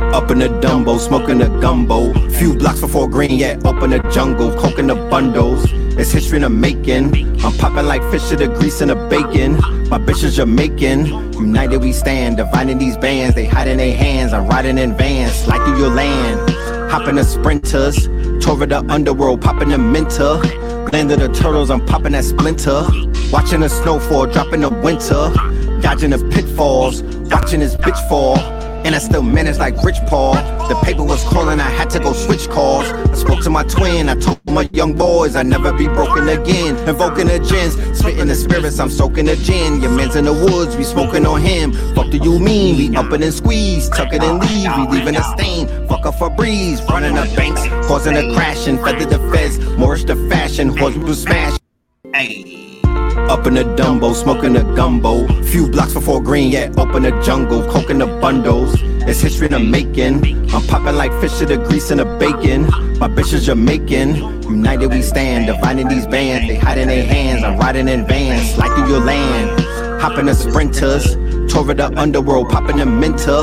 Up in the Dumbo, smoking a gumbo. Few blocks before green, yet open the jungle, coconut bundles. It's history in the making. I'm popping like fish to the grease and the bacon. My bitch is Jamaican. United we stand, dividing these bands. They hide in their hands. I'm riding in vans, slide through your land. Hopping the sprinters, tore the underworld, popping the minter. Land of the turtles, I'm popping that splinter. Watching the snowfall, dropping the winter. Dodging the pitfalls, watching this bitch fall. And I still managed like Rich Paul. The paper was calling, I had to go switch calls. I spoke to my twin, I told my young boys I'd never be broken again. Invoking the gins, spitting the spirits, I'm soaking the gin. Your man's in the woods, we smoking on him. Fuck do you mean? We up and squeeze, tuck it and leave, we leaving a stain. Fuck up for breeze, running the banks, causing a crash and Feather the feds, Morris the fashion, horse will smash. Ayy. Up in the Dumbo, smoking a gumbo. Few blocks before green, yet open the jungle, coconut bundles. It's history in the making. I'm popping like fish to the grease and the bacon. My bitch is Jamaican. United we stand, dividing these bands. They hide in their hands. I'm riding in vans, slide through your land. Hopping the sprinters, tore the underworld, popping the minter.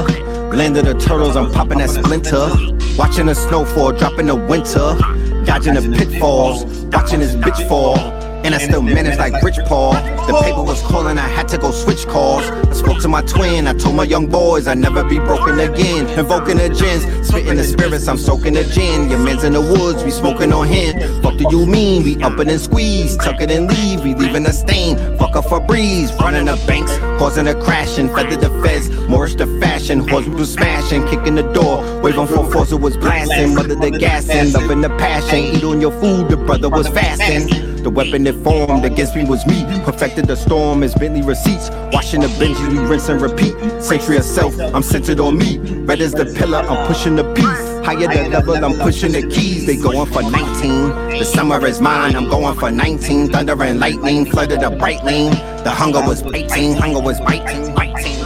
Land of the turtles, I'm popping that splinter. Watching the snowfall, dropping the winter. Dodging the pitfalls, watching this bitch fall. And I still managed like Rich Paul. The paper was calling, I had to go switch calls. I spoke to my twin, I told my young boys I'd never be broken again. Invoking the gins, spitting the spirits, I'm soaking the gin. Your man's in the woods, we smoking on him. Fuck do you mean? We up and squeeze, tuck it and leave, we leaving a stain. Fuck up for breeze, running the banks, causing a crash and Feather the feds, Morris the fashion, horse was smashing, kicking the door. Waving for force, it was blasting. Mother the gas gassing, loving the passion. Eat on your food, the brother was fasting. The weapon it formed against me was me. Perfected the storm as Bentley receipts. Washing the benches, we rinse and repeat. Century of self, I'm centered on me. Red is the pillar, I'm pushing the piece. Higher the level, I'm pushing the keys. They going for 19. The summer is mine, I'm going for 19. Thunder and lightning flooded the bright lane. The hunger was biting, hunger was biting, biting.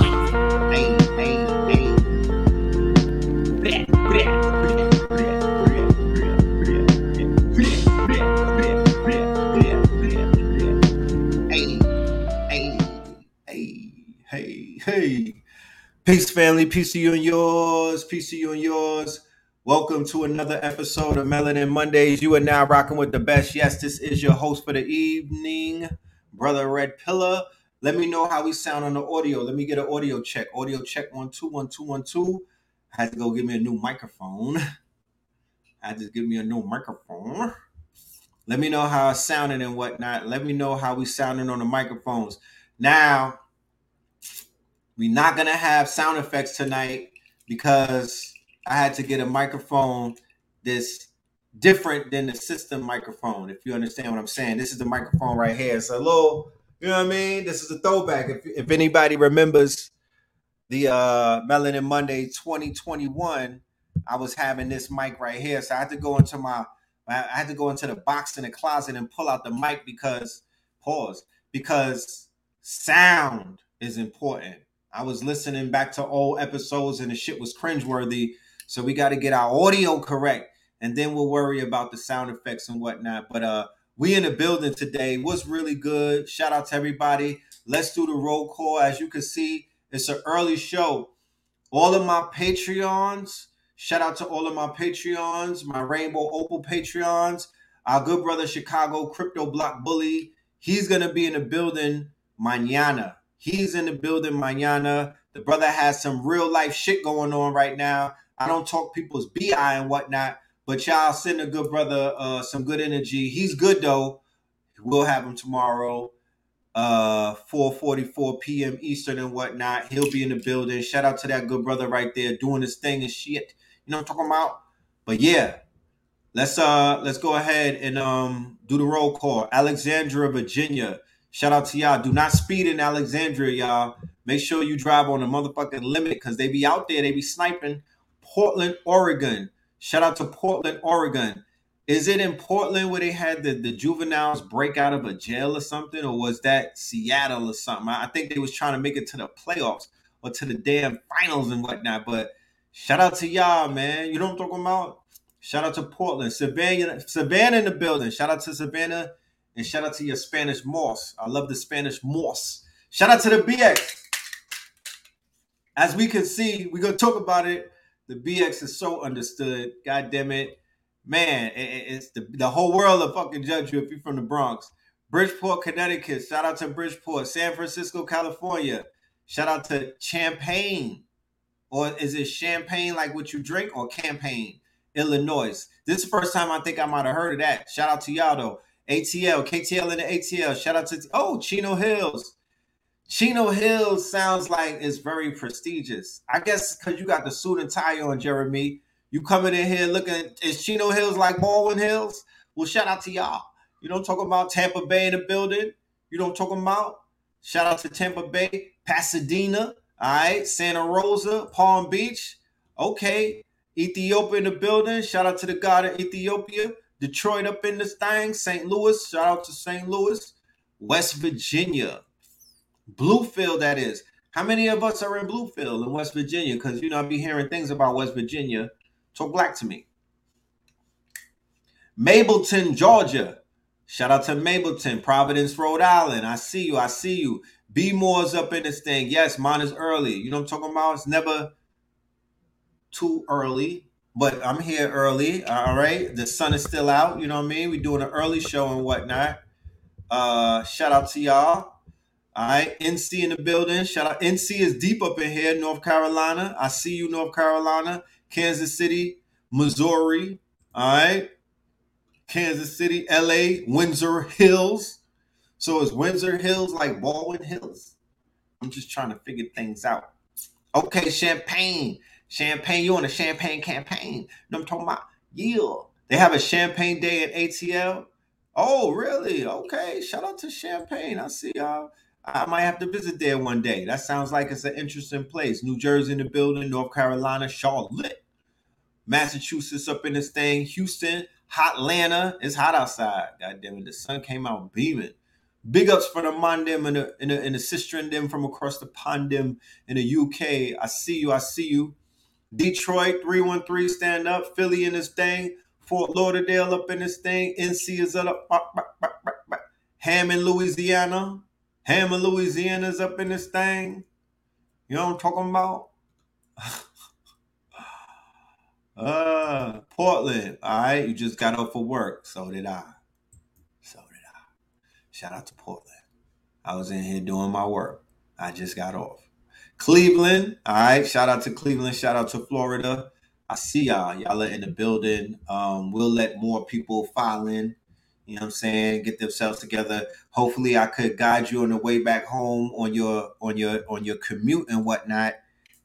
Peace, family. Peace to you and yours. Peace to you and yours. Welcome to another episode of Melanin Mondays. You are now rocking with the best. Yes, this is your host for the evening, Brother Red Pillar. Let me know how we sound on the audio. Let me get an audio check. Audio check one, two, one, two, one, two. I had to go get me a new microphone. I just give me a new microphone. Let me know how it's sounding and whatnot. Let me know how we sounding on the microphones. Now, we're not gonna have sound effects tonight because I had to get a microphone that's different than the system microphone. If you understand what I'm saying, this is the microphone right here. It's a little, you know what I mean. This is a throwback. If if anybody remembers the uh Melanin Monday 2021, I was having this mic right here, so I had to go into my I had to go into the box in the closet and pull out the mic because pause because sound is important. I was listening back to old episodes and the shit was cringeworthy. So we got to get our audio correct, and then we'll worry about the sound effects and whatnot. But uh, we in the building today was really good. Shout out to everybody. Let's do the roll call. As you can see, it's an early show. All of my Patreons. Shout out to all of my Patreons, my Rainbow Opal Patreons. Our good brother Chicago Crypto Block Bully. He's gonna be in the building mañana. He's in the building mañana. The brother has some real life shit going on right now. I don't talk people's BI and whatnot, but y'all send a good brother uh, some good energy. He's good though. We'll have him tomorrow, uh, 4:44 p.m. Eastern and whatnot. He'll be in the building. Shout out to that good brother right there doing his thing and shit. You know what I'm talking about? But yeah, let's uh let's go ahead and um do the roll call. Alexandra, Virginia. Shout out to y'all. Do not speed in Alexandria, y'all. Make sure you drive on the motherfucking limit because they be out there, they be sniping. Portland, Oregon. Shout out to Portland, Oregon. Is it in Portland where they had the, the juveniles break out of a jail or something? Or was that Seattle or something? I think they was trying to make it to the playoffs or to the damn finals and whatnot. But shout out to y'all, man. You know what I'm talking about? Shout out to Portland. Savannah, Savannah in the building. Shout out to Savannah. And shout out to your Spanish moss. I love the Spanish moss. Shout out to the BX. As we can see, we're gonna talk about it. The BX is so understood. God damn it. Man, it's the, the whole world will fucking judge you if you're from the Bronx. Bridgeport, Connecticut. Shout out to Bridgeport. San Francisco, California. Shout out to Champaign. Or is it champagne like what you drink or campaign? Illinois. This is the first time I think I might have heard of that. Shout out to y'all though. ATL, KTL in the ATL. Shout out to oh Chino Hills. Chino Hills sounds like it's very prestigious. I guess because you got the suit and tie on, Jeremy. You coming in here looking is Chino Hills like Baldwin Hills? Well, shout out to y'all. You don't talk about Tampa Bay in the building. You don't talk about shout out to Tampa Bay, Pasadena, all right, Santa Rosa, Palm Beach. Okay, Ethiopia in the building. Shout out to the God of Ethiopia. Detroit up in this thing. St. Louis. Shout out to St. Louis. West Virginia. Bluefield, that is. How many of us are in Bluefield in West Virginia? Because, you know, I be hearing things about West Virginia. Talk black to me. Mableton, Georgia. Shout out to Mableton, Providence, Rhode Island. I see you. I see you. B Moore's up in this thing. Yes, mine is early. You know what I'm talking about? It's never too early, but I'm here early. All right. The sun is still out. You know what I mean? We're doing an early show and whatnot. Uh, shout out to y'all. All right. NC in the building. Shout out. NC is deep up in here, North Carolina. I see you, North Carolina, Kansas City, Missouri. All right. Kansas City, LA, Windsor Hills. So is Windsor Hills like Baldwin Hills? I'm just trying to figure things out. Okay, Champaign. Champagne, you on a champagne campaign. You know I'm talking about? Yeah. They have a champagne day at ATL. Oh, really? Okay. Shout out to Champagne. I see y'all. I might have to visit there one day. That sounds like it's an interesting place. New Jersey in the building, North Carolina, Charlotte, Massachusetts up in this thing, Houston, hot Atlanta. It's hot outside. God damn it. The sun came out beaming. Big ups for the Mandem and the, and the, and the sister and them from across the pond them in the UK. I see you. I see you. Detroit 313 stand up. Philly in this thing. Fort Lauderdale up in this thing. NC is up. Hammond, Louisiana. Hammond, Louisiana's up in this thing. You know what I'm talking about? uh, Portland. All right, you just got off for work. So did I. So did I. Shout out to Portland. I was in here doing my work. I just got off. Cleveland. All right. Shout out to Cleveland. Shout out to Florida. I see y'all. Y'all are in the building. Um, we'll let more people file in. You know what I'm saying? Get themselves together. Hopefully I could guide you on the way back home on your on your on your commute and whatnot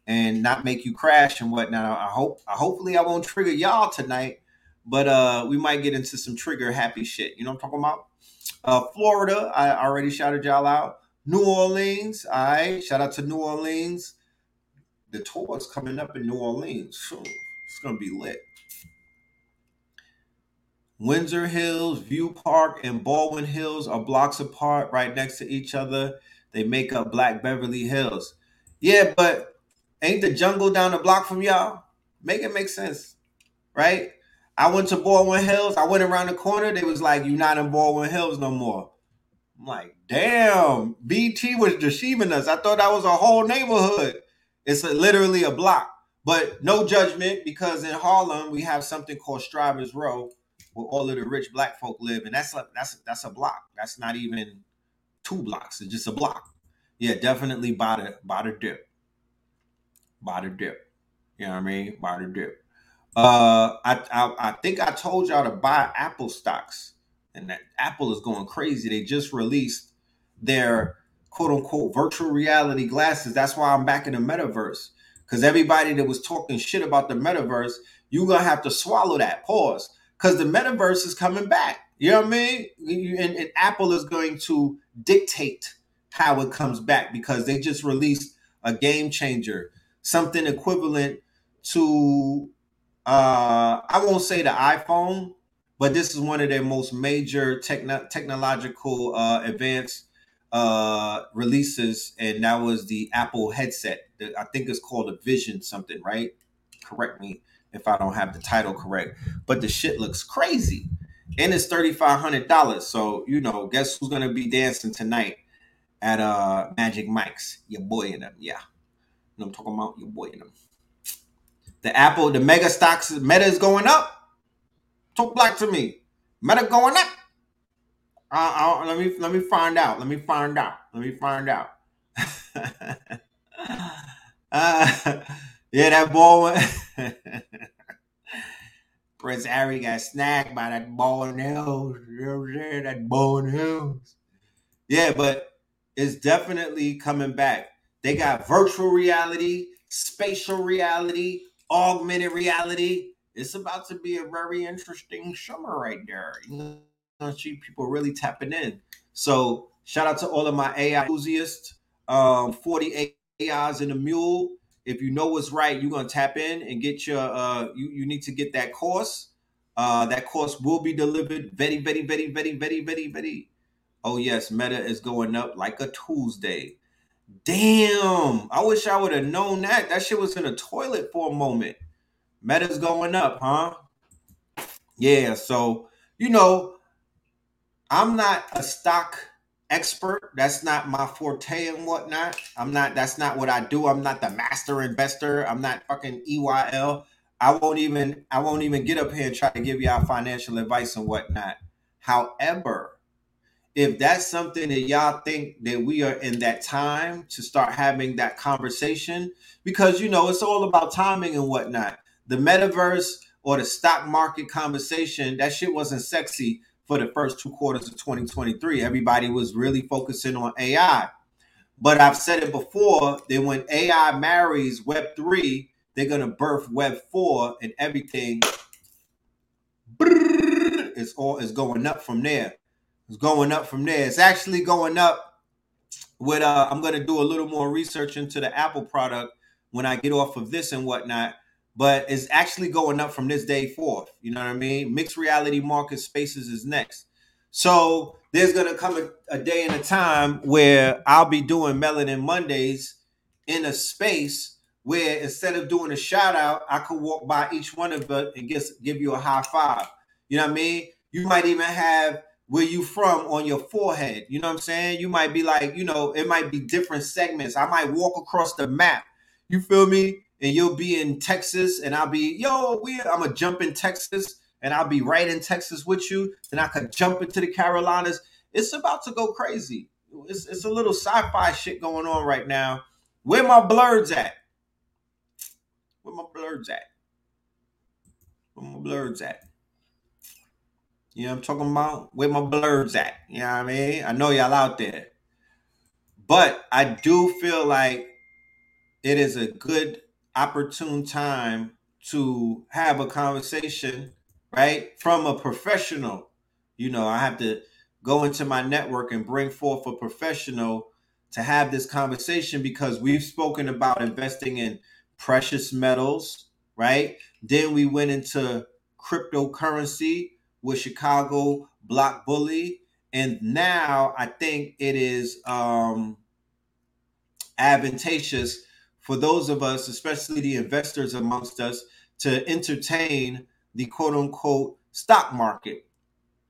and not make you crash and whatnot. I hope I hopefully I won't trigger y'all tonight, but uh we might get into some trigger happy shit. You know what I'm talking about? Uh Florida, I already shouted y'all out. New Orleans. All right. Shout out to New Orleans. The tour is coming up in New Orleans. It's to be lit. Windsor Hills, View Park, and Baldwin Hills are blocks apart, right next to each other. They make up Black Beverly Hills. Yeah, but ain't the jungle down the block from y'all? Make it make sense, right? I went to Baldwin Hills. I went around the corner. They was like, "You're not in Baldwin Hills no more." I'm like, damn, BT was deceiving us. I thought that was a whole neighborhood. It's a, literally a block. But no judgment because in Harlem we have something called Strivers Row where all of the rich black folk live, and that's a, that's that's a block. That's not even two blocks. It's just a block. Yeah, definitely by the by the dip, by the dip. You know what I mean? By the dip. Uh, I, I I think I told y'all to buy Apple stocks and that Apple is going crazy. They just released their quote unquote virtual reality glasses. That's why I'm back in the metaverse. Because everybody that was talking shit about the metaverse, you're gonna have to swallow that pause. Because the metaverse is coming back. You know what I mean? And, and Apple is going to dictate how it comes back because they just released a game changer, something equivalent to uh I won't say the iPhone, but this is one of their most major techno- technological uh, advanced uh, releases, and that was the Apple headset. I think it's called a Vision something, right? Correct me if I don't have the title correct. But the shit looks crazy, and it's thirty five hundred dollars. So you know, guess who's gonna be dancing tonight at uh Magic Mike's? Your boy in them, yeah. Know I'm talking about your boy in them. The Apple, the mega stocks, Meta is going up. Talk black to me. Meta going up. Uh, let me let me find out. Let me find out. Let me find out. uh, yeah, that ball. Prince Harry got snagged by that ball the hills. You? That ball the hills. Yeah, but it's definitely coming back. They got virtual reality, spatial reality, augmented reality. It's about to be a very interesting summer right there. You know, see people really tapping in. So shout out to all of my AI enthusiasts. Um, 40 AI and A Mule. If you know what's right, you're gonna tap in and get your uh you, you need to get that course. Uh that course will be delivered very, very, very, very, very, very, very. Oh yes, meta is going up like a Tuesday. Damn, I wish I would have known that. That shit was in a toilet for a moment. Meta's going up, huh? Yeah, so you know, I'm not a stock expert. That's not my forte and whatnot. I'm not, that's not what I do. I'm not the master investor. I'm not fucking EYL. I won't even, I won't even get up here and try to give y'all financial advice and whatnot. However, if that's something that y'all think that we are in that time to start having that conversation, because you know it's all about timing and whatnot. The metaverse or the stock market conversation, that shit wasn't sexy for the first two quarters of 2023. Everybody was really focusing on AI. But I've said it before that when AI marries Web3, they're gonna birth Web 4 and everything is all is going up from there. It's going up from there. It's actually going up with uh I'm gonna do a little more research into the Apple product when I get off of this and whatnot. But it's actually going up from this day forth. You know what I mean? Mixed reality market spaces is next. So there's gonna come a, a day and a time where I'll be doing Melanin Mondays in a space where instead of doing a shout out, I could walk by each one of them and just give you a high five. You know what I mean? You might even have where you from on your forehead. You know what I'm saying? You might be like, you know, it might be different segments. I might walk across the map. You feel me? And you'll be in Texas, and I'll be, yo, we I'm gonna jump in Texas, and I'll be right in Texas with you. Then I could jump into the Carolinas. It's about to go crazy. It's, it's a little sci-fi shit going on right now. Where my blerds at? Where my blerds at? Where my blerds at? You know I'm talking about? Where my blerds at? You know what I mean? I know y'all out there. But I do feel like it is a good opportune time to have a conversation, right? From a professional. You know, I have to go into my network and bring forth a professional to have this conversation because we've spoken about investing in precious metals, right? Then we went into cryptocurrency with Chicago Block Bully. And now I think it is um, advantageous for those of us, especially the investors amongst us, to entertain the quote unquote stock market.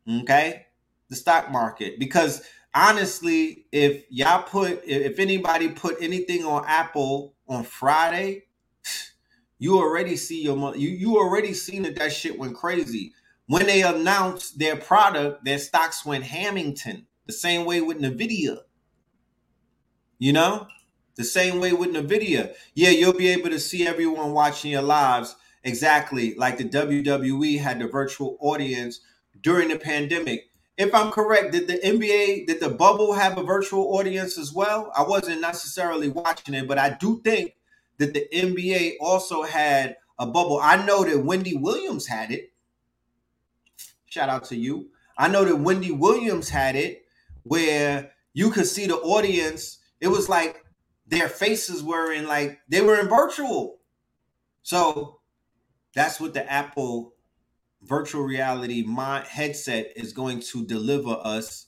Okay? The stock market. Because honestly, if y'all put, if anybody put anything on Apple on Friday, you already see your you you already seen that that shit went crazy when they announced their product, their stocks went Hamilton. The same way with Nvidia. You know, the same way with Nvidia. Yeah, you'll be able to see everyone watching your lives exactly like the WWE had the virtual audience during the pandemic. If I'm correct, did the NBA, did the bubble have a virtual audience as well? I wasn't necessarily watching it, but I do think that the NBA also had a bubble. I know that Wendy Williams had it. Shout out to you. I know that Wendy Williams had it where you could see the audience. It was like their faces were in like they were in virtual. So that's what the Apple virtual reality my headset is going to deliver us.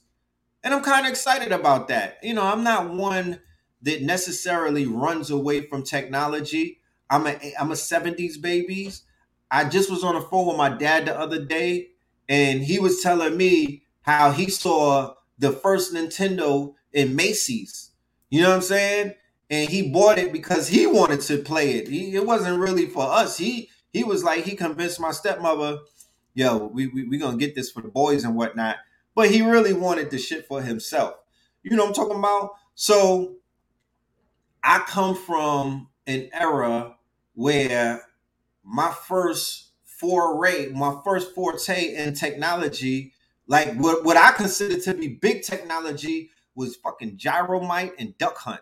And I'm kind of excited about that. You know, I'm not one that necessarily runs away from technology. I'm a I'm a 70s babies. I just was on the phone with my dad the other day and he was telling me how he saw the first Nintendo in Macy's. You know what I'm saying? And he bought it because he wanted to play it. He, it wasn't really for us. He he was like he convinced my stepmother, yo, we we we gonna get this for the boys and whatnot. But he really wanted the shit for himself. You know what I'm talking about? So I come from an era where my first foray, my first forte in technology, like what, what I consider to be big technology, was fucking Gyromite and Duck Hunt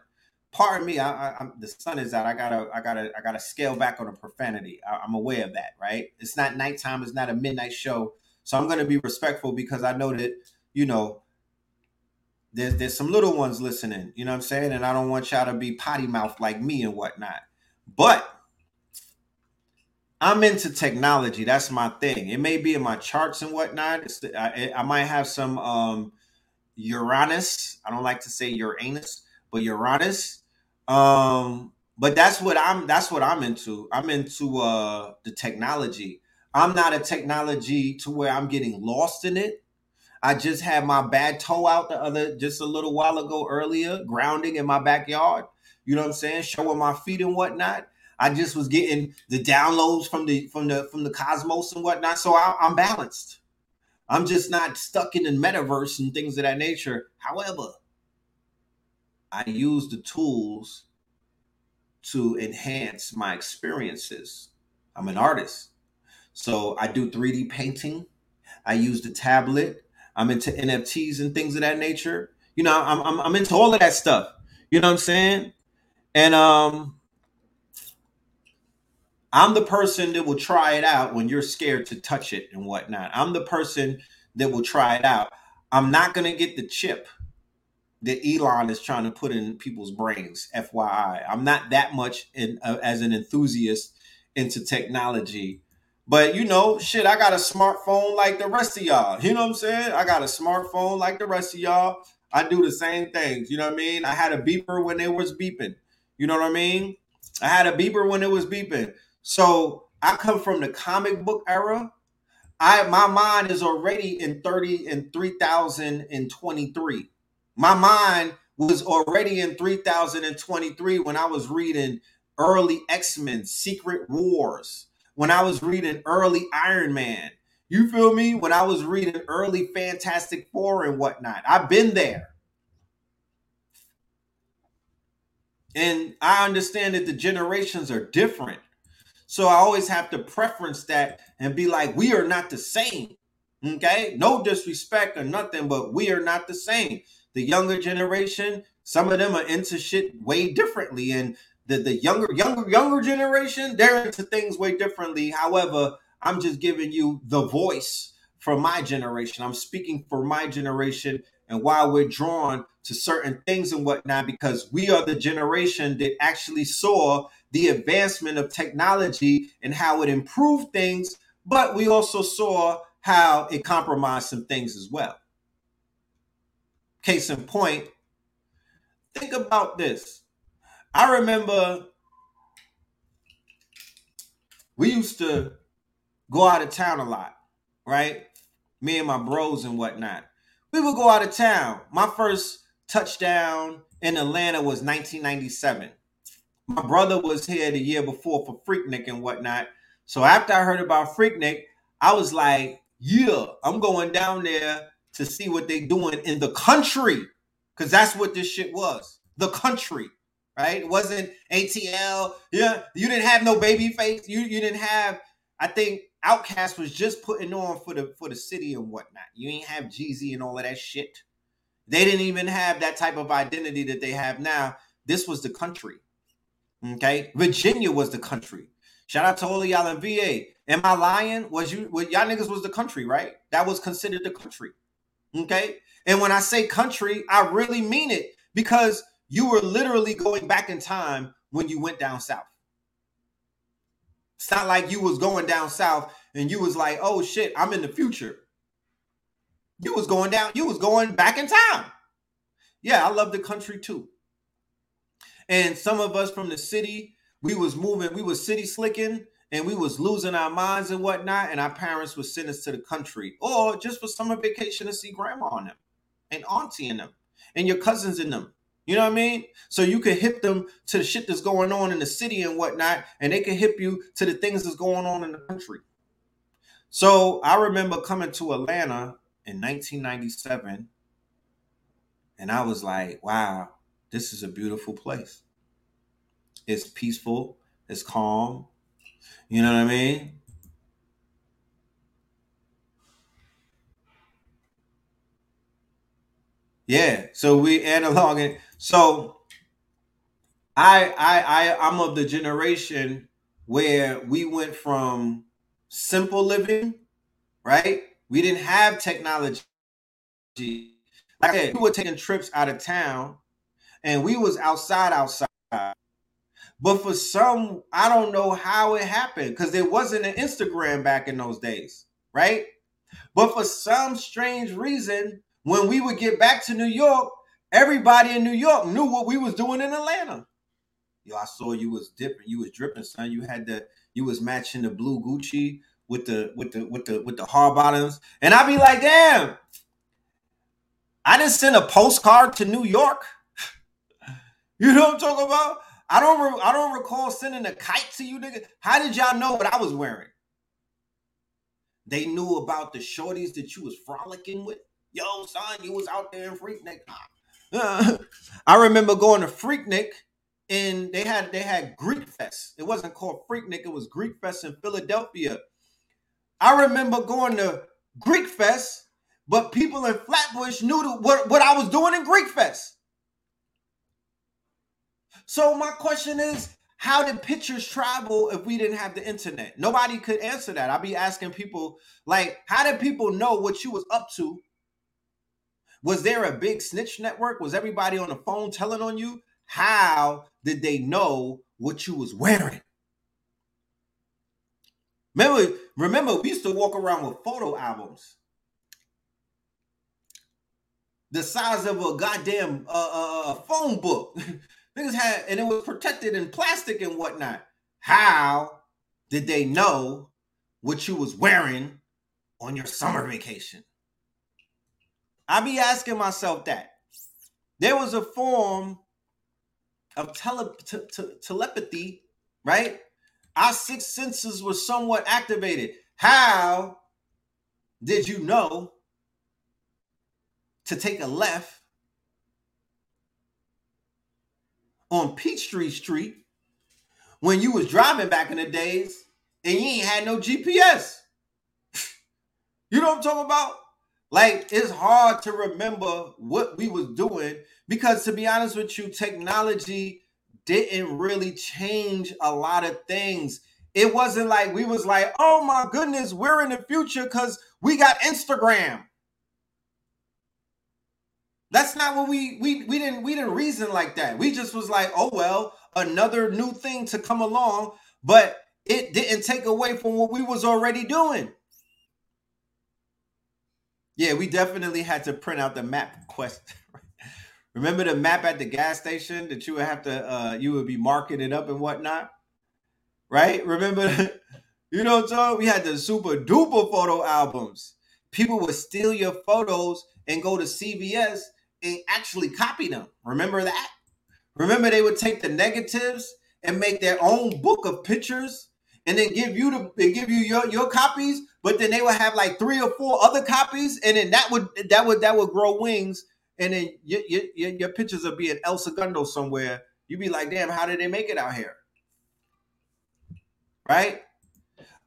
pardon me, I, I, the sun is out. I gotta, I gotta, I gotta scale back on the profanity. I, I'm aware of that, right? It's not nighttime. It's not a midnight show, so I'm gonna be respectful because I know that you know there's there's some little ones listening. You know what I'm saying? And I don't want y'all to be potty mouth like me and whatnot. But I'm into technology. That's my thing. It may be in my charts and whatnot. The, I, I might have some um Uranus. I don't like to say Uranus, but Uranus um, but that's what I'm that's what I'm into. I'm into uh the technology. I'm not a technology to where I'm getting lost in it. I just had my bad toe out the other just a little while ago earlier, grounding in my backyard. You know what I'm saying? Showing my feet and whatnot. I just was getting the downloads from the from the from the cosmos and whatnot. So I, I'm balanced. I'm just not stuck in the metaverse and things of that nature. However, I use the tools to enhance my experiences. I'm an artist. So I do 3D painting. I use the tablet. I'm into NFTs and things of that nature. You know, I'm, I'm, I'm into all of that stuff. You know what I'm saying? And um, I'm the person that will try it out when you're scared to touch it and whatnot. I'm the person that will try it out. I'm not going to get the chip that Elon is trying to put in people's brains. FYI, I'm not that much in uh, as an enthusiast into technology, but you know, shit, I got a smartphone like the rest of y'all. You know what I'm saying? I got a smartphone like the rest of y'all. I do the same things. You know what I mean? I had a beeper when it was beeping. You know what I mean? I had a beeper when it was beeping. So I come from the comic book era. I my mind is already in 30 and 3023. My mind was already in 3023 when I was reading early X-Men Secret Wars, when I was reading early Iron Man. You feel me? When I was reading early Fantastic Four and whatnot. I've been there. And I understand that the generations are different. So I always have to preference that and be like, we are not the same. Okay? No disrespect or nothing, but we are not the same the younger generation, some of them are into shit way differently. And the, the younger, younger, younger generation, they're into things way differently. However, I'm just giving you the voice for my generation. I'm speaking for my generation and why we're drawn to certain things and whatnot, because we are the generation that actually saw the advancement of technology and how it improved things, but we also saw how it compromised some things as well. Case in point, think about this. I remember we used to go out of town a lot, right? Me and my bros and whatnot. We would go out of town. My first touchdown in Atlanta was 1997. My brother was here the year before for Freaknik and whatnot. So after I heard about Freaknik, I was like, yeah, I'm going down there to see what they doing in the country because that's what this shit was the country right? It wasn't atl yeah you didn't have no Babyface you, you didn't have i think OutKast was just putting on for the for the city and whatnot. You ain't have Jeezy and all of that shit. They didn't even have that type of identity that they have now. This was the country okay? Virginia was the country. Shout out to all of y'all in va am i lying? Was you well, y'all niggas was the country right? That was considered the country Okay. And when I say country, I really mean it because you were literally going back in time when you went down south. It's not like you was going down south and you was like, oh shit, I'm in the future. You was going down, you was going back in time. Yeah, I love the country too. And some of us from the city, we was moving, we was city slicking and we was losing our minds and whatnot, and our parents would send us to the country or just for summer vacation to see grandma and them and auntie and them and your cousins and them. You know what I mean? So you could hip them to the shit that's going on in the city and whatnot, and they could hip you to the things that's going on in the country. So I remember coming to Atlanta in 1997, and I was like, wow, this is a beautiful place. It's peaceful, it's calm. You know what I mean? Yeah. So we analog it. So I I I I'm of the generation where we went from simple living, right? We didn't have technology. Like I said, we were taking trips out of town and we was outside outside. But for some, I don't know how it happened because there wasn't an Instagram back in those days, right? But for some strange reason, when we would get back to New York, everybody in New York knew what we was doing in Atlanta. Yo, I saw you was dipping, you was dripping, son. You had the you was matching the blue Gucci with the with the with the with the hard bottoms, and I'd be like, damn, I didn't send a postcard to New York. you know what I'm talking about? I don't re- I don't recall sending a kite to you, nigga. How did y'all know what I was wearing? They knew about the shorties that you was frolicking with. Yo, son, you was out there in Freaknik. Uh, I remember going to Freaknik and they had they had Greek Fest. It wasn't called Freaknik, it was Greek Fest in Philadelphia. I remember going to Greek Fest, but people in Flatbush knew what, what I was doing in Greek Fest. So my question is, how did pictures travel if we didn't have the internet? Nobody could answer that. I'd be asking people, like, how did people know what you was up to was there a big snitch network? Was everybody on the phone telling on you? How did they know what you was wearing? Remember, remember, we used to walk around with photo albums. The size of a goddamn uh, uh, uh phone book. Niggas had, and it was protected in plastic and whatnot. How did they know what you was wearing on your summer vacation? I be asking myself that. There was a form of tele- telepathy, right? Our six senses were somewhat activated. How did you know to take a left on Peachtree Street when you was driving back in the days and you ain't had no GPS? you know what I'm talking about? Like it's hard to remember what we was doing because to be honest with you, technology didn't really change a lot of things. It wasn't like we was like, "Oh my goodness, we're in the future cuz we got Instagram." That's not what we we we didn't we didn't reason like that. We just was like, "Oh well, another new thing to come along," but it didn't take away from what we was already doing. Yeah, we definitely had to print out the MapQuest. Remember the map at the gas station that you would have to uh you would be marking it up and whatnot? Right? Remember you know what I'm talking? We had the super duper photo albums. People would steal your photos and go to CVS and actually copy them. Remember that? Remember they would take the negatives and make their own book of pictures and then give you the and give you your, your copies but then they would have like three or four other copies, and then that would that would that would grow wings, and then your your, your pictures would be in El Segundo somewhere. You'd be like, damn, how did they make it out here? Right?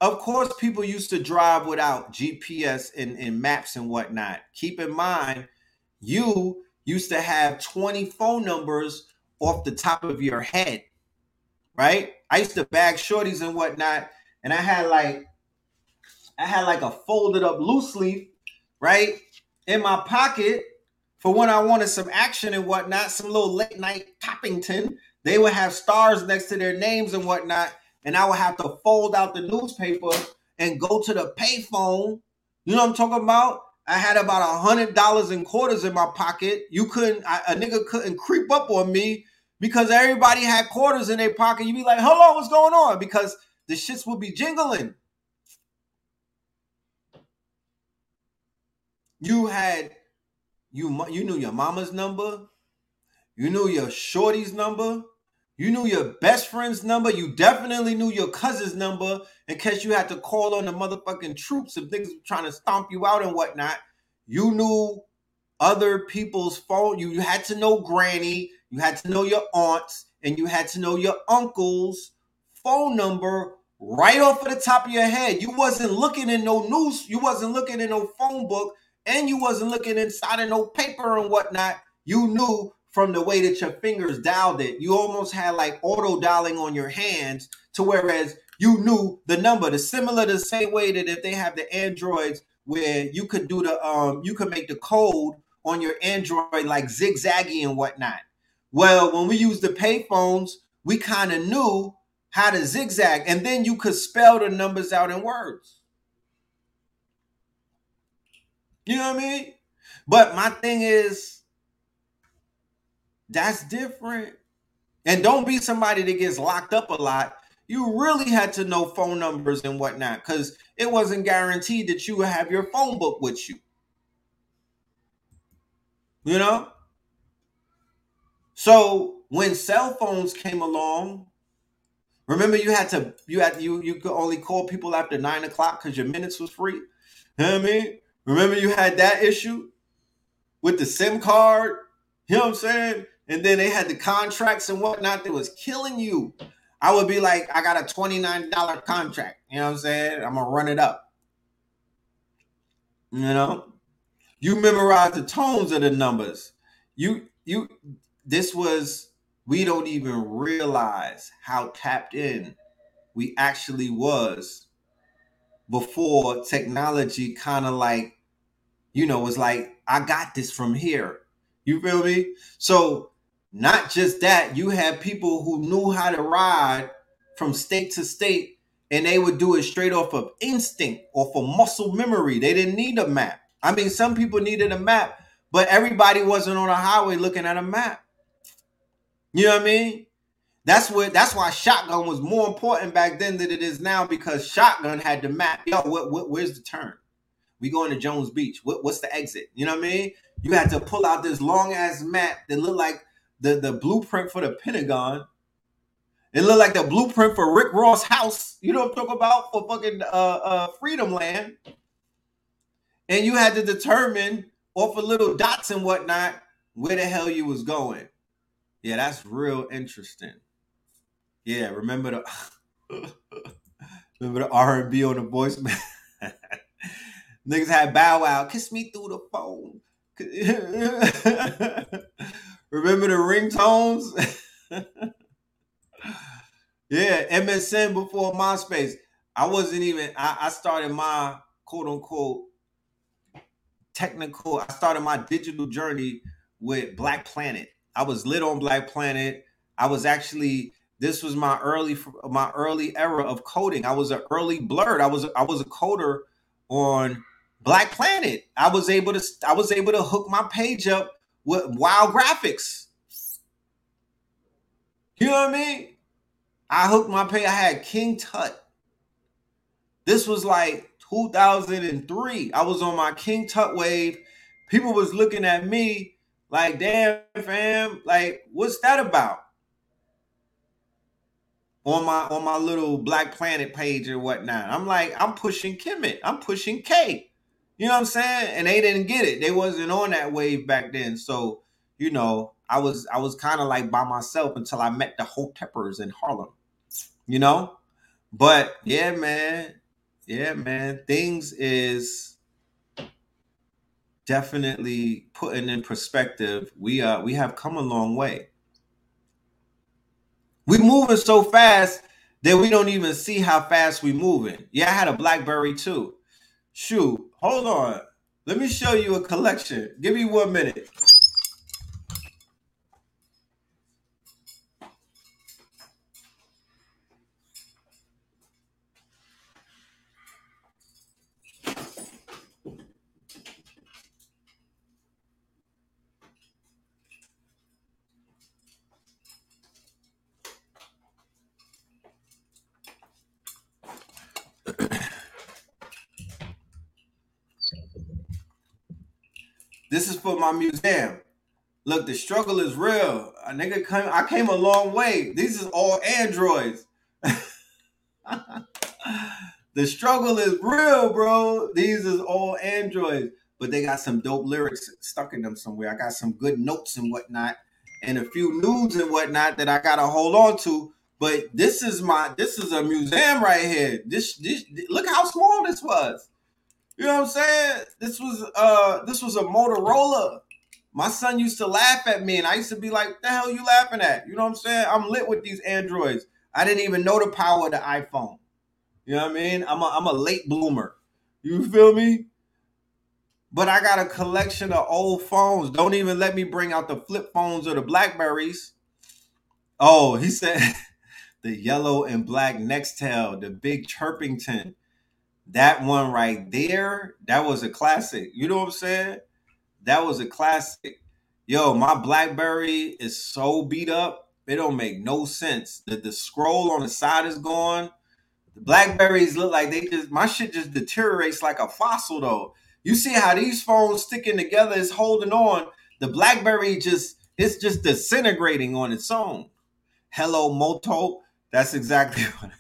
Of course, people used to drive without GPS and, and maps and whatnot. Keep in mind, you used to have 20 phone numbers off the top of your head, right? I used to bag shorties and whatnot, and I had like I had like a folded up loose leaf, right, in my pocket for when I wanted some action and whatnot, some little late night Toppington. They would have stars next to their names and whatnot, and I would have to fold out the newspaper and go to the payphone. You know what I'm talking about? I had about a hundred dollars in quarters in my pocket. You couldn't, I, a nigga couldn't creep up on me because everybody had quarters in their pocket. You'd be like, "Hello, what's going on?" Because the shits would be jingling. You had you you knew your mama's number, You knew your shorty's number. You knew your best friend's number. You definitely knew your cousin's number in case you had to call on the motherfucking troops if niggas trying to stomp you out and whatnot. You knew other people's phone. You had to know granny. You had to know your aunts, and you had to know your uncle's phone number right off of the top of your head. You wasn't looking in no news. You wasn't looking in no phone book, and you wasn't looking inside of no paper and whatnot. You knew from the way that your fingers dialed it. You almost had like auto dialing on your hands to whereas you knew the number. The similar the same way that if they have the androids where you could do the um you could make the code on your android like zigzaggy and whatnot. Well, when we used the payphones, we kind of knew how to zigzag, and then you could spell the numbers out in words. You know what I mean? But my thing is, that's different. And don't be somebody that gets locked up a lot. You really had to know phone numbers and whatnot because it wasn't guaranteed that you would have your phone book with you. You know? So when cell phones came along, remember you had to you had you you could only call people after nine o'clock because your minutes was free. You know what I mean? Remember you had that issue with the SIM card? You know what I'm saying? And then they had the contracts and whatnot that was killing you. I would be like, I got a $29 contract. You know what I'm saying? I'm gonna run it up. You know? You memorize the tones of the numbers. You you this was we don't even realize how tapped in we actually was before technology kind of like you know was like I got this from here. You feel me? So not just that, you had people who knew how to ride from state to state and they would do it straight off of instinct, or of muscle memory. They didn't need a map. I mean, some people needed a map, but everybody wasn't on a highway looking at a map. You know what I mean? That's what that's why shotgun was more important back then than it is now because shotgun had the map. Yo, what, what where's the turn? We going to Jones Beach. What, what's the exit? You know what I mean? You had to pull out this long ass map that looked like the, the blueprint for the Pentagon. It looked like the blueprint for Rick Ross' house. You know what I'm talking about for fucking uh, uh, Freedomland and you had to determine off of little dots and whatnot where the hell you was going. Yeah, that's real interesting. Yeah, remember the remember the R and B on the voicemail. Niggas had Bow Wow kiss me through the phone. remember the ringtones? yeah, MSN before MySpace. I wasn't even. I, I started my quote unquote technical. I started my digital journey with Black Planet. I was lit on Black Planet. I was actually this was my early my early era of coding. I was an early blerd. I was I was a coder on Black Planet. I was able to I was able to hook my page up with wild graphics. You know what I mean? I hooked my pay. I had King Tut. This was like 2003. I was on my King Tut wave. People was looking at me like, damn, fam, like, what's that about? On my on my little Black Planet page or whatnot. I'm like, I'm pushing Kemet. I'm pushing K. You know what I'm saying? And they didn't get it. They wasn't on that wave back then. So, you know, I was I was kind of like by myself until I met the Hoteppers in Harlem. You know? But yeah, man, yeah, man. Things is definitely putting in perspective. We uh we have come a long way. We moving so fast that we don't even see how fast we moving. Yeah, I had a BlackBerry too. Shoot, hold on. Let me show you a collection. Give me one minute. For my museum. Look, the struggle is real. A nigga I came a long way. These is all androids. the struggle is real, bro. These is all androids, but they got some dope lyrics stuck in them somewhere. I got some good notes and whatnot, and a few nudes and whatnot that I gotta hold on to. But this is my this is a museum right here. This this look how small this was. You know what I'm saying? This was uh this was a Motorola. My son used to laugh at me, and I used to be like, "The hell you laughing at?" You know what I'm saying? I'm lit with these androids. I didn't even know the power of the iPhone. You know what I mean? I'm a, I'm a late bloomer. You feel me? But I got a collection of old phones. Don't even let me bring out the flip phones or the Blackberries. Oh, he said the yellow and black Nextel, the big chirping Chirpington. That one right there, that was a classic. You know what I'm saying? That was a classic. Yo, my BlackBerry is so beat up, it don't make no sense. The the scroll on the side is gone. The Blackberries look like they just my shit just deteriorates like a fossil though. You see how these phones sticking together is holding on. The BlackBerry just it's just disintegrating on its own. Hello Moto. That's exactly what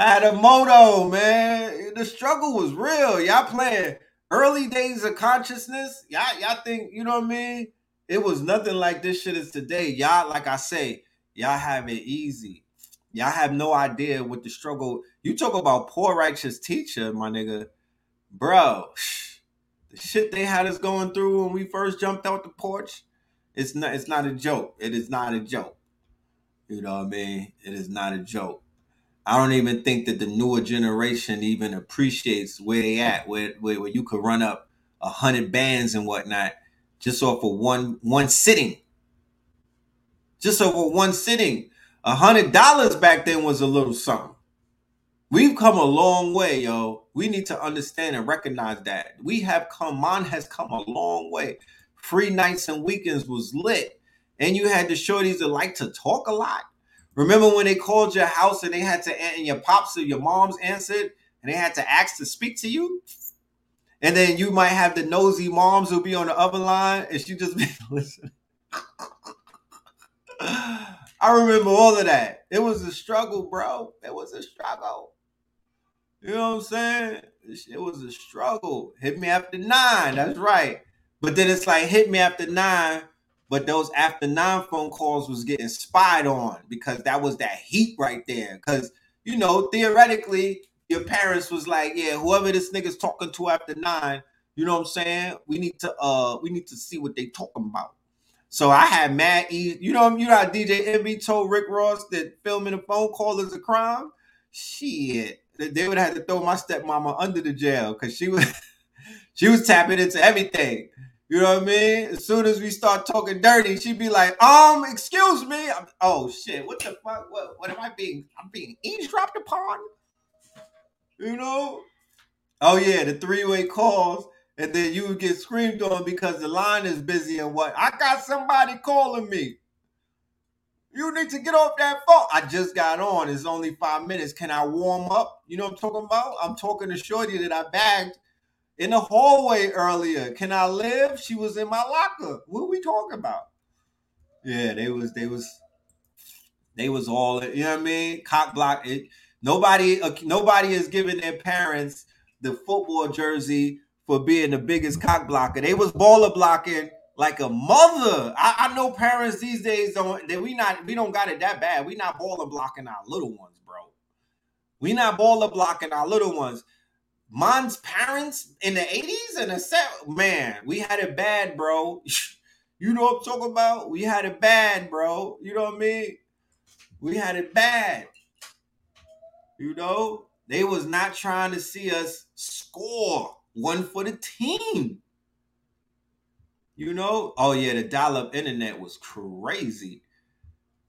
I had a moto, man. The struggle was real. Y'all playing early days of consciousness. Y'all, y'all think, you know what I mean? It was nothing like this shit is today. Y'all, like I say, y'all have it easy. Y'all have no idea what the struggle. You talk about poor righteous teacher, my nigga. Bro, the shit they had us going through when we first jumped out the porch, it's not it's not a joke. It is not a joke. You know what I mean? It is not a joke. I don't even think that the newer generation even appreciates where they at, where where, where you could run up a hundred bands and whatnot just off of one one sitting. Just over one sitting. A hundred dollars back then was a little something. We've come a long way, yo. We need to understand and recognize that. We have come, mine has come a long way. Free nights and weekends was lit. And you had the shorties that like to talk a lot. Remember when they called your house and they had to, and your pops or your moms answered and they had to ask to speak to you? And then you might have the nosy moms who'll be on the other line and she just be listening. I remember all of that. It was a struggle, bro. It was a struggle. You know what I'm saying? It was a struggle. Hit me after nine. That's right. But then it's like hit me after nine. But those after nine phone calls was getting spied on because that was that heat right there. Because you know, theoretically, your parents was like, yeah, whoever this nigga's talking to after nine, you know what I'm saying? We need to uh we need to see what they talking about. So I had mad you know you know how DJ Envy told Rick Ross that filming a phone call is a crime? Shit. They would have had to throw my stepmama under the jail because she was she was tapping into everything. You know what I mean? As soon as we start talking dirty, she'd be like, um, excuse me. I'm, oh shit, what the fuck? What, what am I being? I'm being eavesdropped upon? You know? Oh yeah, the three-way calls, and then you would get screamed on because the line is busy and what? I got somebody calling me. You need to get off that phone. I just got on. It's only five minutes. Can I warm up? You know what I'm talking about? I'm talking to Shorty that I bagged in the hallway earlier. Can I live? She was in my locker. What are we talking about? Yeah, they was they was they was all you know what I mean. Cock block. It nobody uh, nobody is giving their parents the football jersey for being the biggest cock blocker. They was baller blocking like a mother. I, I know parents these days don't that we not we don't got it that bad. We not baller blocking our little ones, bro. We not baller blocking our little ones. Mine's parents in the 80s and the set man, we had it bad, bro. you know what I'm talking about? We had it bad, bro. You know what I mean? We had it bad. You know, they was not trying to see us score one for the team. You know? Oh yeah, the dial-up internet was crazy.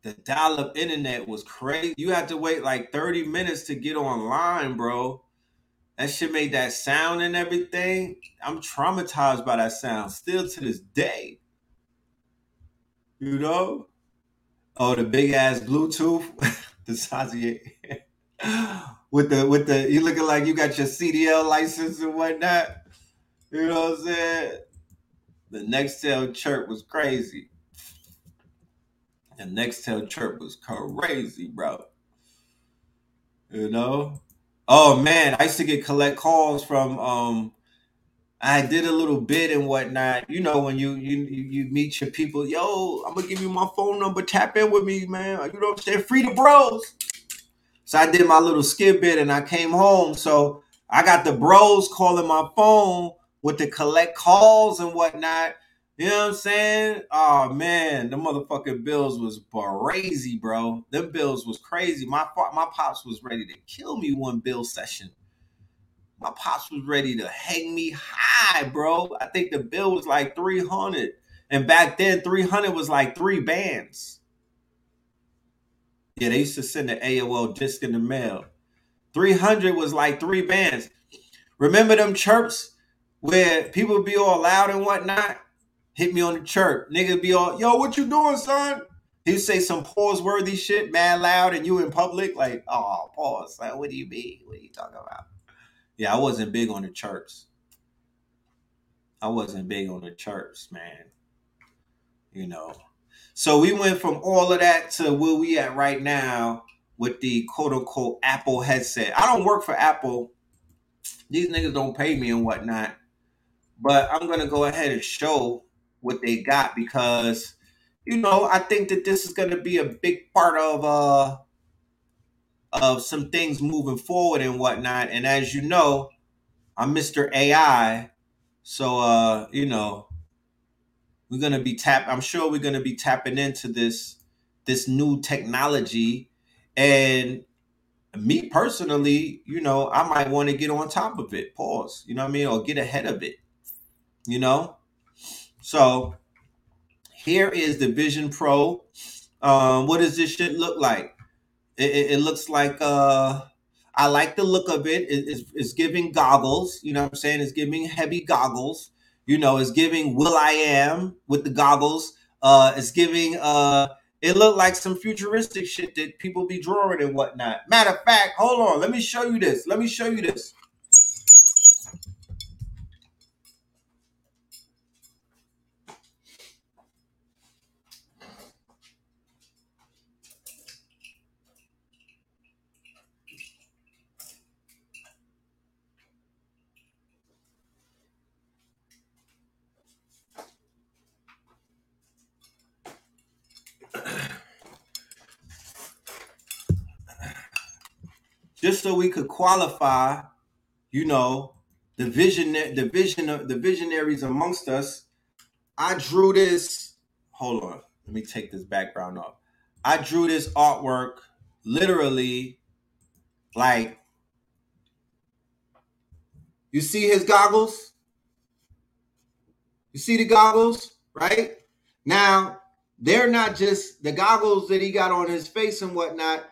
The dial-up internet was crazy. You had to wait like 30 minutes to get online, bro. That shit made that sound and everything. I'm traumatized by that sound still to this day. You know? Oh, the big ass Bluetooth, the size of your with the with the you looking like you got your CDL license and whatnot. You know what I'm saying? the Nextel chirp was crazy. The Nextel chirp was crazy, bro. You know? Oh man, I used to get collect calls from um I did a little bit and whatnot. You know, when you you you meet your people, yo, I'm gonna give you my phone number. Tap in with me, man. You know what I'm saying? Free the bros. So I did my little skip bit and I came home. So I got the bros calling my phone with the collect calls and whatnot. You know what I'm saying? Oh man, the motherfucking bills was crazy, bro. Them bills was crazy. My my pops was ready to kill me one bill session. My pops was ready to hang me high, bro. I think the bill was like 300. And back then, 300 was like three bands. Yeah, they used to send an AOL disc in the mail. 300 was like three bands. Remember them chirps where people be all loud and whatnot? Hit me on the chirp. Nigga be all, yo, what you doing, son? He say some pause worthy shit, mad loud, and you in public, like, oh, pause. Like, what do you mean? What are you talking about? Yeah, I wasn't big on the chirps. I wasn't big on the chirps, man. You know, so we went from all of that to where we at right now with the quote unquote Apple headset. I don't work for Apple. These niggas don't pay me and whatnot. But I'm gonna go ahead and show what they got because you know I think that this is gonna be a big part of uh of some things moving forward and whatnot. And as you know, I'm Mr. AI. So uh, you know, we're gonna be tap. I'm sure we're gonna be tapping into this this new technology, and me personally, you know, I might want to get on top of it. Pause. You know what I mean, or get ahead of it. You know, so here is the Vision Pro. Um, what does this shit look like? It, it, it looks like uh, I like the look of it. it it's, it's giving goggles. You know what I'm saying? It's giving heavy goggles you know, it's giving Will I Am with the goggles. Uh, it's giving uh, it looked like some futuristic shit that people be drawing and whatnot. Matter of fact, hold on, let me show you this. Let me show you this. Just so we could qualify, you know, the vision, the vision of the visionaries amongst us. I drew this. Hold on, let me take this background off. I drew this artwork literally like you see his goggles? You see the goggles, right? Now, they're not just the goggles that he got on his face and whatnot.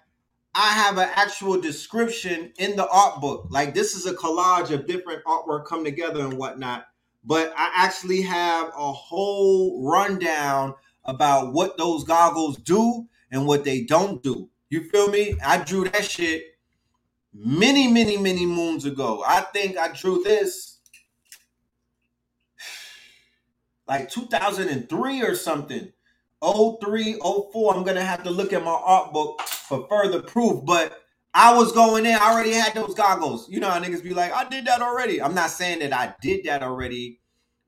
I have an actual description in the art book. Like this is a collage of different artwork come together and whatnot. But I actually have a whole rundown about what those goggles do and what they don't do. You feel me? I drew that shit many, many, many moons ago. I think I drew this like 2003 or something. 03, 04. I'm gonna have to look at my art book for further proof. But I was going in, I already had those goggles. You know how niggas be like, I did that already. I'm not saying that I did that already,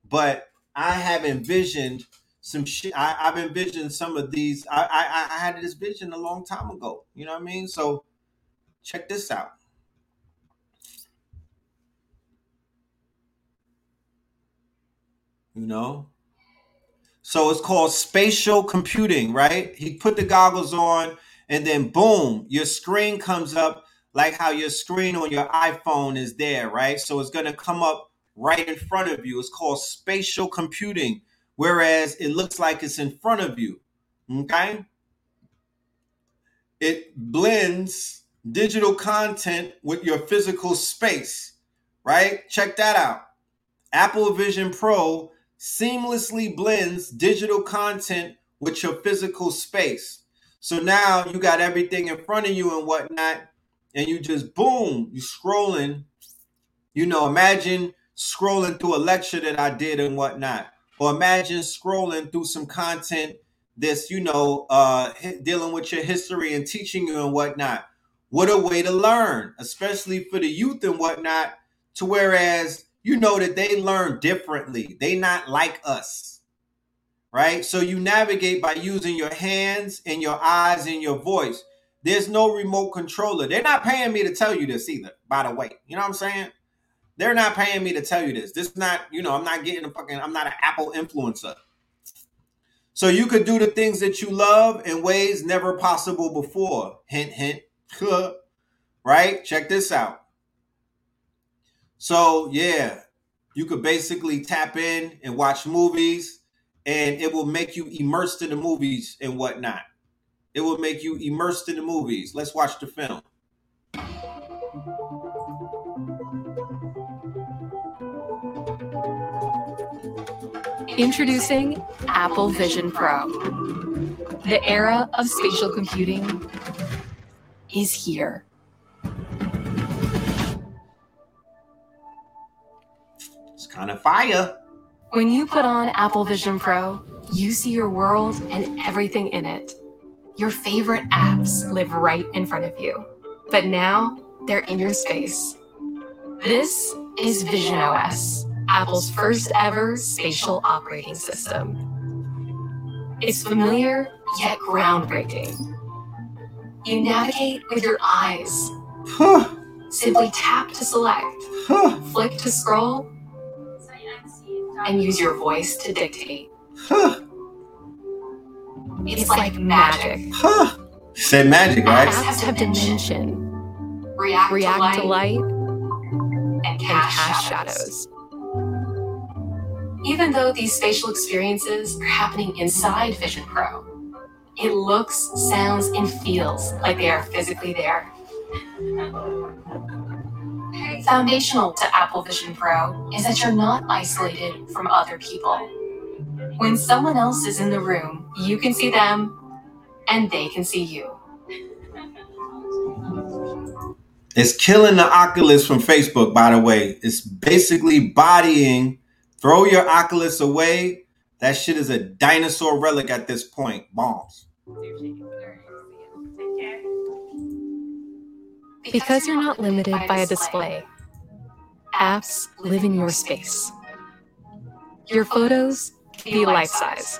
but I have envisioned some shit. I, have envisioned some of these. I, I I had this vision a long time ago. You know what I mean? So check this out. You know, so it's called spatial computing, right? He put the goggles on, and then boom, your screen comes up like how your screen on your iPhone is there, right? So it's going to come up right in front of you. It's called spatial computing, whereas it looks like it's in front of you. Okay? It blends digital content with your physical space, right? Check that out. Apple Vision Pro seamlessly blends digital content with your physical space. So now you got everything in front of you and whatnot, and you just boom, you scrolling. You know, imagine scrolling through a lecture that I did and whatnot, or imagine scrolling through some content that's you know uh, dealing with your history and teaching you and whatnot. What a way to learn, especially for the youth and whatnot. To whereas you know that they learn differently, they not like us, right? So you navigate by using your hands and your eyes and your voice. There's no remote controller. They're not paying me to tell you this either, by the way. You know what I'm saying? They're not paying me to tell you this. This is not, you know, I'm not getting a fucking, I'm not an Apple influencer. So you could do the things that you love in ways never possible before. Hint, hint. right? Check this out. So, yeah, you could basically tap in and watch movies, and it will make you immersed in the movies and whatnot. It will make you immersed in the movies. Let's watch the film. Introducing Apple Vision Pro. The era of spatial computing is here. Kind of fire. When you put on Apple Vision Pro, you see your world and everything in it. Your favorite apps live right in front of you, but now they're in your space. This is Vision OS Apple's first ever spatial operating system. It's familiar yet groundbreaking. You navigate with your eyes. Simply tap to select, flick to scroll, and use your voice to dictate. It's like magic. Said magic, right? Apps have dimension, react, react to light, and cast shadows. Even though these spatial experiences are happening inside Vision Pro, it looks, sounds, and feels like they are physically there. Foundational to Apple Vision Pro is that you're not isolated from other people. When someone else is in the room, you can see them and they can see you. It's killing the Oculus from Facebook, by the way. It's basically bodying Throw your Oculus away. That shit is a dinosaur relic at this point. Bombs. Because you're not limited by a display, apps live in your space. Your photos can be life size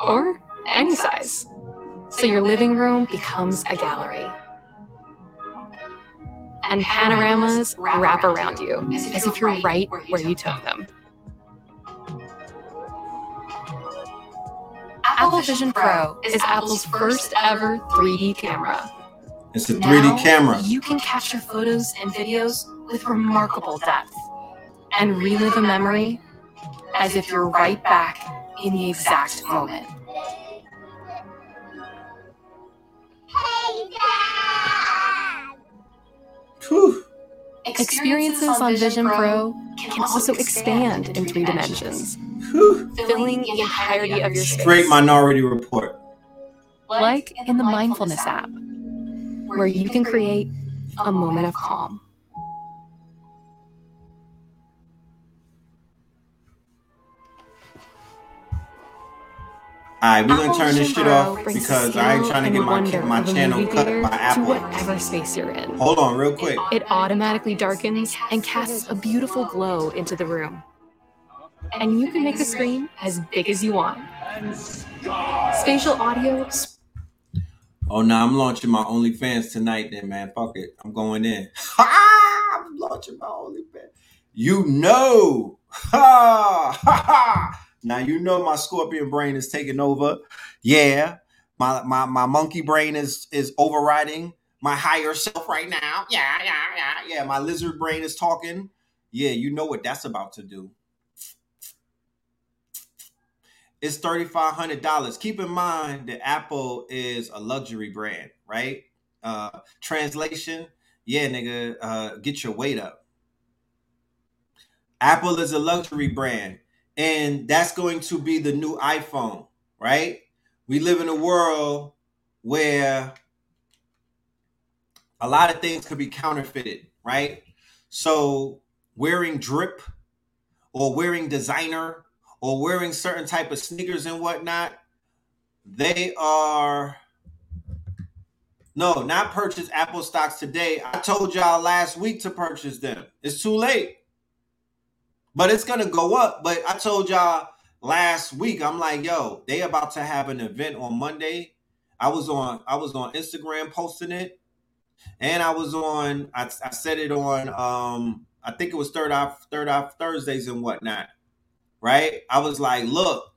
or any size. So your living room becomes a gallery. And panoramas wrap around you as if you're right where you took them. Apple Vision Pro is Apple's first ever 3D camera. It's a 3D now, camera. You can capture photos and videos with remarkable depth and relive a memory as if you're right back in the exact moment. Hey, Dad! Whew. Experiences on Vision Pro can also expand in three dimensions filling the entirety of your space. Straight Minority Report. Like in the Mindfulness app, where you can create a moment of calm. All right, we're gonna turn this shit off because I ain't trying to get my my channel cut by Apple. To whatever space you're in. Hold on, real quick. It automatically darkens and casts a beautiful glow into the room and you can make the screen as big as you want. Spatial audio. Oh no, I'm launching my OnlyFans tonight. Then man, fuck it, I'm going in. Ha! I'm launching my OnlyFans. You know, ha ha ha. Now you know my scorpion brain is taking over. Yeah, my my my monkey brain is is overriding my higher self right now. Yeah, yeah, yeah, yeah. My lizard brain is talking. Yeah, you know what that's about to do. it's $3,500. Keep in mind that Apple is a luxury brand, right? Uh, translation, yeah, nigga, uh, get your weight up. Apple is a luxury brand, and that's going to be the new iPhone, right? We live in a world where a lot of things could be counterfeited, right? So wearing drip or wearing designer or wearing certain type of sneakers and whatnot, they are no, not purchase Apple stocks today. I told y'all last week to purchase them. It's too late. But it's gonna go up. But I told y'all last week, I'm like, yo, they about to have an event on Monday. I was on I was on Instagram posting it, and I was on I, I said it on um I think it was third off third off Thursdays and whatnot. Right? I was like, look,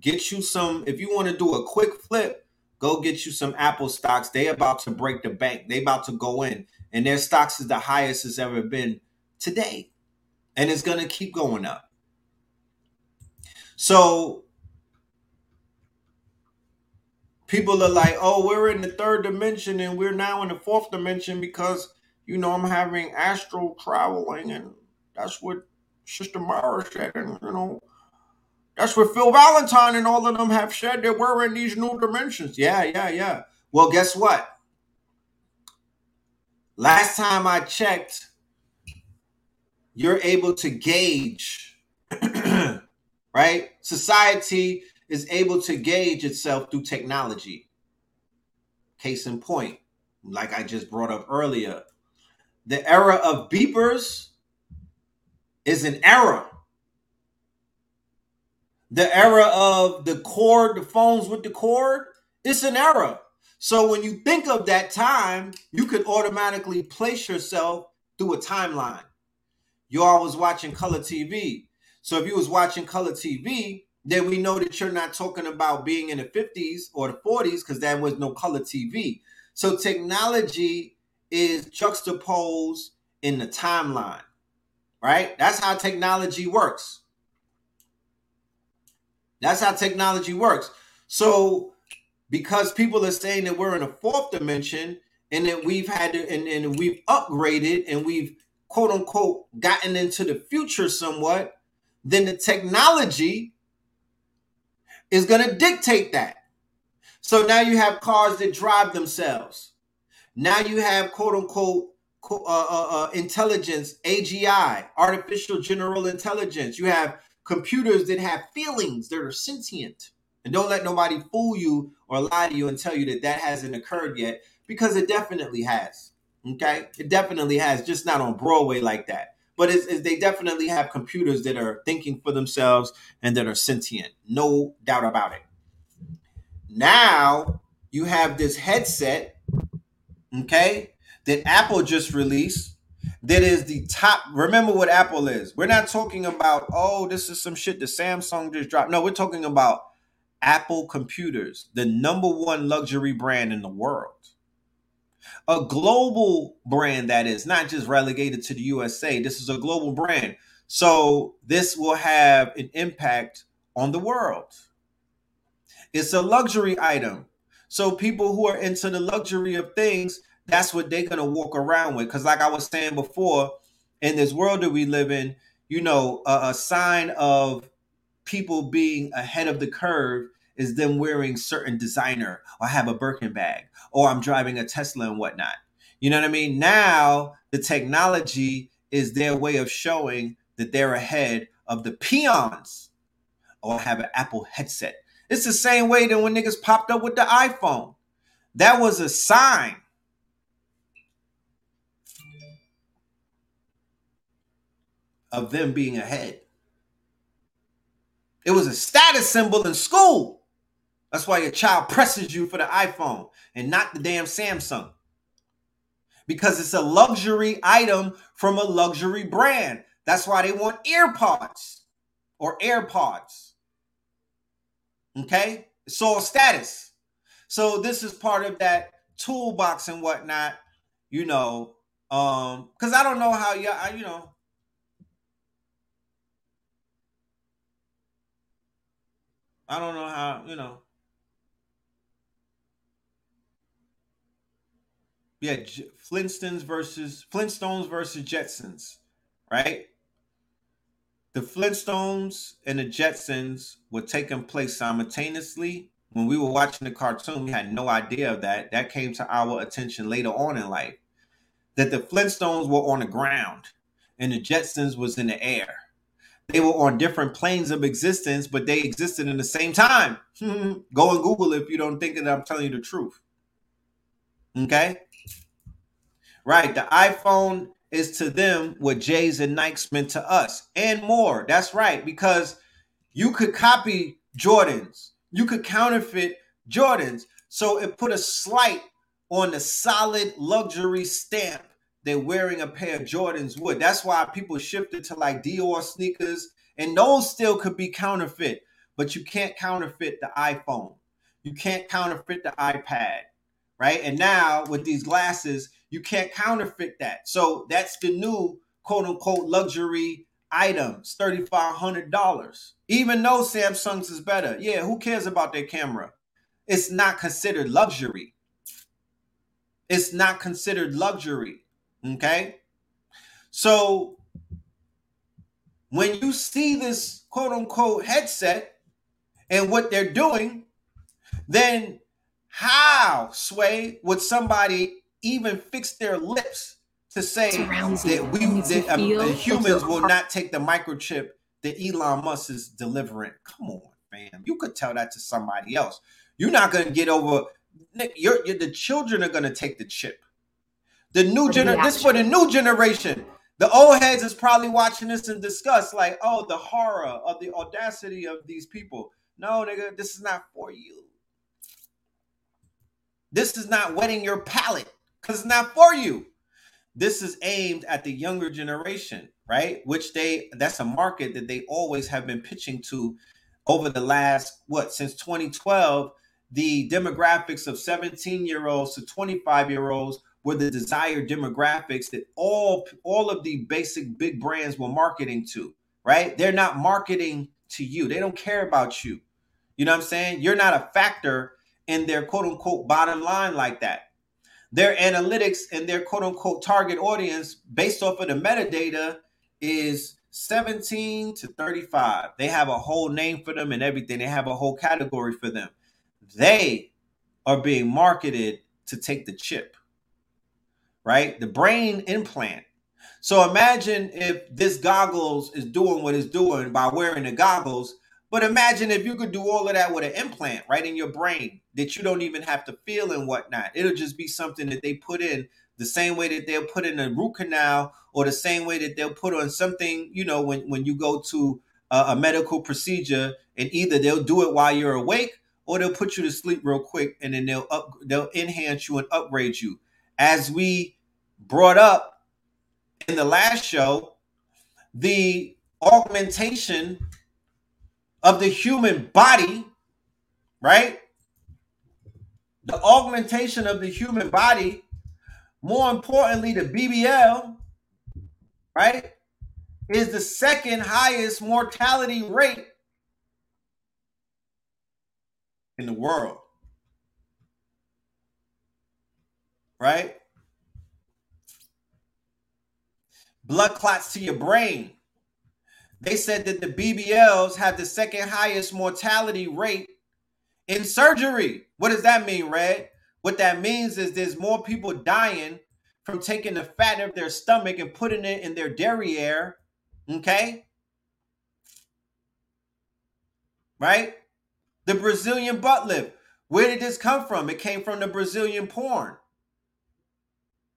get you some if you want to do a quick flip Go get you some Apple stocks. They about to break the bank. They about to go in, and their stocks is the highest it's ever been today, and it's gonna keep going up. So people are like, "Oh, we're in the third dimension, and we're now in the fourth dimension because you know I'm having astral traveling, and that's what Sister Mara said, and you know." That's what Phil Valentine and all of them have said that we're in these new dimensions. Yeah, yeah, yeah. Well, guess what? Last time I checked, you're able to gauge, right? Society is able to gauge itself through technology. Case in point, like I just brought up earlier, the era of beepers is an era the era of the cord, the phones with the cord, it's an era. So when you think of that time, you could automatically place yourself through a timeline. You always watching color TV. So if you was watching color TV, then we know that you're not talking about being in the 50s or the 40s because there was no color TV. So technology is juxtaposed in the timeline, right? That's how technology works. That's how technology works. So, because people are saying that we're in a fourth dimension and that we've had to, and, and we've upgraded and we've quote unquote gotten into the future somewhat, then the technology is going to dictate that. So now you have cars that drive themselves. Now you have quote unquote uh, uh, uh, intelligence, AGI, artificial general intelligence. You have computers that have feelings that are sentient. And don't let nobody fool you or lie to you and tell you that that hasn't occurred yet, because it definitely has. Okay, it definitely has, just not on Broadway like that. But it's, it's, they definitely have computers that are thinking for themselves and that are sentient. No doubt about it. Now you have this headset, okay, that Apple just released that is the top. Remember what Apple is. We're not talking about, oh, this is some shit that Samsung just dropped. No, we're talking about Apple computers, the number one luxury brand in the world. A global brand that is not just relegated to the USA. This is a global brand. So this will have an impact on the world. It's a luxury item. So people who are into the luxury of things, that's what they're gonna walk around with. Because, like I was saying before, in this world that we live in, you know, a, a sign of people being ahead of the curve is them wearing certain designer or have a Birkin bag or I'm driving a Tesla and whatnot. You know what I mean? Now the technology is their way of showing that they're ahead of the peons or have an Apple headset. It's the same way that when niggas popped up with the iPhone. That was a sign of them being ahead. It was a status symbol in school. That's why your child presses you for the iPhone and not the damn Samsung. Because it's a luxury item from a luxury brand. That's why they want earpods or AirPods. Okay? It's all status. So this is part of that toolbox and whatnot, you know. Um, because I don't know how you you know, I don't know how, you know. Yeah, Flintstones versus Flintstones versus Jetsons, right? The Flintstones and the Jetsons were taking place simultaneously. When we were watching the cartoon, we had no idea of that. That came to our attention later on in life. That the Flintstones were on the ground and the Jetsons was in the air they were on different planes of existence, but they existed in the same time. Go and Google if you don't think that I'm telling you the truth. Okay? Right. The iPhone is to them what J's and Nikes meant to us and more. That's right. Because you could copy Jordans, you could counterfeit Jordans. So it put a slight on the solid luxury stamp that wearing a pair of Jordans would. That's why people shifted to like Dior sneakers, and those still could be counterfeit, but you can't counterfeit the iPhone. You can't counterfeit the iPad, right? And now with these glasses, you can't counterfeit that. So that's the new quote unquote luxury items, $3,500. Even though Samsung's is better. Yeah, who cares about their camera? It's not considered luxury. It's not considered luxury. Okay. So when you see this quote unquote headset and what they're doing, then how, Sway, would somebody even fix their lips to say that we that, um, the humans will not take the microchip that Elon Musk is delivering? Come on, man. You could tell that to somebody else. You're not going to get over. You're, you're, the children are going to take the chip. The new gener this for the new generation. The old heads is probably watching this and discuss like, oh, the horror of the audacity of these people. No, nigga, this is not for you. This is not wetting your palate because it's not for you. This is aimed at the younger generation, right? Which they that's a market that they always have been pitching to over the last what since 2012 the demographics of 17 year olds to 25 year olds were the desired demographics that all all of the basic big brands were marketing to, right? They're not marketing to you. They don't care about you. You know what I'm saying? You're not a factor in their quote unquote bottom line like that. Their analytics and their quote unquote target audience based off of the metadata is 17 to 35. They have a whole name for them and everything. They have a whole category for them. They are being marketed to take the chip right? The brain implant. So imagine if this goggles is doing what it's doing by wearing the goggles. But imagine if you could do all of that with an implant right in your brain that you don't even have to feel and whatnot. It'll just be something that they put in the same way that they'll put in a root canal or the same way that they'll put on something, you know, when, when you go to a, a medical procedure and either they'll do it while you're awake or they'll put you to sleep real quick and then they'll up they'll enhance you and upgrade you as we brought up in the last show, the augmentation of the human body, right? The augmentation of the human body, more importantly, the BBL, right, is the second highest mortality rate in the world. Right? blood clots to your brain. They said that the BBLs have the second highest mortality rate in surgery. What does that mean, Red? What that means is there's more people dying from taking the fat of their stomach and putting it in their derriere. Okay? Right? The Brazilian butt lift. Where did this come from? It came from the Brazilian porn.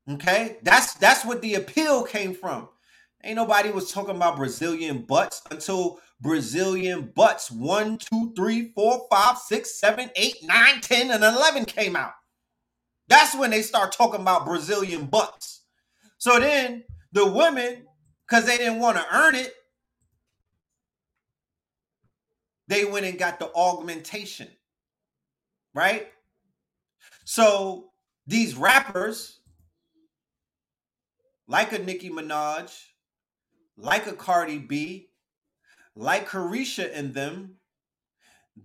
Okay, that's that's what the appeal came from. Ain't nobody was talking about Brazilian butts until Brazilian butts one, two, three, four, five, six, seven, eight, nine, ten, and eleven came out. That's when they start talking about Brazilian butts. So then the women, because they didn't want to earn it, they went and got the augmentation. Right? So these rappers like a Nicki Minaj, like a Cardi B, like Caresha and them,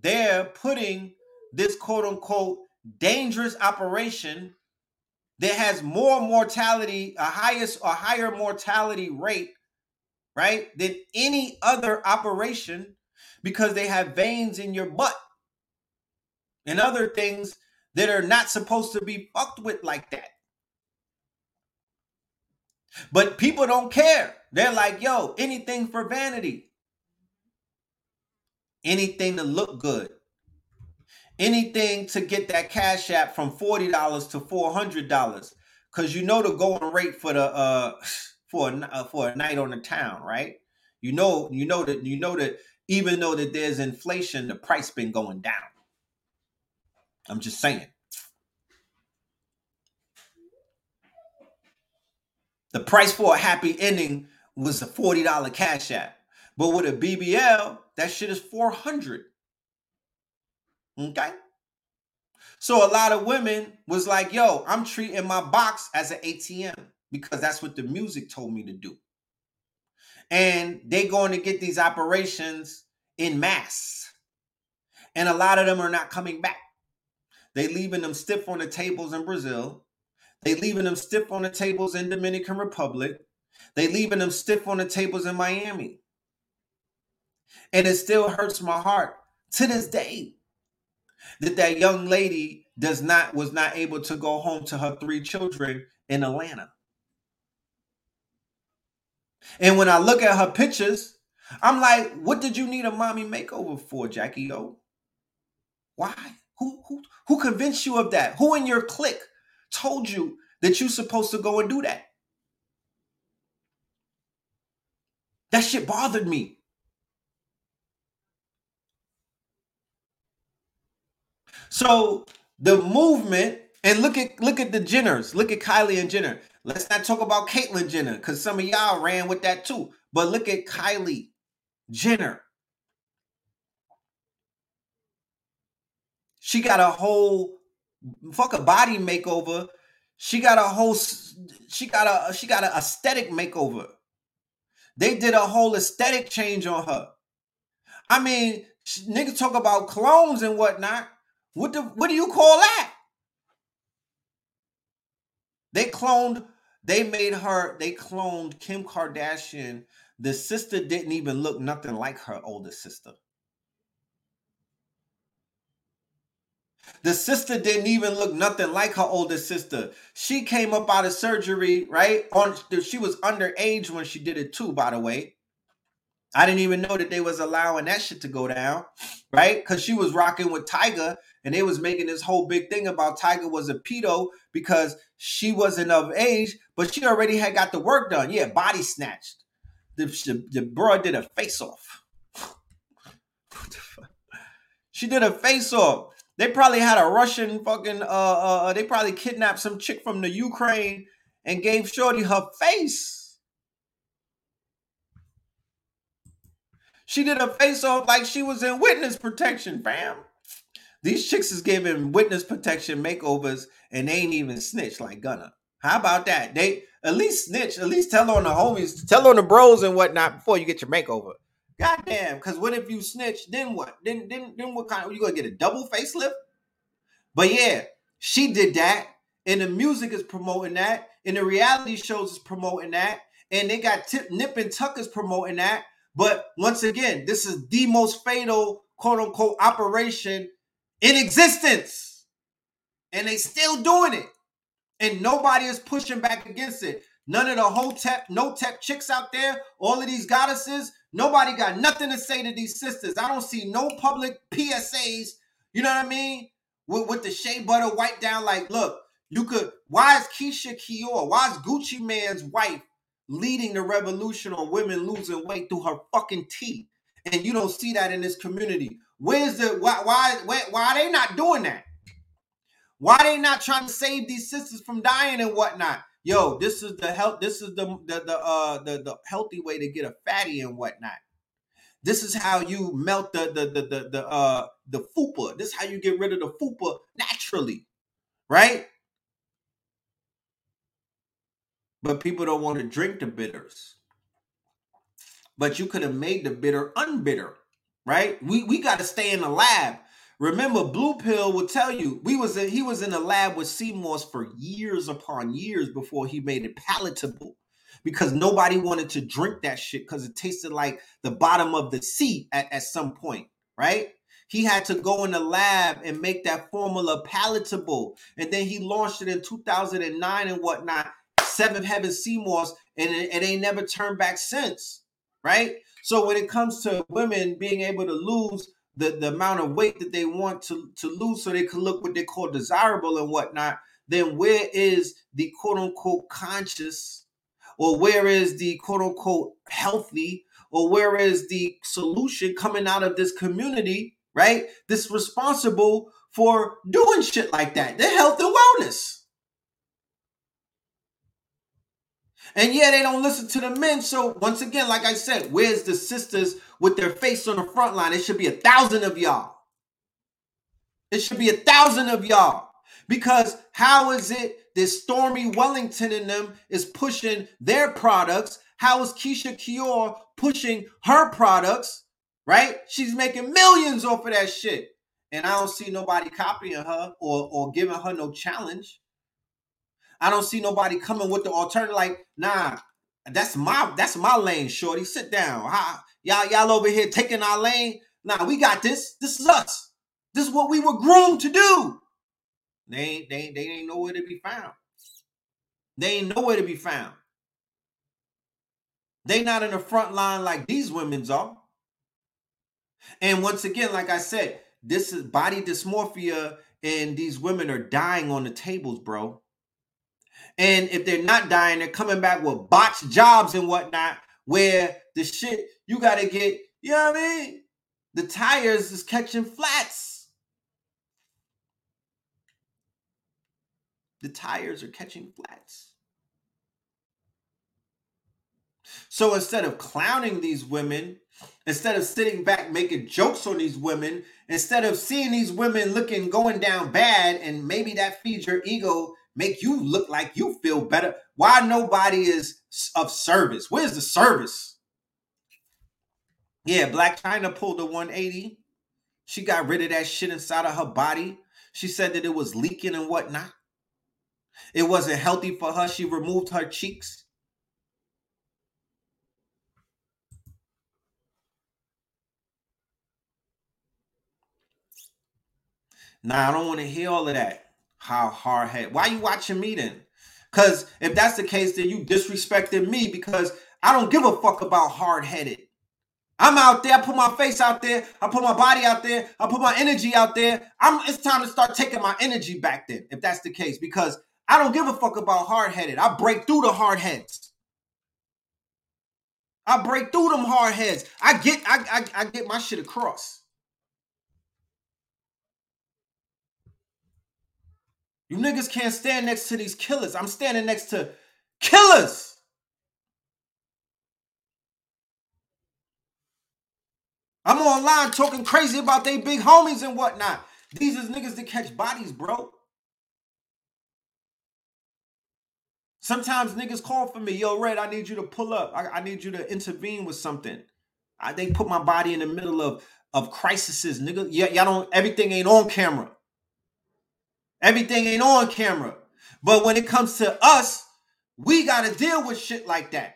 they're putting this quote unquote dangerous operation that has more mortality, a highest a higher mortality rate, right, than any other operation because they have veins in your butt and other things that are not supposed to be fucked with like that. But people don't care. They're like, yo, anything for vanity. Anything to look good, anything to get that cash app from $40 to $400 cuz you know the going rate for the uh for a, uh, for a night on the town, right? You know you know that you know that even though that there's inflation, the price been going down. I'm just saying. The price for a happy ending was a $40 cash app. But with a BBL, that shit is 400. Okay? So a lot of women was like, yo, I'm treating my box as an ATM because that's what the music told me to do. And they going to get these operations in mass. And a lot of them are not coming back. They leaving them stiff on the tables in Brazil. They leaving them stiff on the tables in Dominican Republic. They leaving them stiff on the tables in Miami. And it still hurts my heart to this day that that young lady does not was not able to go home to her three children in Atlanta. And when I look at her pictures, I'm like, what did you need a mommy makeover for, Jackie O? Why? Who who who convinced you of that? Who in your clique told you that you're supposed to go and do that? That shit bothered me. So the movement, and look at look at the Jenners, look at Kylie and Jenner. Let's not talk about Caitlyn Jenner, because some of y'all ran with that too. But look at Kylie Jenner. She got a whole fuck a body makeover. She got a whole she got a she got an aesthetic makeover. They did a whole aesthetic change on her. I mean, niggas talk about clones and whatnot. What the what do you call that? They cloned, they made her, they cloned Kim Kardashian. The sister didn't even look nothing like her older sister. The sister didn't even look nothing like her older sister. She came up out of surgery, right? On she was underage when she did it too, by the way. I didn't even know that they was allowing that shit to go down, right? Because she was rocking with Tyga, and they was making this whole big thing about Tyga was a pedo because she wasn't of age, but she already had got the work done. Yeah, body snatched. The, the, the bro did a face off. she did a face off. They probably had a Russian fucking uh, uh, uh they probably kidnapped some chick from the Ukraine and gave Shorty her face. She did a face off like she was in witness protection, fam. These chicks is giving witness protection makeovers and they ain't even snitch like Gunna. How about that? They at least snitch, at least tell on the homies, tell on the bros and whatnot before you get your makeover. Goddamn, because what if you snitch? Then what? Then then then what kind? Of, you gonna get a double facelift? But yeah, she did that, and the music is promoting that, and the reality shows is promoting that, and they got Tip Nip and Tucker's promoting that. But once again, this is the most fatal quote unquote operation in existence, and they still doing it, and nobody is pushing back against it. None of the hotep, no tech chicks out there, all of these goddesses, Nobody got nothing to say to these sisters. I don't see no public PSAs, you know what I mean? With, with the shea butter wipe down, like, look, you could, why is Keyshia Ka'oir, why is Gucci Mane's wife leading the revolution on women losing weight through her fucking teeth? And you don't see that in this community. Where's the, why, why, why, are they not doing that? Why are they not trying to save these sisters from dying and whatnot? yo, this is the health, this is the the the uh the, the healthy way to get a fatty and whatnot. This is how you melt the the the the, the uh the fupa. This is how you get rid of the fupa naturally, right? But people don't want to drink the bitters. But you could have made the bitter unbitter, right? We we got to stay in the lab. Remember, Blue Pill will tell you we was in, he was in the lab with sea moss for years upon years before he made it palatable because nobody wanted to drink that shit because it tasted like the bottom of the sea at, at some point, right? He had to go in the lab and make that formula palatable. And then he launched it in 2009 and whatnot, Seventh Heaven Sea Moss, and it, it ain't never turned back since. right? So when it comes to women being able to lose the, the amount of weight that they want to, to lose so they can look what they call desirable and whatnot, then where is the quote unquote conscious or where is the quote unquote healthy or where is the solution coming out of this community, right? This responsible for doing shit like that, the health and wellness. And yeah, they don't listen to the men. So once again, like I said, where's the sisters with their face on the front line? It should be a thousand of y'all. It should be a thousand of y'all. Because how is it that Stormy Wellington and them is pushing their products? How is Keyshia Ka'oir pushing her products? Right? She's making millions off of that shit. And I don't see nobody copying her or, or giving her no challenge. I don't see nobody coming with the alternative. Like, nah, that's my that's my lane, shorty. Sit down. Y'all y'all over here taking our lane. Nah, we got this. This is us. This is what we were groomed to do. They ain't they ain't, they ain't nowhere to be found. They ain't nowhere to be found. They not in the front line like these women's are. And once again, like I said, this is body dysmorphia, and these women are dying on the tables, bro. And if they're not dying, they're coming back with botched jobs and whatnot, where the shit you gotta get, you know what I mean? The tires is catching flats. The tires are catching flats. So instead of clowning these women, instead of sitting back making jokes on these women, instead of seeing these women looking going down bad, and maybe that feeds your ego make you look like you feel better. Why nobody is of service? Where's the service? Yeah, Blac Chyna pulled a 180. She got rid of that shit inside of her body. She said that it was leaking and whatnot. It wasn't healthy for her. She removed her cheeks. Now, I don't want to hear all of that how hard headed. Why you watching me then? Because if that's the case, then you disrespected me because I don't give a fuck about hard headed. I'm out there. I put my face out there. I put my body out there. I put my energy out there. I'm. It's time to start taking my energy back then, if that's the case, because I don't give a fuck about hard headed. I break through the hard heads. I break through them hard heads. I get. I. I, I get my shit across. You niggas can't stand next to these killers. I'm standing next to killers. I'm online talking crazy about they big homies and whatnot. These is niggas that catch bodies, bro. Sometimes niggas call for me, yo, Red, I need you to pull up. I, I need you to intervene with something. I, they put my body in the middle of of crises, nigga. Y'all don't. Everything ain't on camera. Everything ain't on camera. But when it comes to us, we got to deal with shit like that.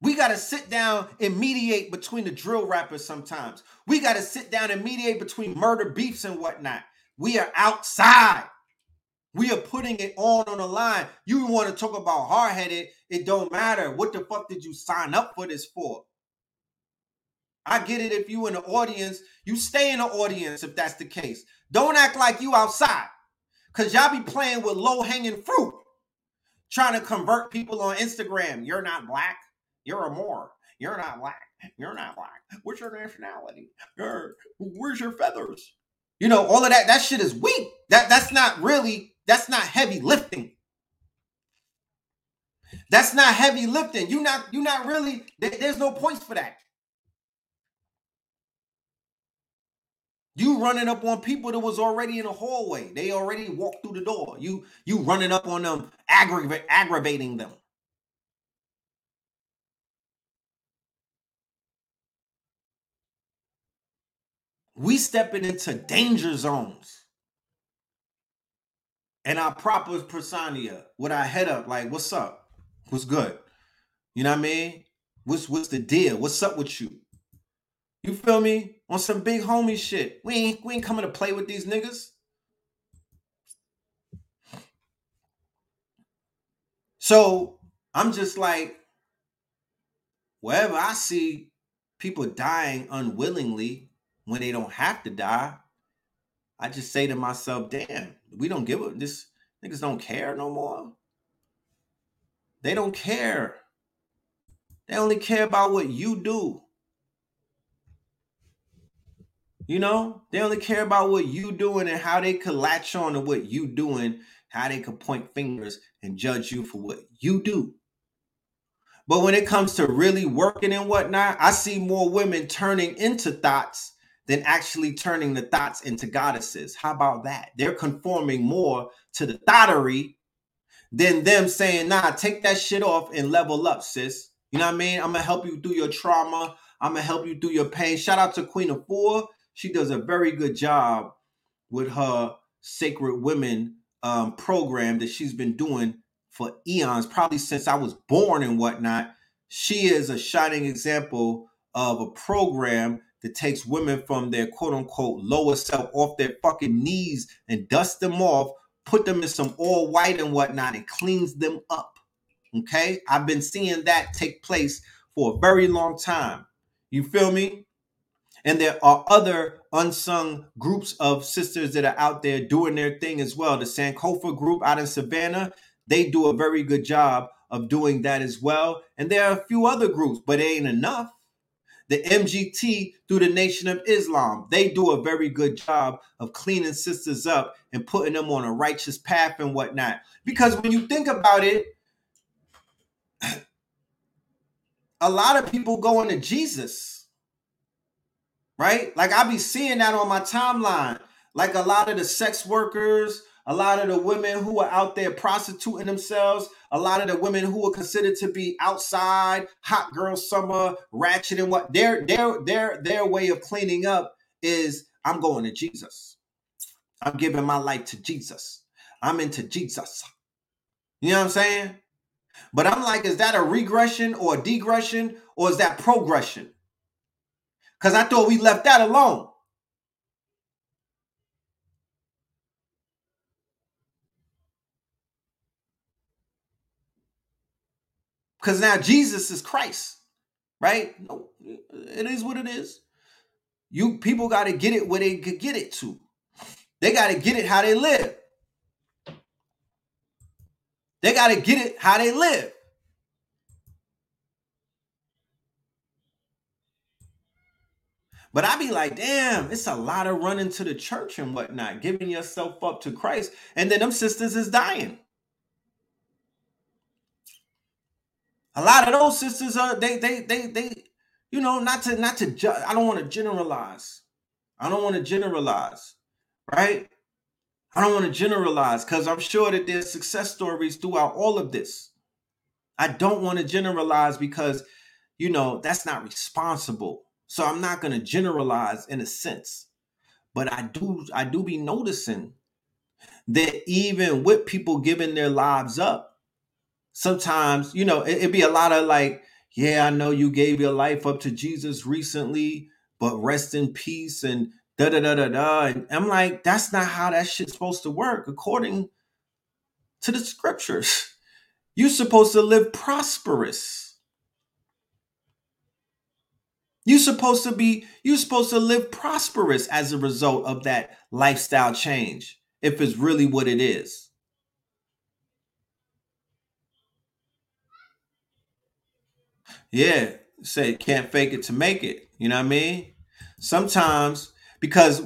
We got to sit down and mediate between the drill rappers sometimes. We got to sit down and mediate between murder beefs and whatnot. We are outside. We are putting it on on the line. You want to talk about hard headed? It don't matter. What the fuck did you sign up for this for? I get it if you in the audience, you stay in the audience if that's the case. Don't act like you outside. Cause y'all be playing with low-hanging fruit. Trying to convert people on Instagram. You're not black. You're a Moor. You're not black. You're not black. What's your nationality? You're, where's your feathers? You know, all of that, that shit is weak. That that's not really, that's not heavy lifting. That's not heavy lifting. You not, you not really, there's no points for that. You running up on people that was already in the hallway. They already walked through the door. You you running up on them, aggravating aggravating them. We stepping into danger zones. And our proper persona with our head up, like, what's up? What's good? You know what I mean? What's what's the deal? What's up with you? You feel me? On some big homie shit. We ain't we ain't coming to play with these niggas. So I'm just like, wherever I see people dying unwillingly when they don't have to die, I just say to myself, damn, we don't give a this niggas don't care no more. They don't care. They only care about what you do. You know, they only care about what you doing and how they could latch on to what you doing, how they could point fingers and judge you for what you do. But when it comes to really working and whatnot, I see more women turning into thoughts than actually turning the thoughts into goddesses. How about that? They're conforming more to the thottery than them saying, nah, take that shit off and level up, sis. You know what I mean? I'm gonna help you through your trauma. I'm gonna help you through your pain. Shout out to Queen Afua. She does a very good job with her Sacred Women um, program that she's been doing for eons, probably since I was born and whatnot. She is a shining example of a program that takes women from their quote unquote lower self off their fucking knees and dust them off, put them in some all white and whatnot, and cleans them up. Okay. I've been seeing that take place for a very long time. You feel me? And there are other unsung groups of sisters that are out there doing their thing as well. The Sankofa group out in Savannah, they do a very good job of doing that as well. And there are a few other groups, but it ain't enough. The MGT through the Nation of Islam, they do a very good job of cleaning sisters up and putting them on a righteous path and whatnot. Because when you think about it, a lot of people going to Jesus, right? Like I be seeing that on my timeline. Like a lot of the sex workers, a lot of the women who are out there prostituting themselves, a lot of the women who are considered to be outside, hot girl summer, ratchet and what their their their their way of cleaning up is I'm going to Jesus. I'm giving my life to Jesus. I'm into Jesus. You know what I'm saying? But I'm like, is that a regression or a degression or is that progression? Because I thought we left that alone. Because now Jesus is Christ, right? No, it is what it is. You people got to get it where they could get it to. They got to get it how they live. They got to get it how they live. But I be like, damn, it's a lot of running to the church and whatnot, giving yourself up to Christ. And then them sisters is dying. A lot of those sisters are they they they they you know not to not to ju- I don't want to generalize. I don't want to generalize, right? I don't want to generalize because I'm sure that there's success stories throughout all of this. I don't want to generalize because you know that's not responsible. So I'm not going to generalize in a sense. But I do I do be noticing that even with people giving their lives up, sometimes, you know, it, it'd be a lot of like, yeah, I know you gave your life up to Jesus recently, but rest in peace and da da da da da. And I'm like, that's not how that shit's supposed to work according to the scriptures. You're supposed to live prosperous. You're supposed to be, you're supposed to live prosperous as a result of that lifestyle change, if it's really what it is. Yeah, say can't fake it to make it. You know what I mean? Sometimes because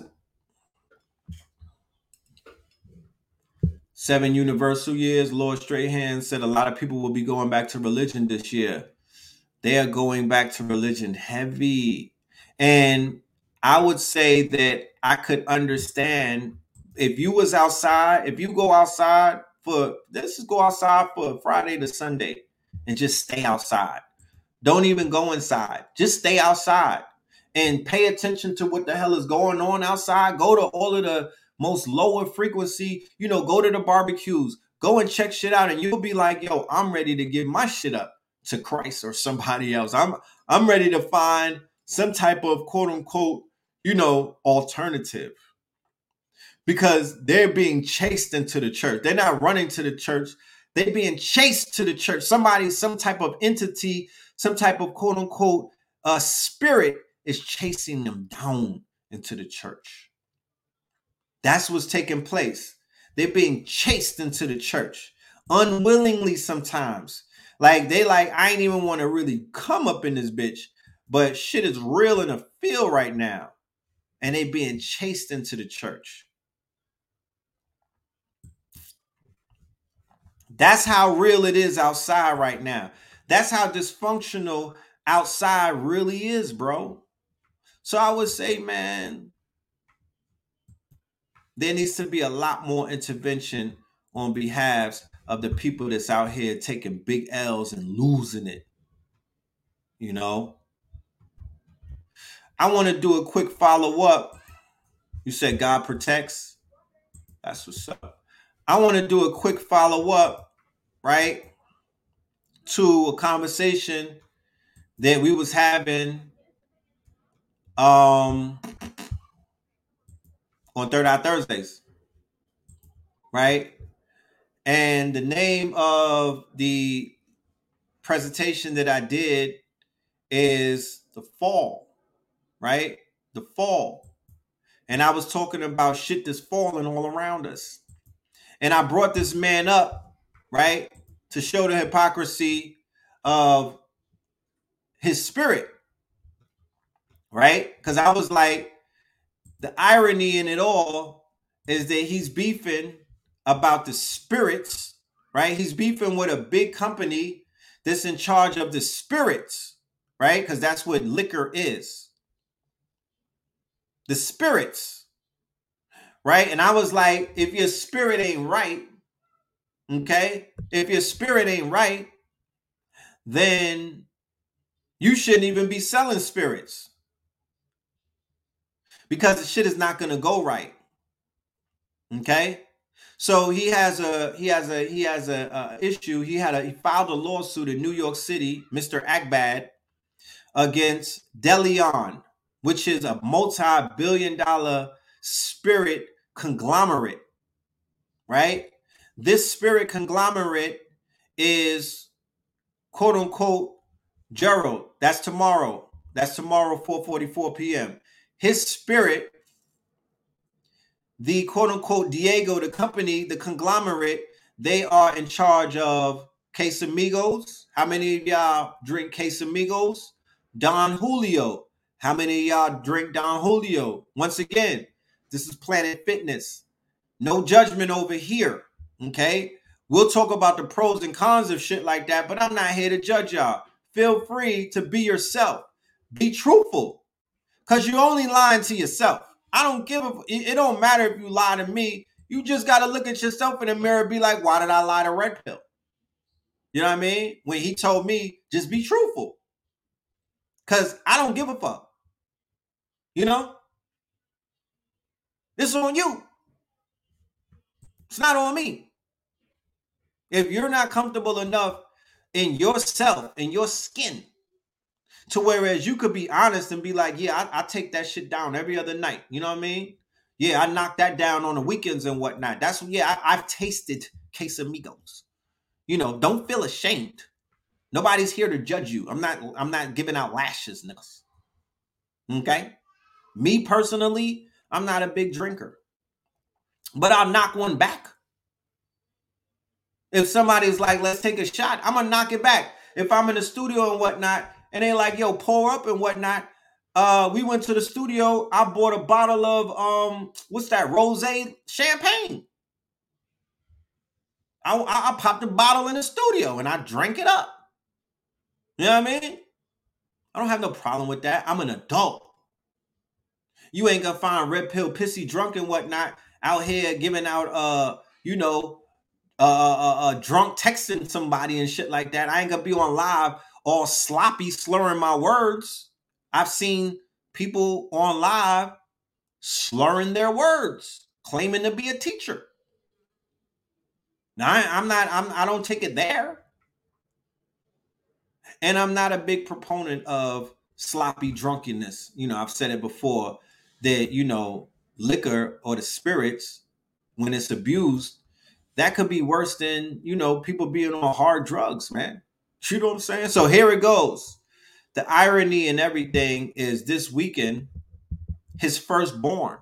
seven universal years, Lord Strahan said a lot of people will be going back to religion this year. They are going back to religion heavy. And I would say that I could understand if you was outside, if you go outside for let's just go outside for Friday to Sunday and just stay outside don't even go inside. Just stay outside and pay attention to what the hell is going on outside. Go to all of the most lower frequency, you know, go to the barbecues, go and check shit out, and you'll be like, yo, I'm ready to give my shit up to Christ or somebody else. I'm I'm ready to find some type of quote unquote, you know, alternative. Because they're being chased into the church. They're not running to the church. They're being chased to the church. Somebody, some type of entity, some type of quote unquote uh, spirit is chasing them down into the church. That's what's taking place. They're being chased into the church unwillingly sometimes. Like they like, I ain't even want to really come up in this bitch, but shit is real in the field right now. And they being chased into the church. That's how real it is outside right now. That's how dysfunctional outside really is, bro. So I would say, man, there needs to be a lot more intervention on behalf of the people that's out here taking big L's and losing it. You know, I want to do a quick follow up. You said God protects. That's what's up. I want to do a quick follow up, right, to a conversation that we was having um on Third Eye Thursdays, right? And the name of the presentation that I did is The Fall, right? The Fall. And I was talking about shit that's falling all around us. And I brought this man up, right, to show the hypocrisy of his spirit, right? Because I was like, the irony in it all is that he's beefing about the spirits, right? He's beefing with a big company that's in charge of the spirits, right? Because that's what liquor is. The spirits, right? And I was like, if your spirit ain't right, okay, if your spirit ain't right, then you shouldn't even be selling spirits because the shit is not going to go right. Okay? So he has a he has a he has a, a issue. He had a he filed a lawsuit in New York City, Mr. Akbad, against Delion, which is a multi-billion dollar spirit conglomerate. Right? This spirit conglomerate is quote unquote Gerald. That's tomorrow. That's tomorrow, 4:44 p.m. His spirit the quote unquote Diageo, the company, the conglomerate, they are in charge of Casamigos. How many of y'all drink Casamigos? Don Julio. How many of y'all drink Don Julio? Once again, this is Planet Fitness. No judgment over here. Okay. We'll talk about the pros and cons of shit like that, but I'm not here to judge y'all. Feel free to be yourself. Be truthful. Because you're only lying to yourself. I don't give a. It don't matter if you lie to me. You just got to look at yourself in the mirror be like, why did I lie to Red Pill? You know what I mean? When he told me, just be truthful. Because I don't give a fuck. You know? It's on you. It's not on me. If you're not comfortable enough in yourself, in your skin, to whereas you could be honest and be like, yeah, I, I take that shit down every other night. You know what I mean? Yeah, I knock that down on the weekends and whatnot. That's yeah, I, I've tasted Casamigos. You know, don't feel ashamed. Nobody's here to judge you. I'm not. I'm not giving out lashes, niggas. Okay. Me personally, I'm not a big drinker, but I'll knock one back. If somebody's like, "Let's take a shot," I'm gonna knock it back. If I'm in the studio and whatnot, and they like, yo, pour up and whatnot. Uh, we went to the studio. I bought a bottle of um, what's that, rose champagne. I, I, I popped a bottle in the studio and I drank it up. You know what I mean? I don't have no problem with that. I'm an adult. You ain't gonna find red pill pissy drunk and whatnot out here giving out uh, you know, uh, uh, uh, drunk texting somebody and shit like that. I ain't gonna be on live all sloppy, slurring my words. I've seen people on live slurring their words, claiming to be a teacher. Now I, am not. I'm. I don't take it there. And I'm not a big proponent of sloppy drunkenness. You know, I've said it before that you know liquor or the spirits, when it's abused, that could be worse than you know people being on hard drugs, man. You know what I'm saying? So here it goes. The irony and everything is this weekend, his firstborn,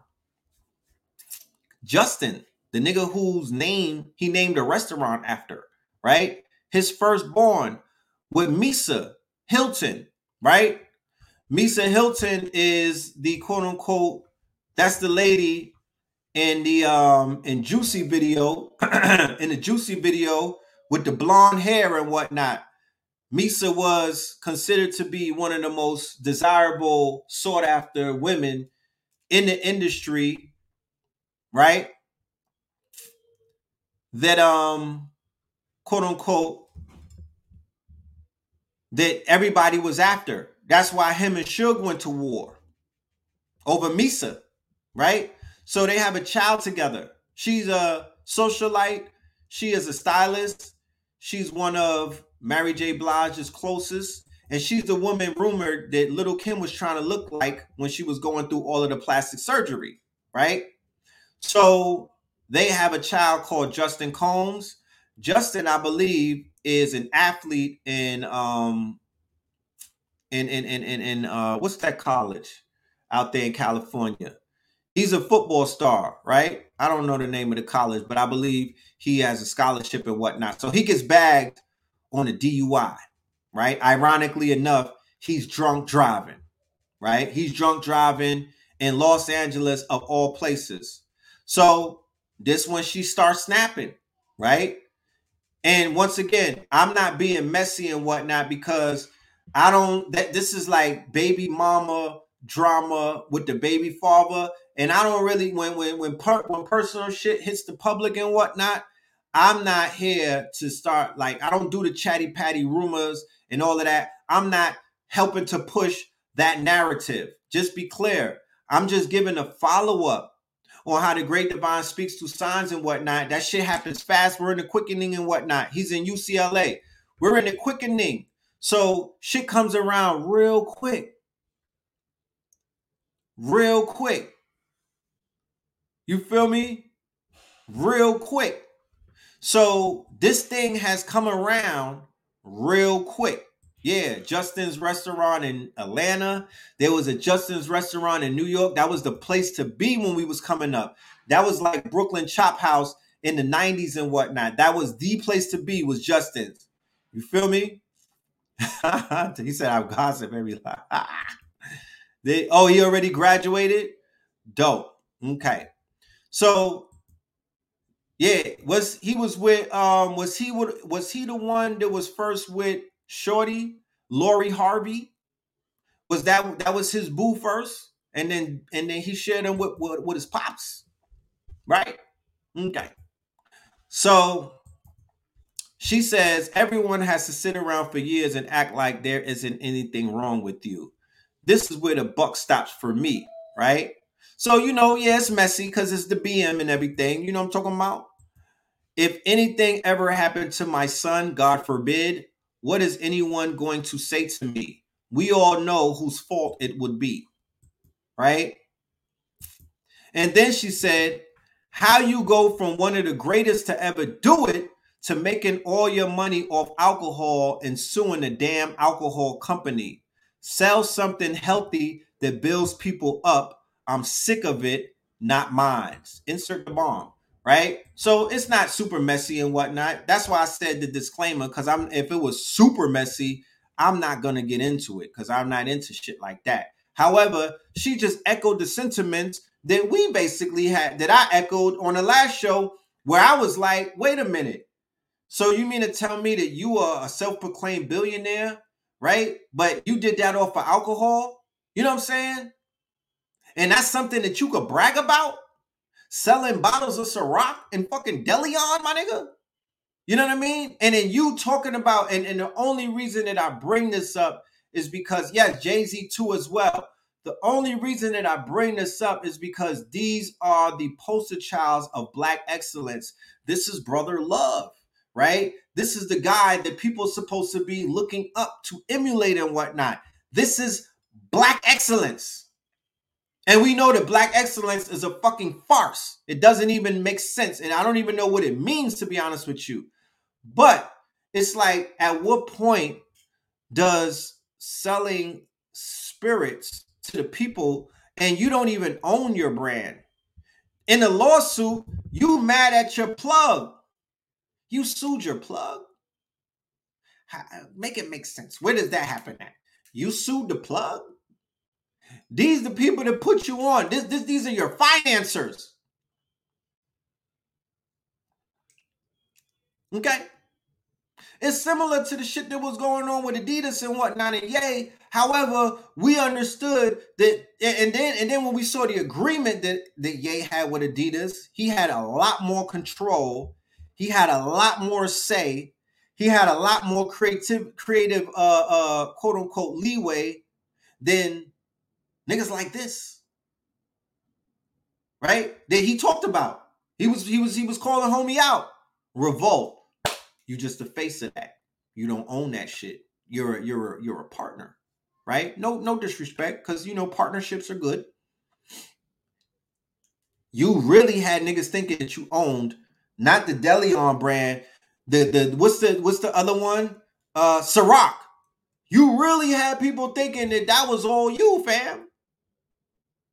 Justin, the nigga whose name he named a restaurant after, right? His firstborn with Misa Hylton, right? Misa Hylton is the quote unquote, that's the lady in the um in Juicy video, in the Juicy video with the blonde hair and whatnot. Misa was considered to be one of the most desirable, sought after women in the industry, right? That um quote unquote that everybody was after. That's why him and Suge went to war over Misa, right? So they have a child together. She's a socialite. She is a stylist. She's one of Mary J. Blige's closest. And she's the woman rumored that Lil' Kim was trying to look like when she was going through all of the plastic surgery, right? So they have a child called Justin Combs. Justin, I believe, is an athlete in um in in in in, in uh what's that college out there in California? he's a football star, right? I don't know the name of the college, but I believe he has a scholarship and whatnot. So he gets bagged on a DUI, right? Ironically enough, he's drunk driving, right? He's drunk driving in Los Angeles, of all places. So this when she starts snapping, right? And once again, I'm not being messy and whatnot because I don't that this is like baby mama drama with the baby father and I don't really when when when per, when personal shit hits the public and whatnot, I'm not here to start like I don't do the chatty patty rumors and all of that. I'm not helping to push that narrative. Just be clear. I'm just giving a follow up on how the great divine speaks to signs and whatnot. That shit happens fast. We're in the quickening and whatnot. He's in UCLA. We're in the quickening. So shit comes around real quick. Real quick. You feel me? Real quick. So this thing has come around real quick. Yeah, Justin's restaurant in Atlanta. There was a Justin's restaurant in New York. That was the place to be when we was coming up. That was like Brooklyn Chop House in the 90s and whatnot. That was the place to be was Justin's. You feel me? he said I'm gossip every they, oh, he already graduated? Dope. Okay. So yeah, was he was with um was he would was he the one that was first with Shorty, Lori Harvey? Was that that was his boo first? And then and then he shared him with, with, with his pops. Right? Okay. So she says everyone has to sit around for years and act like there isn't anything wrong with you. This is where the buck stops for me, right? So, you know, yeah, it's messy because it's the BM and everything. You know I'm talking about? If anything ever happened to my son, God forbid, what is anyone going to say to me? We all know whose fault it would be. Right? And then she said, How you go from one of the greatest to ever do it to making all your money off alcohol and suing a damn alcohol company. Sell something healthy that builds people up I'm sick of it, not mine. Insert the bomb, right? So it's not super messy and whatnot. That's why I said the disclaimer, because I'm if it was super messy, I'm not gonna get into it because I'm not into shit like that. However, she just echoed the sentiments that we basically had that I echoed on the last show where I was like, wait a minute. So you mean to tell me that you are a self-proclaimed billionaire, right? But you did that off of alcohol? You know what I'm saying? And that's something that you could brag about? Selling bottles of Ciroc and fucking Deleon, my nigga? You know what I mean? And then you talking about, and, and the only reason that I bring this up is because, yes, Jay Z too as well. The only reason that I bring this up is because these are the poster childs of black excellence. This is brother love, right? This is the guy that people are supposed to be looking up to emulate and whatnot. This is black excellence. And we know that black excellence is a fucking farce. It doesn't even make sense. And I don't even know what it means, to be honest with you. But it's like, at what point does selling spirits to the people and you don't even own your brand? In a lawsuit, you mad at your plug. You sued your plug. Make it make sense. Where does that happen at? You sued the plug? These the people that put you on. This, this, these are your financiers. Okay. It's similar to the shit that was going on with Adidas and whatnot and Ye. However, we understood that, and then and then when we saw the agreement that that Ye had with Adidas, he had a lot more control. He had a lot more say. He had a lot more creative, creative, uh, uh, quote unquote leeway than Niggas like this. Right? That he talked about. He was he was he was calling homie out. Revolt. You just the face of that. You don't own that shit. You're a, you're a, you're a partner. Right? No no disrespect cuz you know partnerships are good. You really had niggas thinking that you owned not the Deleon brand, the the what's the what's the other one? Uh Ciroc. You really had people thinking that that was all you, fam.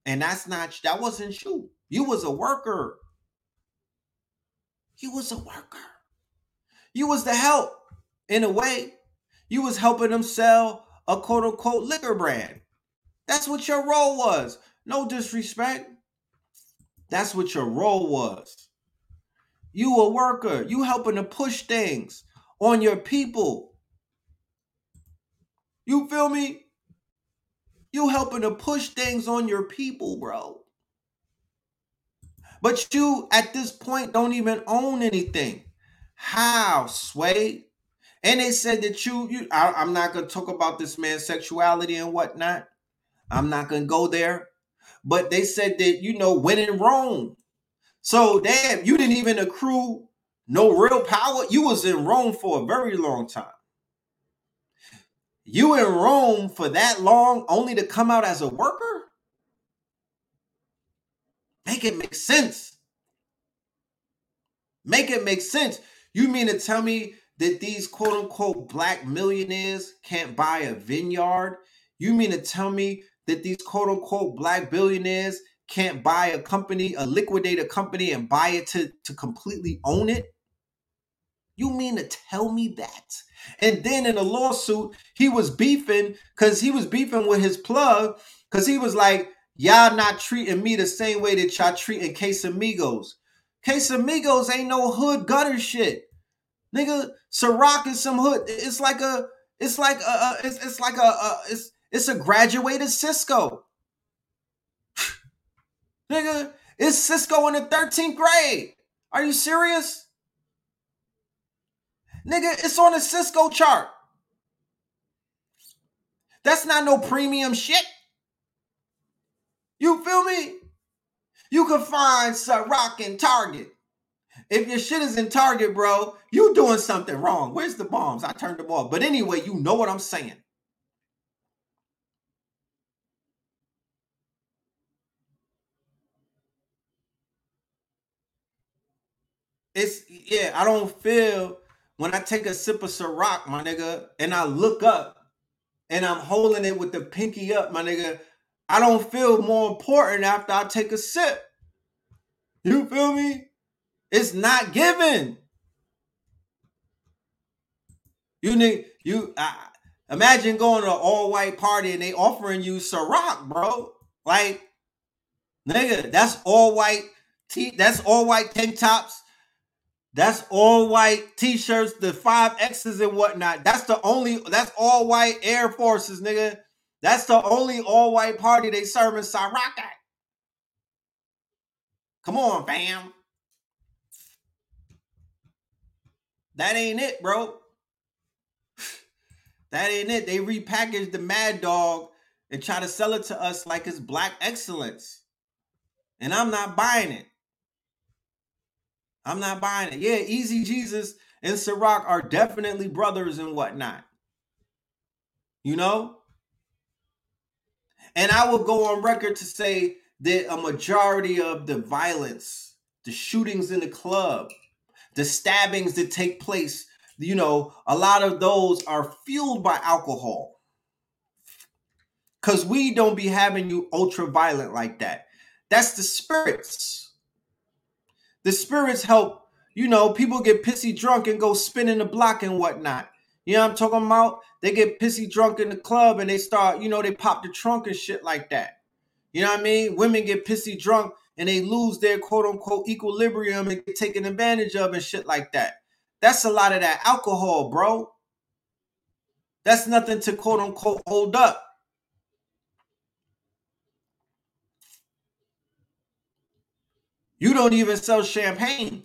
And that's not that wasn't you. You was a worker. You was a worker. You was the help in a way. You was helping them sell a quote unquote liquor brand. That's what your role was. No disrespect. That's what your role was. You a worker. You helping to push things on your people. You feel me? You helping to push things on your people, bro. But you at this point don't even own anything. How, Sway? And they said that you, you I, I'm not gonna talk about this man's sexuality and whatnot. I'm not gonna go there. But they said that you know when in Rome. So damn, you didn't even accrue no real power. You was in Rome for a very long time. You in Rome for that long only to come out as a worker? Make it make sense. Make it make sense. You mean to tell me that these quote unquote black millionaires can't buy a vineyard? You mean to tell me that these quote unquote black billionaires can't buy a company, a liquidate a company and buy it to, to completely own it? You mean to tell me that? And then in a lawsuit, he was beefing because he was beefing with his plug because he was like, y'all not treating me the same way that y'all treating Casamigos. Casamigos ain't no hood gutter shit. Nigga, Ciroc is some hood. It's like a, it's like a, a it's, it's like a, a, it's, it's a graduated Cisco. Nigga, it's Cisco in the 13th grade. Are you serious? Nigga, it's on the Cisco chart. That's not no premium shit. You feel me? You can find Ciroc in Target. If your shit is in Target, bro, you doing something wrong. Where's the bombs? I turned them off. But anyway, you know what I'm saying. It's yeah, I don't feel when I take a sip of Ciroc, my nigga, and I look up and I'm holding it with the pinky up, my nigga, I don't feel more important after I take a sip. You feel me? It's not given. You need you I, imagine going to an all white party and they offering you Ciroc, bro. Like, nigga, that's all white. That's all white tank tops that's all white t-shirts, the five X's and whatnot. That's the only that's all white Air Forces, nigga. That's the only all white party they serve in Ciroc Come on, fam. That ain't it, bro. That ain't it. They repackaged the Mad Dog and try to sell it to us like it's black excellence. And I'm not buying it. I'm not buying it. Yeah, Easy Jesus and Ciroc are definitely brothers and whatnot. You know? And I will go on record to say that a majority of the violence, the shootings in the club, the stabbings that take place, you know, a lot of those are fueled by alcohol. Cause we don't be having you ultra violent like that. That's the spirits. The spirits help, you know, people get pissy drunk and go spinning the block and whatnot. You know what I'm talking about? They get pissy drunk in the club and they start, you know, they pop the trunk and shit like that. You know what I mean? Women get pissy drunk and they lose their quote unquote equilibrium and get taken advantage of and shit like that. That's a lot of that alcohol, bro. That's nothing to quote unquote hold up. You don't even sell champagne.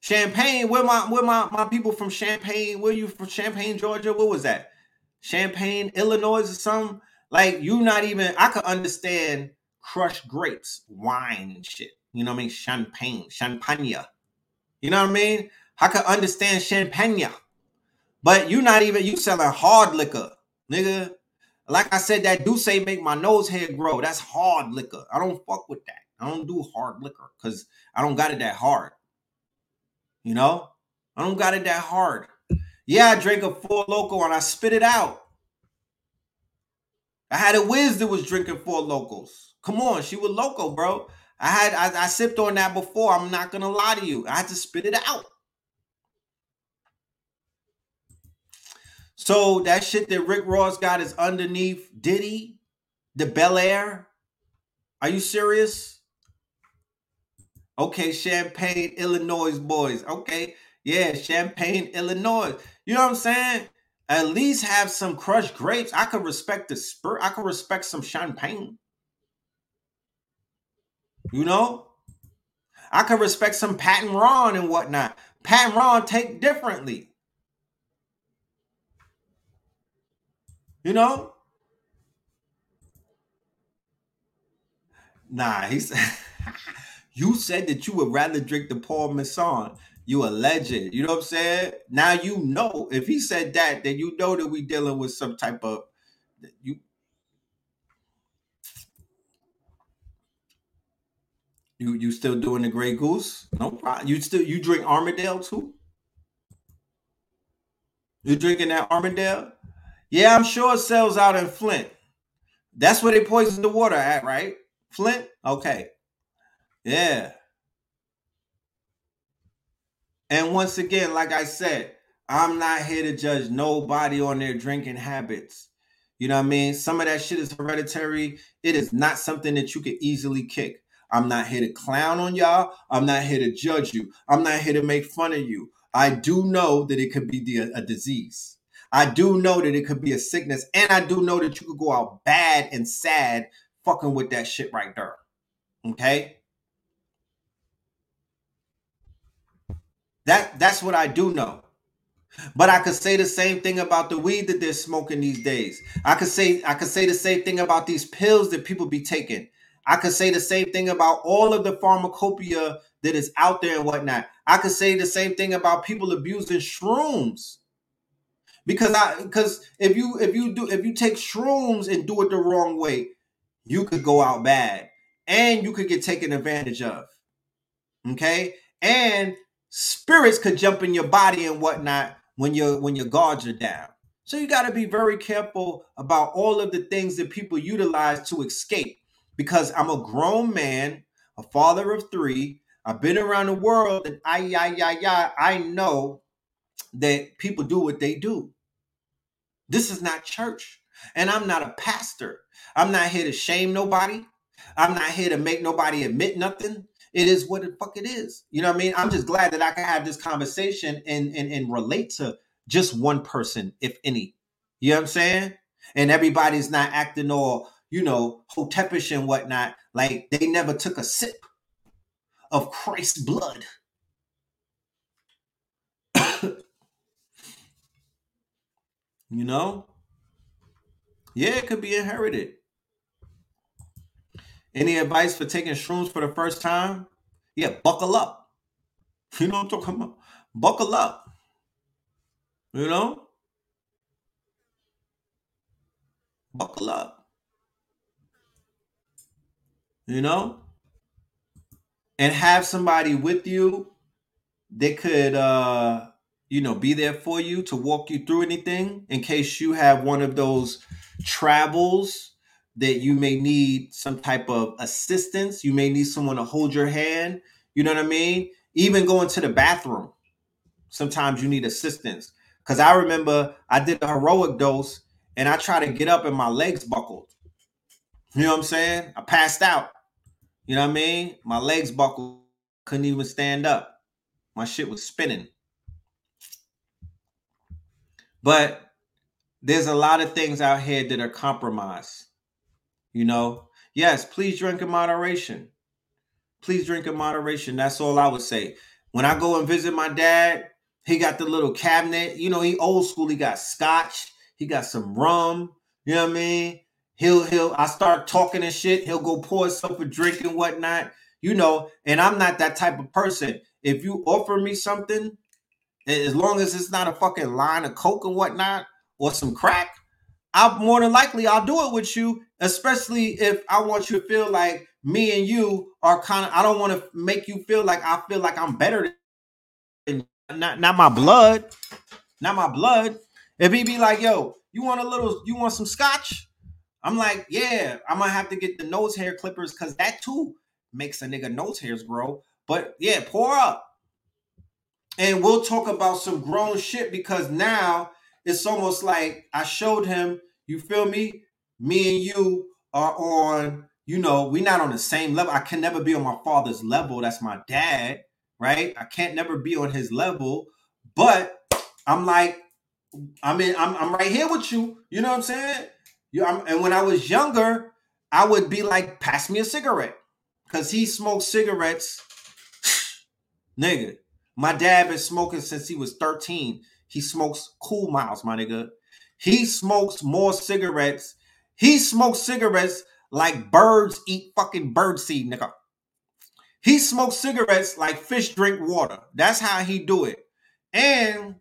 Champagne, where my where my, my people from Champaign, where you from Champaign, Georgia? What was that? Champaign, Illinois or something? Like you not even I could understand crushed grapes, wine and shit. You know what I mean? Champagne, champagne. You know what I mean? I could understand champagne. But you not even you selling hard liquor, nigga. Like I said, that do say make my nose hair grow. That's hard liquor. I don't fuck with that. I don't do hard liquor because I don't got it that hard. You know, I don't got it that hard. Yeah, I drank a Four Loko and I spit it out. I had a whiz that was drinking Four Lokos. Come on, she was loco, bro. I had I, I sipped on that before. I'm not gonna lie to you. I had to spit it out. So that shit that Rick Ross got is underneath Diddy, the Belaire. Are you serious? Okay, Champaign, Illinois boys. Okay, yeah, Champaign, Illinois. You know what I'm saying? At least have some crushed grapes. I could respect the spur. I could respect some champagne. You know, I could respect some Patrón and whatnot. Patrón take differently. You know? Nah, he's You said that you would rather drink the Paul Masson. You a legend. You know what I'm saying? Now you know. If he said that, then you know that we dealing with some type of you. You you still doing the Grey Goose? No problem. You still you drink Armadale too? You drinking that Armadale? Yeah, I'm sure it sells out in Flint. That's where they poison the water at, right? Flint? Okay. Yeah. And once again, like I said, I'm not here to judge nobody on their drinking habits. You know what I mean? Some of that shit is hereditary. It is not something that you can easily kick. I'm not here to clown on y'all. I'm not here to judge you. I'm not here to make fun of you. I do know that it could be the, a disease. I do know that it could be a sickness. And I do know that you could go out bad and sad fucking with that shit right there. Okay? That that's what I do know. But I could say the same thing about the weed that they're smoking these days. I could say I could say the same thing about these pills that people be taking. I could say the same thing about all of the pharmacopoeia that is out there and whatnot. I could say the same thing about people abusing shrooms. Because I because if you if you do if you take shrooms and do it the wrong way, you could go out bad and you could get taken advantage of. Okay? And spirits could jump in your body and whatnot when your when your guards are down. So you got to be very careful about all of the things that people utilize to escape. Because I'm a grown man, a father of three. I've been around the world, and I, I, I, I, I know that people do what they do. This is not church, and I'm not a pastor. I'm not here to shame nobody. I'm not here to make nobody admit nothing it is what the fuck it is. You know what I mean? I'm just glad that I can have this conversation and and, and relate to just one person, if any. You know what I'm saying? And everybody's not acting all, you know, hotepish and whatnot, like they never took a sip of Christ's blood. you know? Yeah, it could be inherited. Any advice for taking shrooms for the first time? Yeah, buckle up. You know what I'm talking about? Buckle up. You know? Buckle up. you know, and have somebody with you that could, uh, you know, be there for you to walk you through anything in case you have one of those travels that you may need some type of assistance. You may need someone to hold your hand. You know what I mean? Even going to the bathroom, sometimes you need assistance. Because I remember I did the heroic dose and I tried to get up and my legs buckled. You know what I'm saying? I passed out. You know what I mean? My legs buckled, couldn't even stand up. My shit was spinning. But there's a lot of things out here that are compromised. You know, yes, please drink in moderation. Please drink in moderation. That's all I would say. When I go and visit my dad, he got the little cabinet. You know, he old school. He got scotch. He got some rum. You know what I mean? He'll he'll I start talking and shit. He'll go pour himself a drink and whatnot. You know, and I'm not that type of person. If you offer me something, as long as it's not a fucking line of coke and whatnot or some crack, I'll more than likely I'll do it with you, especially if I want you to feel like me and you are kind of I don't want to make you feel like I feel like I'm better than not not my blood, not my blood. If he be like, yo, you want a little, you want some scotch? I'm like, yeah, I'm gonna have to get the nose hair clippers because that too makes a nigga nose hairs grow. But yeah, pour up. And we'll talk about some grown shit because now it's almost like I showed him, you feel me? Me and you are on, you know, we're not on the same level. I can never be on my father's level. That's my dad, right? I can't never be on his level. But I'm like, I mean, I'm, I'm right here with you. You know what I'm saying? You, I'm, and when I was younger, I would be like, pass me a cigarette. Because he smoked cigarettes. nigga, my dad been smoking since he was 13. He smokes Kool Milds, my nigga. He smokes more cigarettes. He smokes cigarettes like birds eat fucking bird seed, nigga. He smokes cigarettes like fish drink water. That's how he do it. And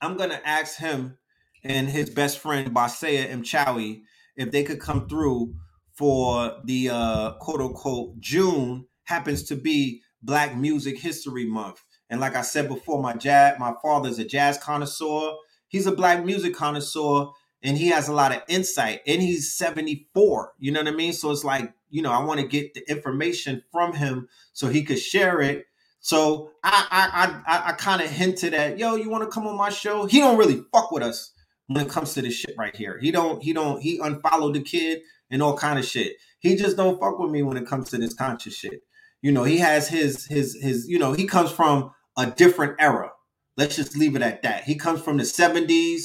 I'm gonna ask him and his best friend Basaya Mchawi if they could come through for the uh, quote unquote June happens to be Black Music History Month. And like I said before, my jazz, my father's a jazz connoisseur. He's a black music connoisseur, and he has a lot of insight. And he's 74. You know what I mean? So it's like, you know, I want to get the information from him so he could share it. So I I I, I kind of hinted at, yo, you want to come on my show? He don't really fuck with us when it comes to this shit right here. He don't he don't he unfollowed the kid and all kind of shit. He just don't fuck with me when it comes to this conscious shit. You know, he has his his his you know, he comes from a different era. Let's just leave it at that. He comes from the 70s,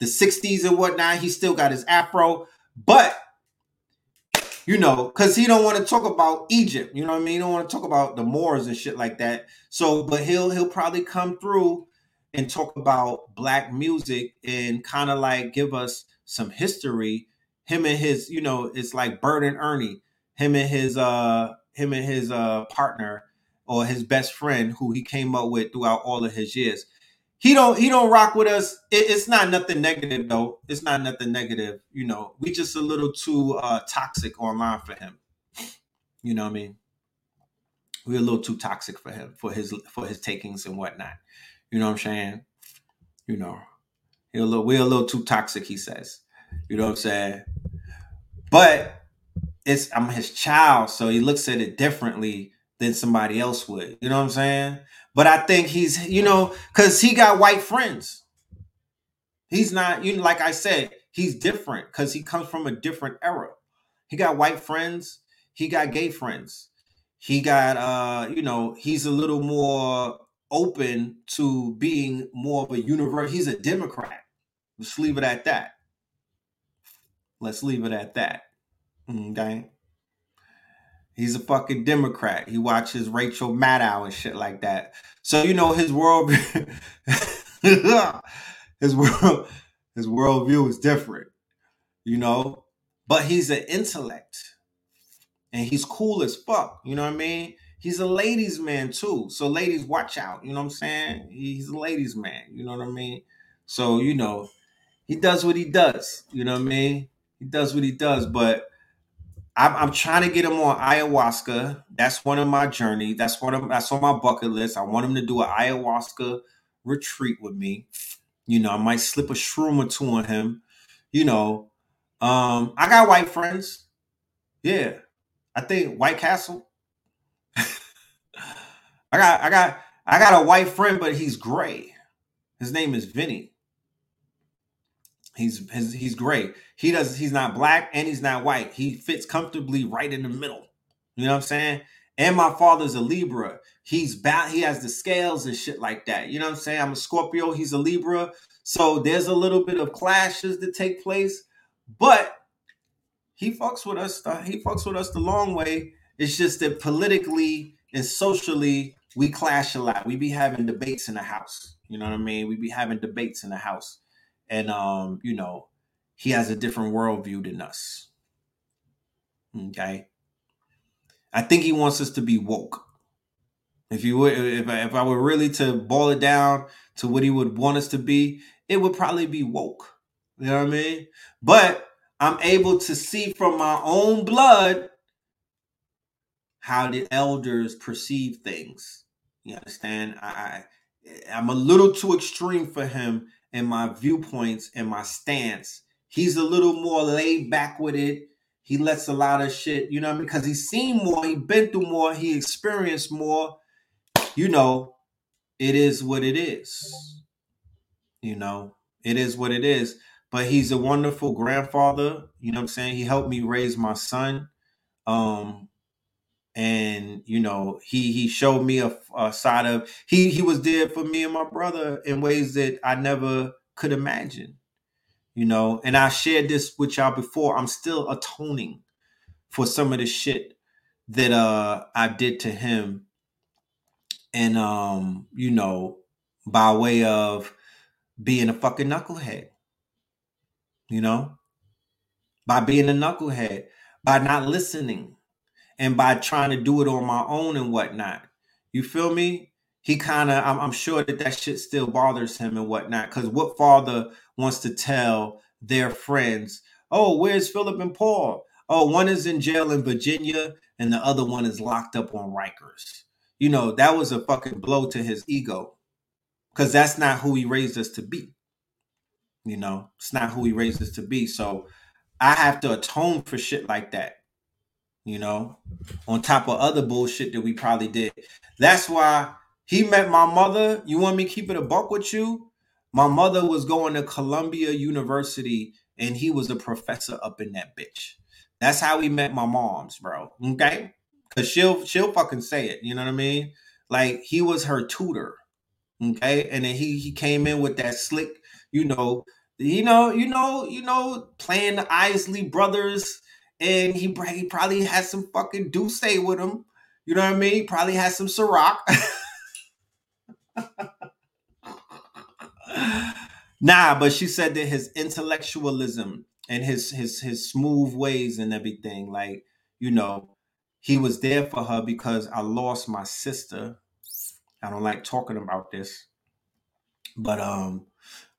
the 60s and whatnot. He still got his afro, but you know, because he don't want to talk about Egypt. You know what I mean? He don't want to talk about the Moors and shit like that. So, but he'll he'll probably come through and talk about black music and kind of like give us some history. Him and his, you know, it's like Bert and Ernie. Him and his uh him and his uh partner or his best friend who he came up with throughout all of his years. He don't he don't rock with us. It, it's not nothing negative though. It's not nothing negative. You know, we just a little too uh toxic online for him. You know what I mean? We're a little too toxic for him for his for his takings and whatnot. You know what I'm saying? You know, a little, we're a little too toxic. He says. You know what I'm saying? But it's I'm his child, so he looks at it differently than somebody else would. You know what I'm saying? But I think he's, you know, because he got white friends. He's not, you know, like I said, he's different because he comes from a different era. He got white friends, he got gay friends. He got uh, you know, he's a little more open to being more of a universe. He's a Democrat. Let's leave it at that. Let's leave it at that. Okay. He's a fucking Democrat. He watches Rachel Maddow and shit like that. So you know his world, his world, his worldview is different. You know, but he's an intellect, and he's cool as fuck. You know what I mean? He's a ladies' man too. So ladies, watch out. You know what I'm saying? He's a ladies' man. You know what I mean? So you know, he does what he does. You know what I mean? He does what he does, but I'm, I'm trying to get him on ayahuasca. That's one of my journey. That's one of that's on my bucket list. I want him to do an ayahuasca retreat with me. You know, I might slip a shroom or two on him. You know, um, I got white friends. Yeah, I think White Castle. I got, I got, I got a white friend, but he's gray. His name is Vinny. He's his, he's great. He does he's not black and he's not white. He fits comfortably right in the middle. You know what I'm saying? And my father's a Libra. He's ba- he has the scales and shit like that. You know what I'm saying? I'm a Scorpio, he's a Libra. So there's a little bit of clashes that take place, but he fucks with us. Uh, he fucks with us the long way. It's just that politically and socially we clash a lot. We be having debates in the house. You know what I mean? We be having debates in the house and um, you know, he has a different worldview than us. Okay, I think he wants us to be woke. If you would, if I, if I were really to boil it down to what he would want us to be, it would probably be woke. You know what I mean? But I'm able to see from my own blood how the elders perceive things. You understand? I, I I'm a little too extreme for him and my viewpoints and my stance. He's a little more laid back with it. He lets a lot of shit, you know? Because he's seen more, he's been through more, he experienced more. You know, it is what it is. You know, it is what it is. But he's a wonderful grandfather. You know what I'm saying? He helped me raise my son. Um, and you know he he showed me a, a, side of he he was there for me and my brother in ways that i never could imagine you know? And i shared this with y'all before i'm still atoning for some of the shit that uh i did to him. And um you know by way of being a fucking knucklehead you know? By being a knucklehead by not listening and by trying to do it on my own and whatnot. You feel me? He kind of, I'm, I'm, sure that that shit still bothers him and whatnot. Because what father wants to tell their friends, oh, where's Philip and Paul? Oh, one is in jail in Virginia and the other one is locked up on Rikers. You know, that was a fucking blow to his ego because that's not who he raised us to be. You know, it's not who he raised us to be. So I have to atone for shit like that you know, on top of other bullshit that we probably did. That's why he met my mother. You want me to keep it a buck with you? My mother was going to Columbia University and he was a professor up in that bitch. That's how we met my moms, bro. Okay? Cause she'll she'll fucking say it. You know what I mean? Like he was her tutor. Okay. And then he he came in with that slick, you know, you know, you know, you know, playing the Isley brothers and he, he probably had some fucking D'ussé with him. You know what I mean? He probably had some Ciroc. nah, but she said that his intellectualism and his his his smooth ways and everything, like you know, he was there for her because I lost my sister. I don't like talking about this, but um,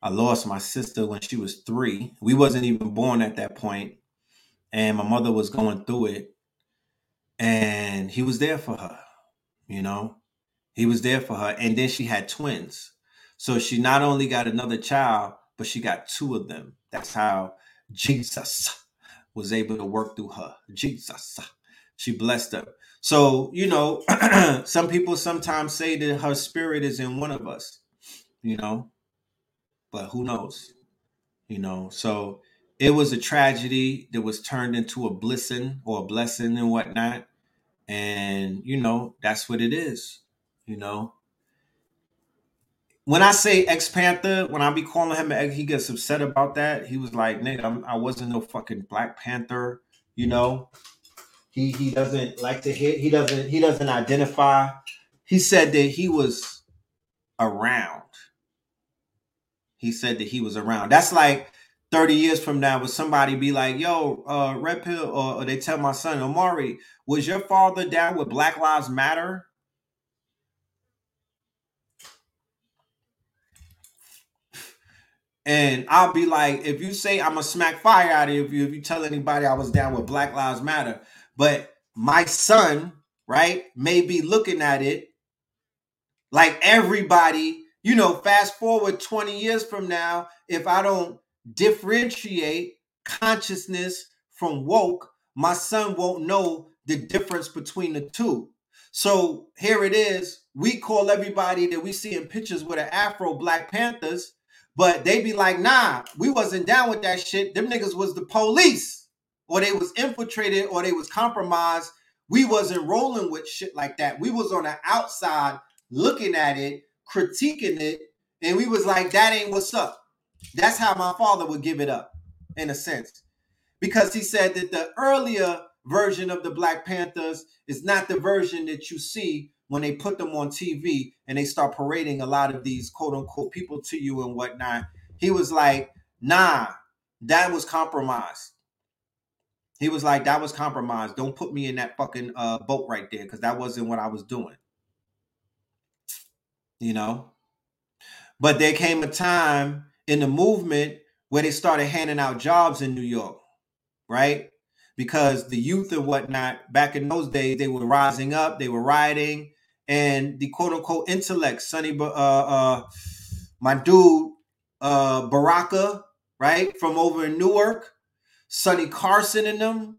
I lost my sister when she was three. We wasn't even born at that point and my mother was going through it and he was there for her you know? He was there for her and then she had twins. So she not only got another child but she got two of them. That's how jesus was able to work through her. Jesus she blessed her. So you know some people sometimes say that her spirit is in one of us you know? But who knows you know? So it was a tragedy that was turned into a blessing or a blessing and whatnot. And, you know, that's what it is, you know. When I say ex Panther, when I be calling him, he gets upset about that. He was like, "Nigga, I'm, I wasn't no fucking Black Panther," you know. He he doesn't like to hit. He doesn't he doesn't identify. He said that he was around. He said that he was around. That's like 30 years from now, would somebody be like, yo, uh, Red Pill, or, or they tell my son, Omari, was your father down with Black Lives Matter? And I'll be like, if you say I'm gonna smack fire out of you, if you if you tell anybody I was down with Black Lives Matter, but my son, right, may be looking at it like everybody, you know, fast forward 20 years from now, if I don't differentiate consciousness from woke, my son won't know the difference between the two. So here it is. We call everybody that we see in pictures with an afro Black Panthers, but they be like, nah, we wasn't down with that shit. Them niggas was the police, or they was infiltrated, or they was compromised. We wasn't rolling with shit like that. We was on the outside looking at it, critiquing it, and we was like, that ain't what's up. That's how my father would give it up, in a sense. Because he said that the earlier version of the Black Panthers is not the version that you see when they put them on TV and they start parading a lot of these quote unquote people to you and whatnot. He was like, nah, that was compromised. He was like, that was compromised. Don't put me in that fucking uh, boat right there because that wasn't what I was doing. You know? But there came a time in the movement where they started handing out jobs in New York, right? because the youth and whatnot back in those days they were rising up, they were rioting, and the quote unquote intellect, Sonny, uh, uh, my dude, uh, Baraka, right from over in Newark, Sonny Carson and them,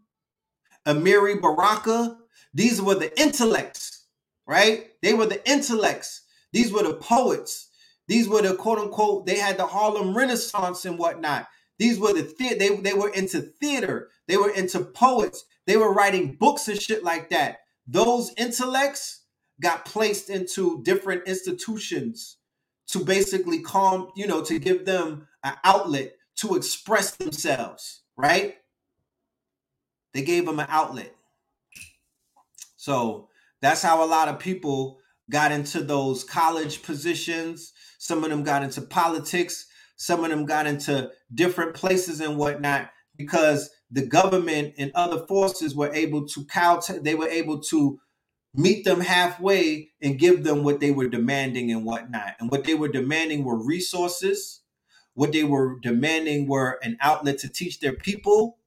Amiri Baraka. These were the intellects, right? They were the intellects. These were the poets. These were the quote unquote. They had the Harlem Renaissance and whatnot. These were the, the they they were into theater. They were into poets. They were writing books and shit like that. Those intellects got placed into different institutions to basically calm, you know, to give them an outlet to express themselves, right? They gave them an outlet. So that's how a lot of people got into those college positions. Some of them got into politics. Some of them got into different places and whatnot because the government and other forces were able to count they were able to meet them halfway and give them what they were demanding and whatnot and what they were demanding were resources what they were demanding were an outlet to teach their people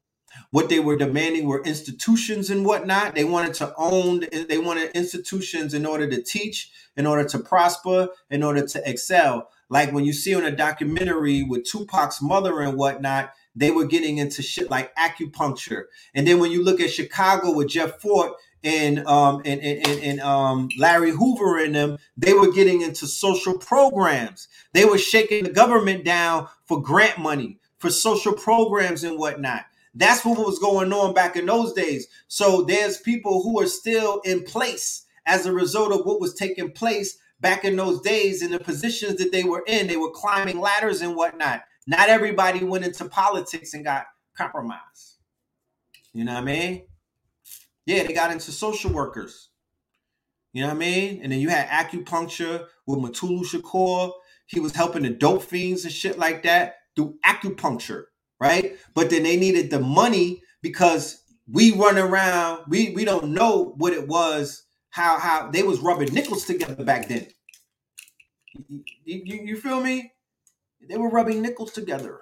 what they were demanding were institutions and whatnot they wanted to own they wanted institutions in order to teach in order to prosper in order to excel like when you see on a documentary with tupac's mother and whatnot they were getting into shit like acupuncture. And then when you look at Chicago with Jeff Fort and um and, and, and, and um Larry Hoover and them, they were getting into social programs. They were shaking the government down for grant money, for social programs and whatnot. That's what was going on back in those days. So there's people who are still in place as a result of what was taking place back in those days in the positions that they were in. They were climbing ladders and whatnot. Not everybody went into politics and got compromised. You know what I mean? Yeah, they got into social workers. You know what I mean? And then you had acupuncture with Mutulu Shakur. He was helping the dope fiends and shit like that through acupuncture, right? But then they needed the money because we run around, we we don't know what it was, how how they was rubbing nickels together back then. You, you, you feel me? They were rubbing nickels together.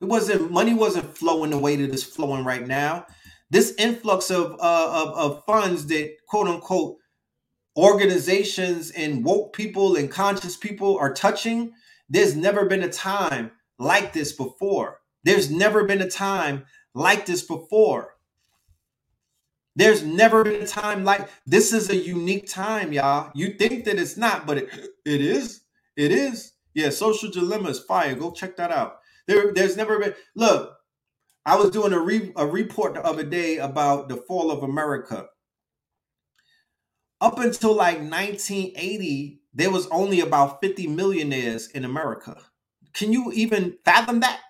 It wasn't money wasn't flowing the way that it's flowing right now. This influx of uh, of, of funds that quote unquote organizations and woke people and conscious people are touching. There's never been a time like this before. There's never been a time like this before. There's never been a time like this is a unique time, y'all. You think that it's not, but it, it is. It is. Yeah, Social Dilemma is fire. Go check that out. There, there's never been. Look, I was doing a re, a report the other day about the fall of America. Up until like 1980, there was only about 50 millionaires in America. Can you even fathom that?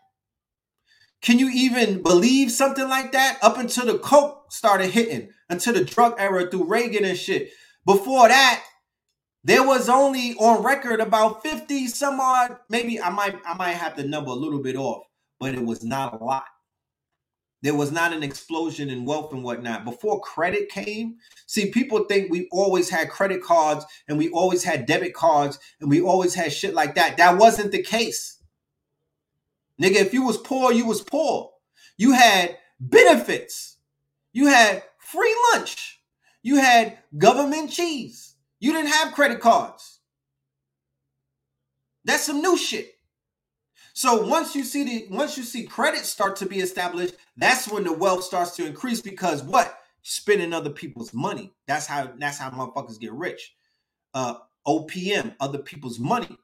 Can you even believe something like that? Up until the coke started hitting, until the drug era through Reagan and shit. Before that, there was only on record about 50 some odd, maybe I might I might have the number a little bit off, but it was not a lot. There was not an explosion in wealth and whatnot. Before credit came, see, people think we always had credit cards and we always had debit cards and we always had shit like that. That wasn't the case. Nigga, if you was poor, you was poor. You had benefits. You had free lunch. You had government cheese. You didn't have credit cards. That's some new shit. So once you see the once you see credit start to be established, that's when the wealth starts to increase because what? Spending other people's money. That's how that's how motherfuckers get rich. Uh OPM, other people's money.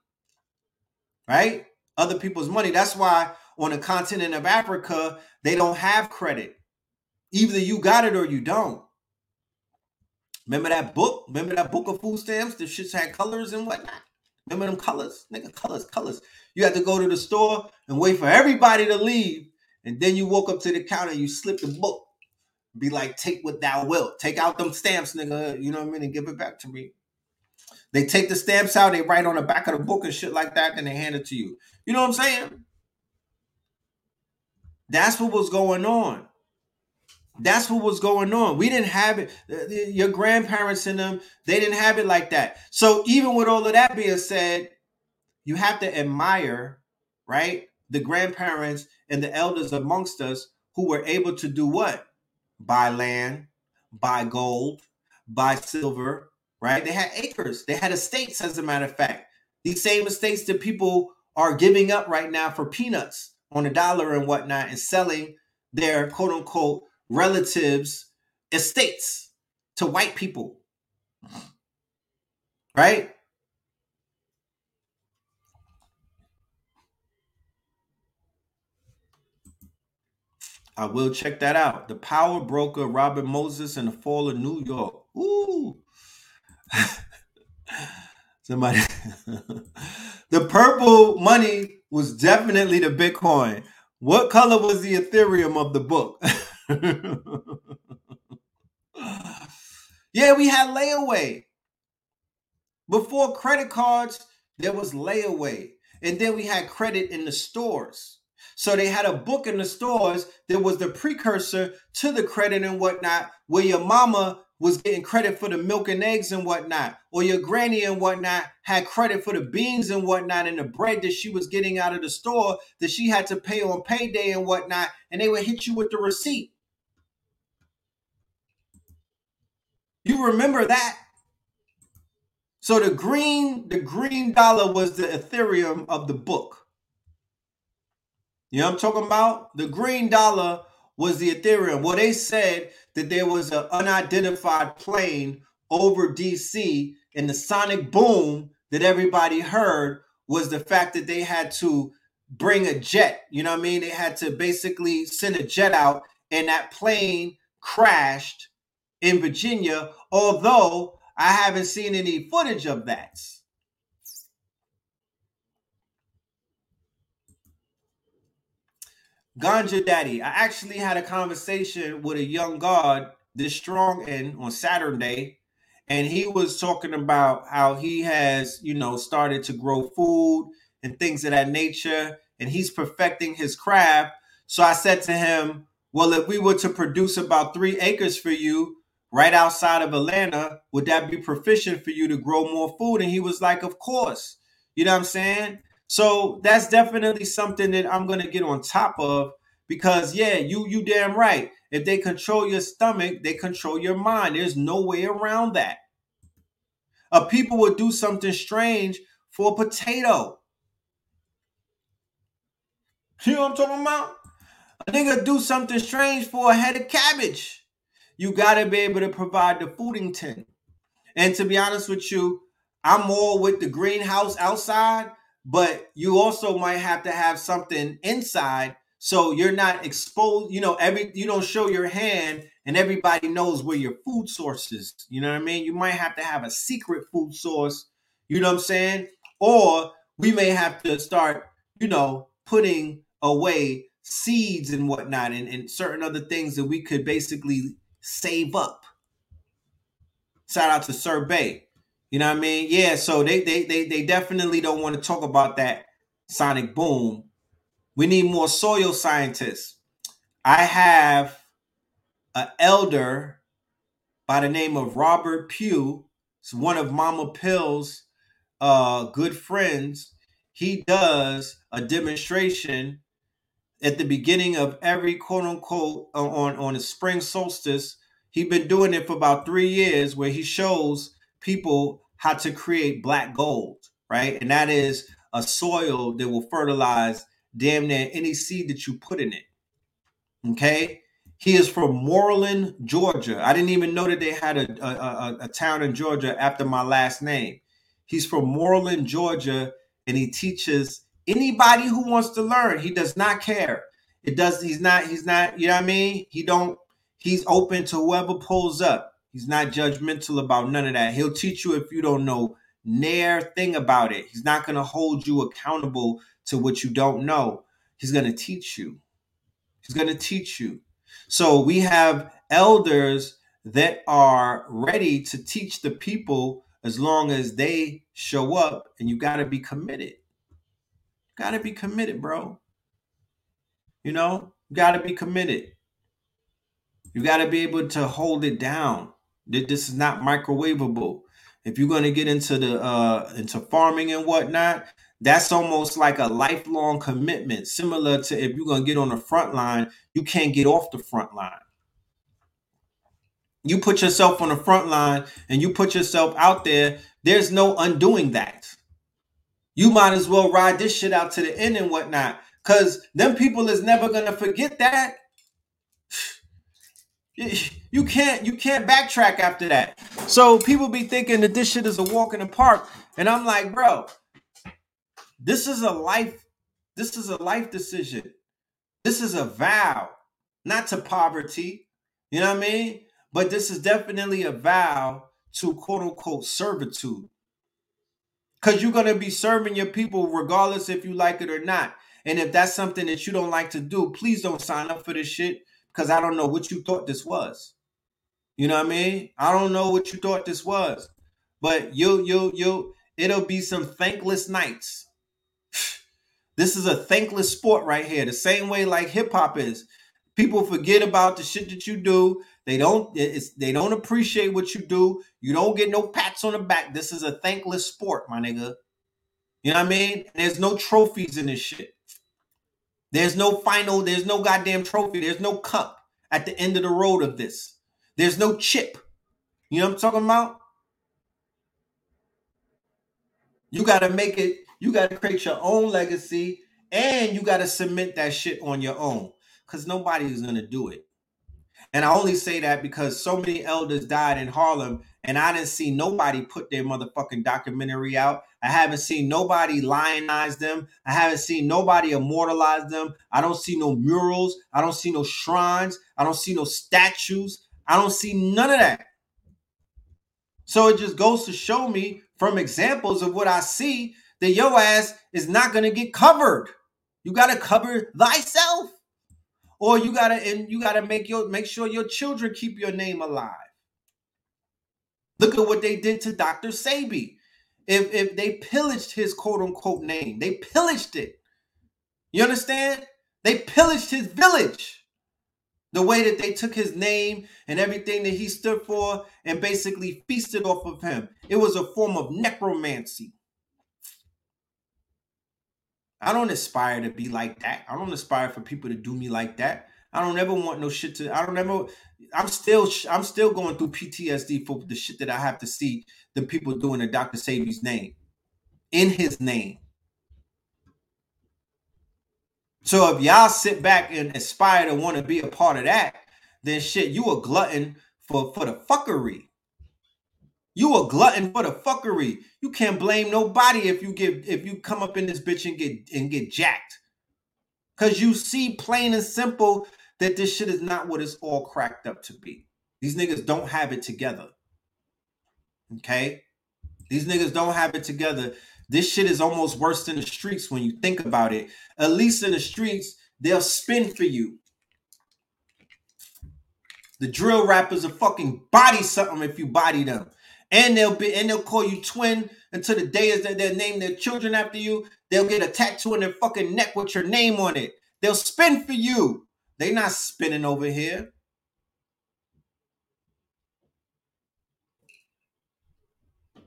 Right? Other people's money. That's why on the continent of Africa, they don't have credit. Either you got it or you don't. Remember that book? Remember that book of food stamps? The shits had colors and whatnot. Remember them colors? Nigga, colors, colors. You had to go to the store and wait for everybody to leave. And then you walk up to the counter, you slip the book. Be like, take what thou wilt. Take out them stamps, nigga. You know what I mean? And give it back to me. They take the stamps out, they write on the back of the book and shit like that, and they hand it to you. You know what I'm saying? That's what was going on. That's what was going on. We didn't have it. Your grandparents and them, they didn't have it like that. So even with all of that being said, you have to admire, right? The grandparents and the elders amongst us who were able to do what? Buy land, buy gold, buy silver, right? They had acres, they had estates, as a matter of fact. These same estates that people are giving up right now for peanuts on a dollar and whatnot and selling their quote unquote relatives' estates to white people. Right? I will check that out. The Power Broker, Robert Moses, and the Fall of New York. Ooh. Somebody. the purple money was definitely the Bitcoin. What color was the Ethereum of the book? yeah, we had layaway. Before credit cards, there was layaway. And then we had credit in the stores. So they had a book in the stores that was the precursor to the credit and whatnot, where your mama was getting credit for the milk and eggs and whatnot, or your granny and whatnot had credit for the beans and whatnot and the bread that she was getting out of the store that she had to pay on payday and whatnot, and they would hit you with the receipt. You remember that? So the green, the green dollar was the Ethereum of the book. You know what I'm talking about? The green dollar was the Ethereum. Well, they said that there was an unidentified plane over DC, and the sonic boom that everybody heard was the fact that they had to bring a jet. You know what I mean? They had to basically send a jet out, and that plane crashed in Virginia, although I haven't seen any footage of that. Ganja Daddy. I actually had a conversation with a young god this strong in on Saturday, and he was talking about how he has, you know, started to grow food and things of that nature, and he's perfecting his craft. So I said to him, Well, if we were to produce about three acres for you right outside of Atlanta, would that be proficient for you to grow more food? And he was like, Of course. You know what I'm saying? So that's definitely something that I'm gonna get on top of because yeah, you you damn right. If they control your stomach, they control your mind. There's no way around that. A people would do something strange for a potato. You know what I'm talking about? A nigga do something strange for a head of cabbage. You gotta be able to provide the foodington. And to be honest with you, I'm more with the greenhouse outside but you also might have to have something inside so you're not exposed you know every you don't show your hand and everybody knows where your food source is you know what i mean? You might have to have a secret food source you know what i'm saying? Or we may have to start you know putting away seeds and whatnot and, and certain other things that we could basically save up. Shout out to sir bay you know what I mean? Yeah, so they they they they definitely don't want to talk about that sonic boom. We need more soil scientists. I have an elder by the name of Robert Pugh. It's one of Mama Pill's uh, good friends. He does a demonstration at the beginning of every quote unquote on on the spring solstice. He's been doing it for about three years, where he shows people how to create black gold, right? And that is a soil that will fertilize damn near any seed that you put in it. Okay. He is from Moreland, Georgia. I didn't even know that they had a, a, a, a town in Georgia after my last name. He's from Moreland, Georgia, and he teaches anybody who wants to learn. He does not care. It does. He's not. He's not. You know what I mean? He don't. He's open to whoever pulls up. He's not judgmental about none of that. He'll teach you if you don't know near thing about it. He's not going to hold you accountable to what you don't know. He's going to teach you. He's going to teach you. So we have elders that are ready to teach the people as long as they show up and you got to be committed. Got to be committed, bro. You know, got to be committed. You got to be able to hold it down. This is not microwavable. If you're going to get into the uh into farming and whatnot, that's almost like a lifelong commitment, similar to if you're going to get on the front line, you can't get off the front line. You put yourself on the front line and you put yourself out there, there's no undoing that. You might as well ride this shit out to the end and whatnot, because them people is never going to forget that. You can't you can't backtrack after that. So people be thinking that this shit is a walk in the park, and I'm like, bro, this is a life, this is a life decision. This is a vow, not to poverty. You know what I mean? But this is definitely a vow to quote unquote servitude. Because you're to be serving your people regardless if you like it or not. And if that's something that you don't like to do, please don't sign up for this shit because I don't know what you thought this was. You know what I mean? I don't know what you thought this was, but you you you it'll be some thankless nights. This is a thankless sport right here. The same way like hip hop is. People forget about the shit that you do. They don't they don't appreciate what you do. You don't get no pats on the back. This is a thankless sport, my nigga. You know what I mean? There's no trophies in this shit. There's no final, there's no goddamn trophy, there's no cup at the end of the road of this. There's no chip. You know what I'm talking about? You got to make it, you got to create your own legacy and you got to submit that shit on your own because nobody is going to do it. And I only say that because so many elders died in Harlem and I didn't see nobody put their motherfucking documentary out. I haven't seen nobody lionize them. I haven't seen nobody immortalize them. I don't see no murals. I don't see no shrines. I don't see no statues. I don't see none of that. So it just goes to show me from examples of what I see that your ass is not going to get covered. You got to cover thyself. Or you got to and you got to make your make sure your children keep your name alive. Look at what they did to Dr. Sebi. If if they pillaged his quote unquote name, they pillaged it. You understand? They pillaged his village. The way that they took his name and everything that he stood for and basically feasted off of him. It was a form of necromancy. I don't aspire to be like that. I don't aspire for people to do me like that. I don't ever want no shit to. I don't ever. I'm still. I'm still going through PTSD for the shit that I have to see the people doing in Dr. Sebi's name, in his name. So if y'all sit back and aspire to want to be a part of that, then shit, you a glutton for for the fuckery. You a glutton for the fuckery. You can't blame nobody if you get if you come up in this bitch and get and get jacked. Cause you see plain and simple that this shit is not what it's all cracked up to be. These niggas don't have it together. Okay? These niggas don't have it together. This shit is almost worse than the streets when you think about it. At least in the streets, they'll spin for you. The drill rappers are fucking body something if you body them. And they'll be and they'll call you twin until the day is that they'll name their children after you. They'll get a tattoo on their fucking neck with your name on it. They'll spin for you. They not spinning over here.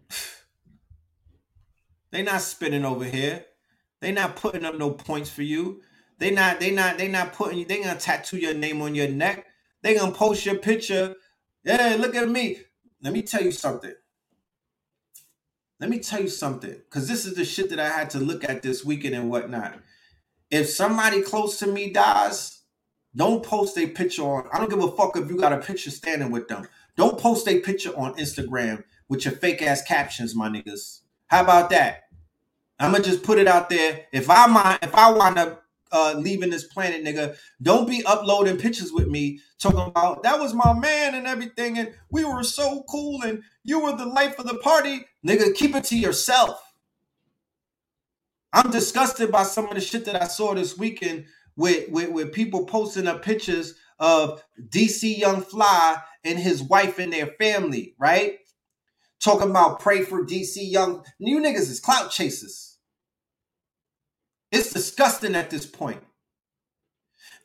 They not spinning over here. They not putting up no points for you. They not they not they not putting you. They gonna tattoo your name on your neck. They gonna post your picture. Yeah, look at me. Let me tell you something. Let me tell you something, because this is the shit that I had to look at this weekend and whatnot. If somebody close to me dies, don't post a picture on. I don't give a fuck if you got a picture standing with them. Don't post a picture on Instagram with your fake ass captions, my niggas. How about that? I'm gonna just put it out there. If I mind, if I wind up uh, leaving this planet, nigga, don't be uploading pictures with me talking about that was my man and everything, and we were so cool, and you were the life of the party, nigga. Keep it to yourself. I'm disgusted by some of the shit that I saw this weekend with with, with people posting up pictures of DC Young Fly and his wife and their family, right? Talking about pray for DC Young. You niggas is clout chasers. It's disgusting at this point.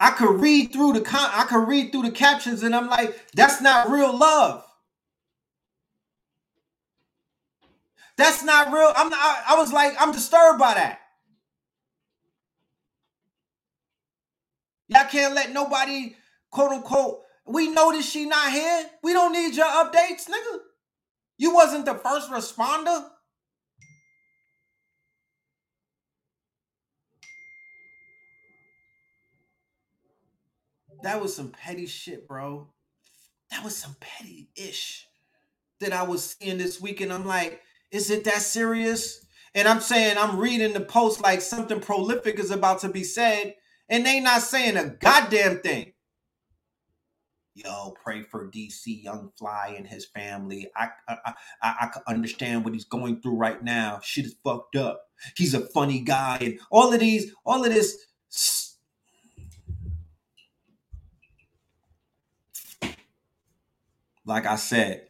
I could read through the con- I could read through the captions and I'm like, that's not real love. That's not real. I'm not, I, I was like, I'm disturbed by that. Y'all can't let nobody, quote unquote, we notice she not here. We don't need your updates, nigga. You wasn't the first responder. That was some petty shit, bro. That was some petty ish that I was seeing this weekend. I'm like, is it that serious? And I'm saying I'm reading the post like something prolific is about to be said, and they not saying a goddamn thing. Yo, pray for DC Young Fly and his family. I I I, I, I understand what he's going through right now. Shit is fucked up. He's a funny guy, and all of these, all of this like I said,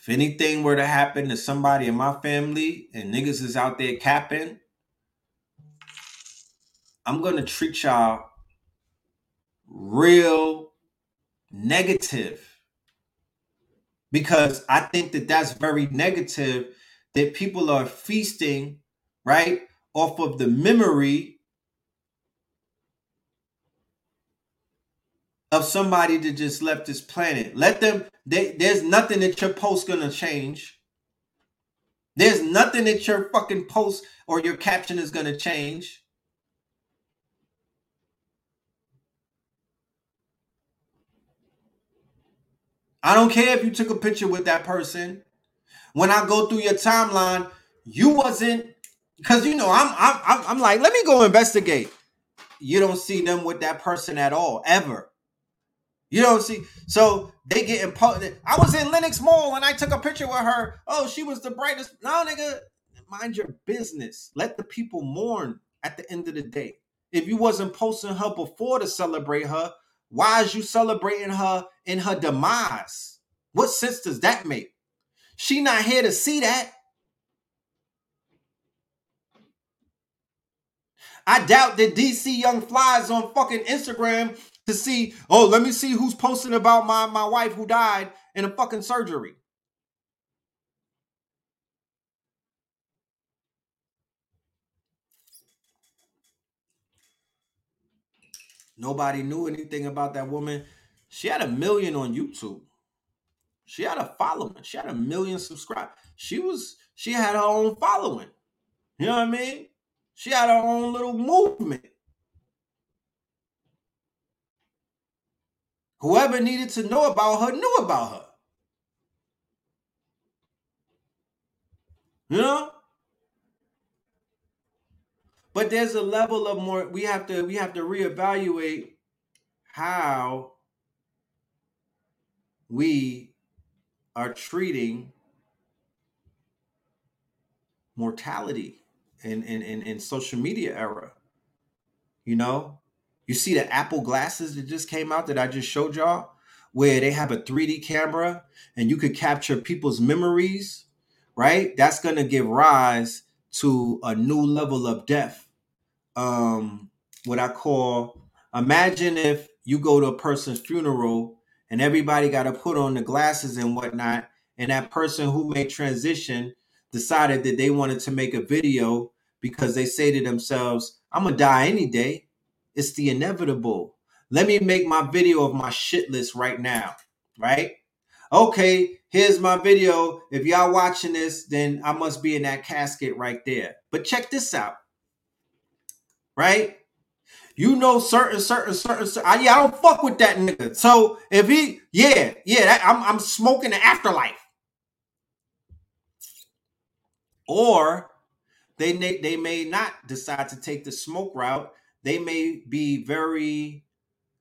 if anything were to happen to somebody in my family and niggas is out there capping, I'm gonna treat y'all real negative because I think that that's very negative that people are feasting right off of the memory of somebody that just left this planet. Let them. They, there's nothing that your post gonna change. There's nothing that your fucking post or your caption is gonna change. I don't care if you took a picture with that person. When I go through your timeline, you wasn't because you know I'm I'm I'm like let me go investigate. You don't see them with that person at all ever. You don't see, so they get imposed. I was in Lenox Mall and I took a picture with her. Oh, she was the brightest. No, nigga, mind your business. Let the people mourn at the end of the day. If you wasn't posting her before to celebrate her, why is you celebrating her in her demise? What sense does that make? She not here to see that. I doubt that DC Young Flies on fucking Instagram to see, oh, let me see who's posting about my, my wife who died in a fucking surgery. Nobody knew anything about that woman. She had a million on YouTube. She had a following. She had a million subscribers. She was she had her own following. You know what I mean? She had her own little movement. Whoever needed to know about her knew about her. You know? But there's a level of more we have to we have to reevaluate how we are treating mortality in, in, in, in social media era. You know, you see the Apple glasses that just came out that I just showed y'all, where they have a 3D camera and you could capture people's memories, right? That's to give rise to a new level of death. Um, what I call imagine if you go to a person's funeral and everybody got to put on the glasses and whatnot, and that person who made transition decided that they wanted to make a video because they say to themselves, I'm gonna die any day. It's the inevitable. Let me make my video of my shit list right now, right? Okay, here's my video. If y'all watching this, then I must be in that casket right there. But check this out, right? You know certain, certain, certain, certain I, yeah, I don't fuck with that nigga. So if he, yeah, yeah, that, I'm, I'm smoking the afterlife. Or they may, they may not decide to take the smoke route. They may be very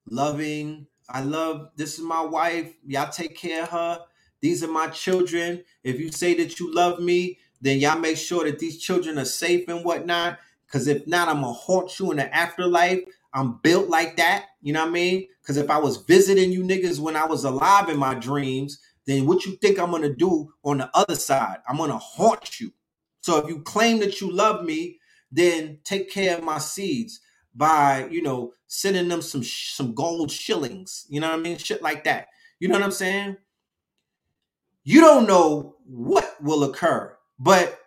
loving. I love this is my wife. Y'all take care of her. These are my children. If you say that you love me, then y'all make sure that these children are safe and whatnot. Because if not, I'm gonna haunt you in the afterlife. I'm built like that. You know what I mean? Because if I was visiting you niggas when I was alive in my dreams, then what you think I'm gonna do on the other side? I'm gonna haunt you. So if you claim that you love me, then take care of my seeds by, you know, sending them some some gold shillings. You know what I mean? Shit like that. You know what I'm saying? You don't know what will occur, but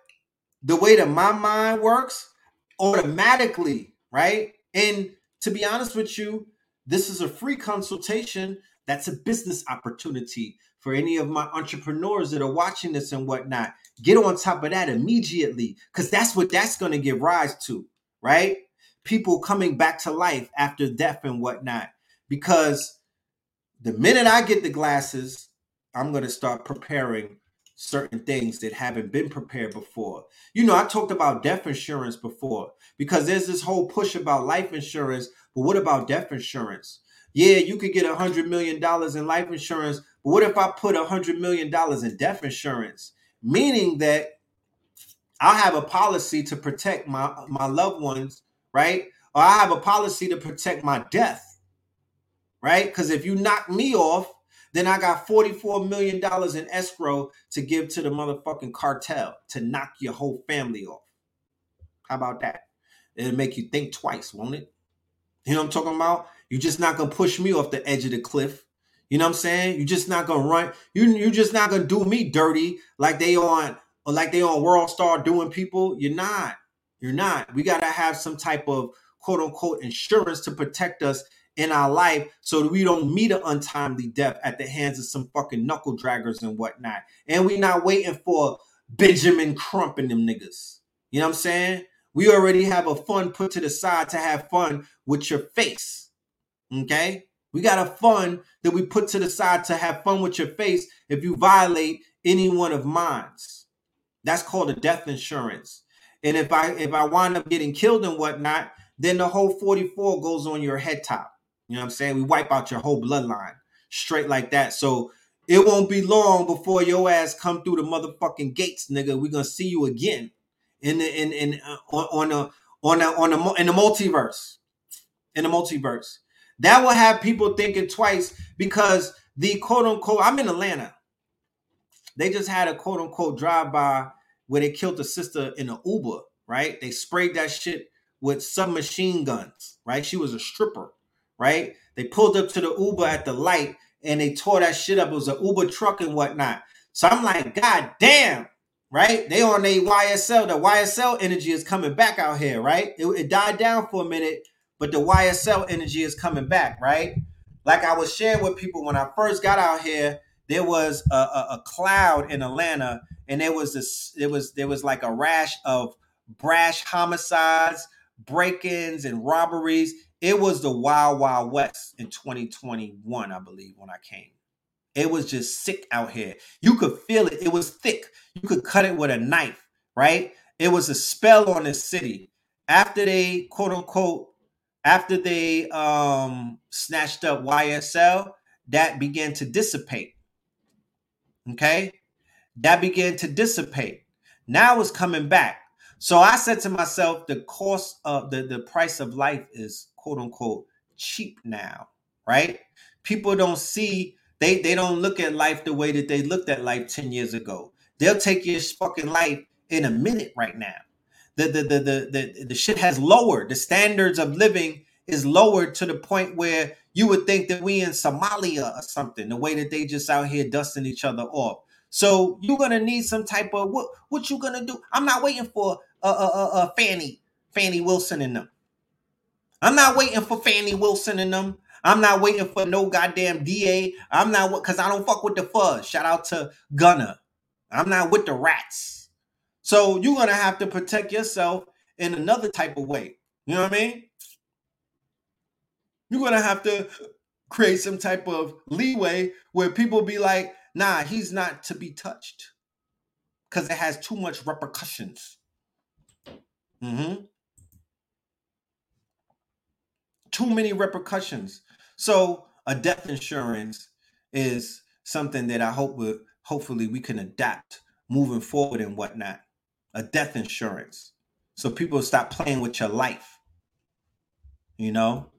the way that my mind works, automatically, right? And to be honest with you, this is a free consultation. That's a business opportunity for any of my entrepreneurs that are watching this and whatnot. Get on top of that immediately because that's what that's going to give rise to, right? People coming back to life after death and whatnot. Because the minute I get the glasses, I'm going to start preparing certain things that haven't been prepared before. You know, I talked about death insurance before because there's this whole push about life insurance, but what about death insurance? Yeah, you could get a hundred million dollars in life insurance, but what if I put a hundred million dollars in death insurance? meaning that I have a policy to protect my my loved ones, right? Or I have a policy to protect my death, right? Because if you knock me off, then I got $44 million in escrow to give to the motherfucking cartel to knock your whole family off. How about that? It'll make you think twice, won't it? You know what I'm talking about? You're just not gonna push me off the edge of the cliff you know what I'm saying? You're just not gonna run. You you're just not gonna do me dirty like they on or like they on World Star doing people. You're not. You're not. We gotta have some type of quote unquote insurance to protect us in our life so that we don't meet an untimely death at the hands of some fucking knuckle draggers and whatnot. And we're not waiting for Benjamin Crump and them niggas. You know what I'm saying? We already have a fund put to the side to have fun with your face. Okay? We got a fund that we put to the side to have fun with your face if you violate any one of mine's. That's called a death insurance. And if I if I wind up getting killed and whatnot, then the whole 44 goes on your head top. You know what I'm saying? We wipe out your whole bloodline straight like that. So it won't be long before your ass come through the motherfucking gates, nigga. We're gonna see you again in the in in uh, on, on a on a on a in the multiverse. In the multiverse. That will have people thinking twice because the quote unquote, I'm in Atlanta. They just had a quote unquote drive by where they killed a sister in an Uber, right? They sprayed that shit with submachine guns, right? She was a stripper, right? They pulled up to the Uber at the light and they tore that shit up. It was an Uber truck and whatnot. So I'm like, God damn, right? They on a YSL. The YSL energy is coming back out here, right? It, it died down for a minute, but the YSL energy is coming back, right? Like I was sharing with people when I first got out here, there was a, a, a cloud in Atlanta, and there was this, there was there was like a rash of brash homicides, break-ins, and robberies. It was the wild, wild west in 2021, I believe, when I came. It was just sick out here. You could feel it. It was thick. You could cut it with a knife, right? It was a spell on the city. After they quote unquote after they um, snatched up YSL, that began to dissipate. Okay, that began to dissipate. Now it's coming back. So I said to myself, the cost of the, the price of life is quote unquote cheap now, right? People don't see, they, they don't look at life the way that they looked at life 10 years ago. They'll take your fucking life in a minute right now the the the the the, the shit has lowered. The standards of living is lowered to the point where you would think that we in Somalia or something. The way that they just out here dusting each other off. So you're gonna need some type of what? What you gonna do? I'm not waiting for a uh, uh, Fani Fani Willis and them. I'm not waiting for Fani Willis and them. I'm not waiting for no goddamn DA. I'm not because I don't fuck with the fuzz. Shout out to Gunna. I'm not with the rats. So you're gonna have to protect yourself in another type of way. You know what I mean? You're gonna have to create some type of leeway where people be like, nah, he's not to be touched. Because it has too much repercussions. Mm-hmm. Too many repercussions. So a death insurance is something that I hope will hopefully we can adapt moving forward and whatnot. A death insurance. So people stop playing with your life. You know?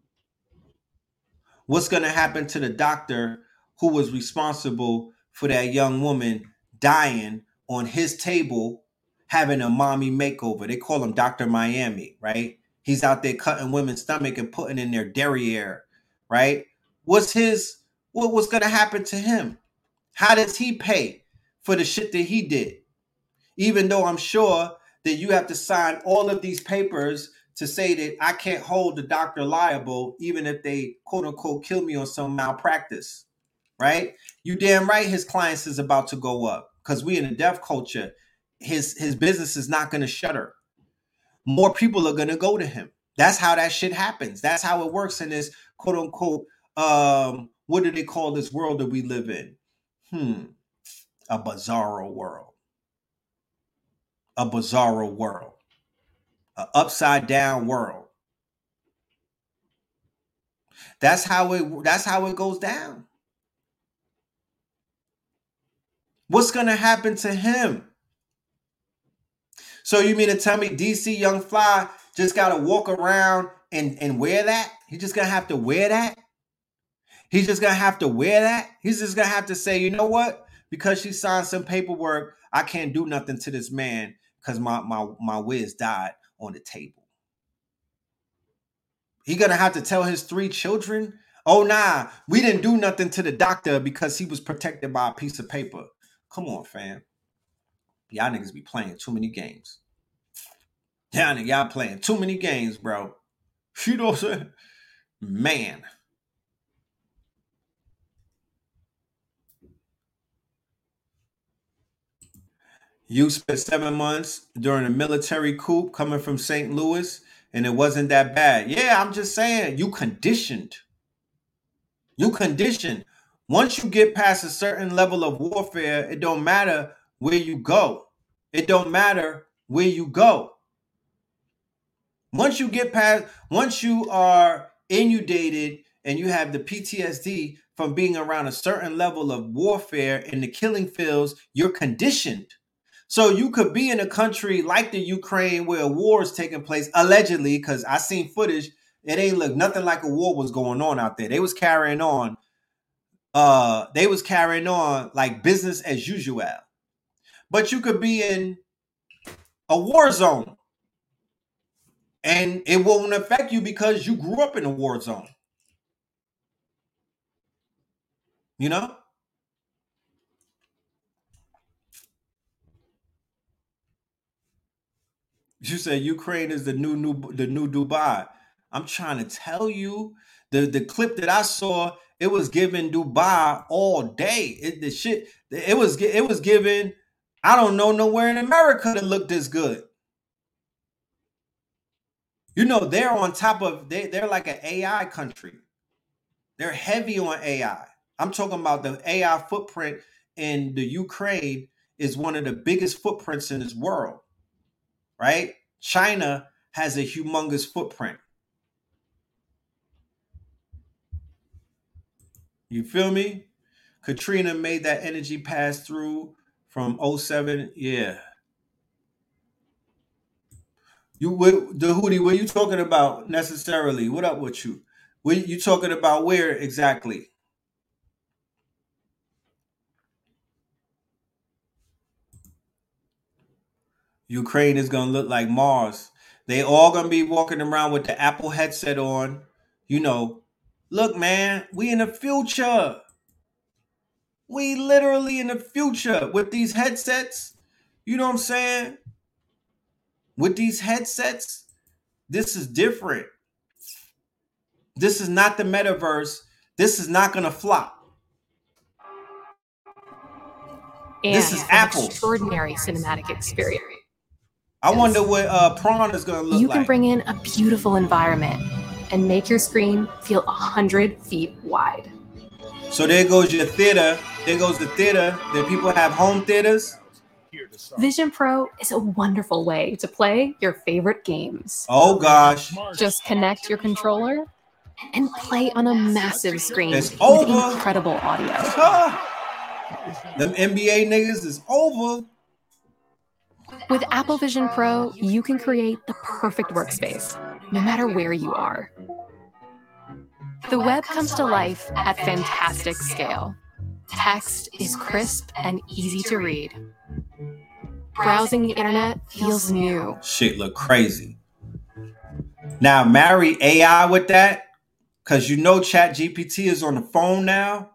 What's gonna happen to the doctor who was responsible for that young woman dying on his table having a mommy makeover? They call him Dr. Miami, right? He's out there cutting women's stomach and putting in their derriere, right? What's his what was gonna happen to him? How does he pay for the shit that he did? Even though I'm sure that you have to sign all of these papers to say that I can't hold the doctor liable, even if they quote unquote kill me on some malpractice, right? You damn right his clients is about to go up because we in a deaf culture, his his business is not gonna shutter. More people are gonna go to him. That's how that shit happens. That's how it works in this quote unquote um what do they call this world that we live in? Hmm. A bizarro world. A bizarro world. An upside down world. That's how it that's how it goes down. What's gonna happen to him? So you mean to tell me DC Young Fly just gotta walk around and, and wear that? He just gonna have to wear that? He's just gonna have to wear that. He's just gonna have to say, you know what? Because she signed some paperwork, I can't do nothing to this man because my my my whiz died on the table. He gonna have to tell his three children, oh nah, we didn't do nothing to the doctor because he was protected by a piece of paper. Come on, fam. Y'all niggas be playing too many games. Y'all, y'all playing too many games, bro. You know what I'm saying? Man. You spent seven months during a military coup coming from St. Louis, and it wasn't that bad. Yeah, I'm just saying, you conditioned. You conditioned. Once you get past a certain level of warfare, it don't matter where you go. It don't matter where you go. Once you get past, once you are inundated and you have the PTSD from being around a certain level of warfare in the killing fields, you're conditioned. So you could be in a country like the Ukraine where a war is taking place, allegedly, because I seen footage. It ain't look nothing like a war was going on out there. They was carrying on. Uh, they was carrying on like business as usual. But you could be in a war zone, and it won't affect you because you grew up in a war zone. You know. You say Ukraine is the new new the new Dubai. I'm trying to tell you the the clip that I saw. It was given Dubai all day. It the shit. It was it was giving. I don't know nowhere in America that looked this good. You know they're on top of they they're like an AI country. They're heavy on AI. I'm talking about the AI footprint in the Ukraine is one of the biggest footprints in this world right? China has a humongous footprint. You feel me? Katrina made that energy pass through from 07. Yeah. You the hoodie, what you talking about necessarily? What up with you? What you talking about where exactly? Ukraine is gonna look like Mars. They all gonna be walking around with the Apple headset on. You know, look, man, we in the future. We literally in the future with these headsets. You know what I'm saying? With these headsets, this is different. This is not the metaverse. This is not gonna flop. And This is Apple. extraordinary cinematic experience. I wonder what uh prawn is gonna look like You like. can bring in a beautiful environment and make your screen feel a hundred feet wide. So there goes your theater. There goes the theater. Then people have home theaters. Vision Pro is a wonderful way to play your favorite games. Oh gosh. Just connect your controller and play on a massive screen It's with incredible audio. Them NBA niggas is over. With Apple Vision Pro, you can create the perfect workspace, no matter where you are. The web comes to life at fantastic scale. Text is crisp and easy to read. Browsing the internet feels new. Shit look crazy. Now marry AI with that, cause you know Chat GPT is on the phone now.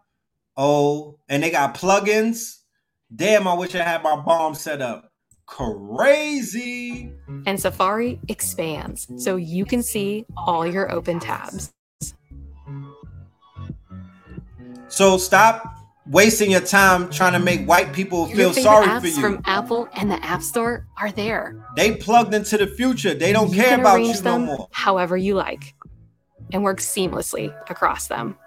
Oh, and they got plugins. Damn, I wish I had my bomb set up. Crazy. And Safari expands so you can see all your open tabs. So stop wasting your time trying to make white people Your feel sorry apps for you. from Apple and the App Store are there. They plugged into the future. They don't you care can about arrange you no more. however you like and work seamlessly across them.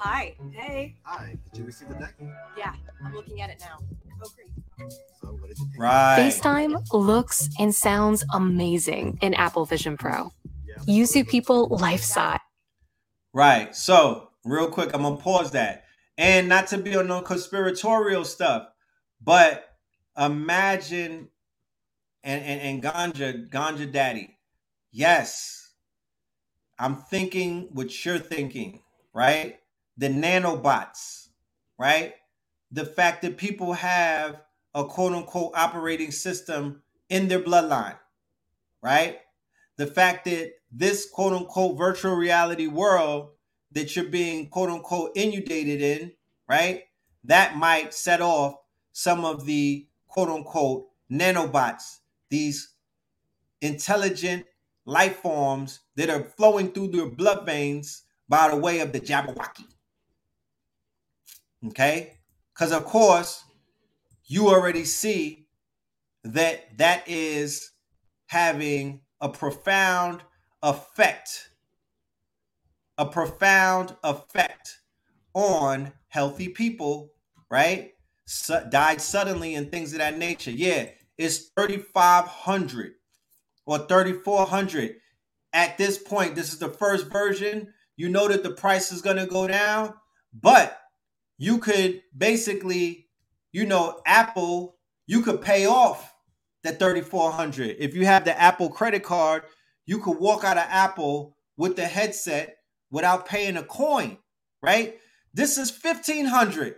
Hi. Hey. Hi, did you receive the deck? Yeah, I'm looking at it now. Oh, great. So what did you think? Right. FaceTime looks and sounds amazing in Apple Vision Pro. Yeah. You see people life size. Right. So, real quick, I'm gonna pause that. And not to be on no conspiratorial stuff, but imagine and and, and Ganja, Ganja Daddy. Yes. I'm thinking what you're thinking, right? The nanobots, right? The fact that people have a quote unquote operating system in their bloodline, right? the fact that this quote unquote virtual reality world that you're being quote unquote inundated in, right? That might set off some of the quote unquote nanobots, these intelligent life forms that are flowing through your blood veins by the way of the Jabberwocky. Okay? Because, of course, you already see that that is having a profound effect, a profound effect on healthy people, right? Su- died suddenly and things of that nature. Yeah, it's 3,500 or 3,400. At this point, this is the first version. You know that the price is going to go down, but you could basically, you know, Apple, you could pay off that 3400 if you have the apple credit card you could walk out of apple with the headset without paying a coin right? This is 1500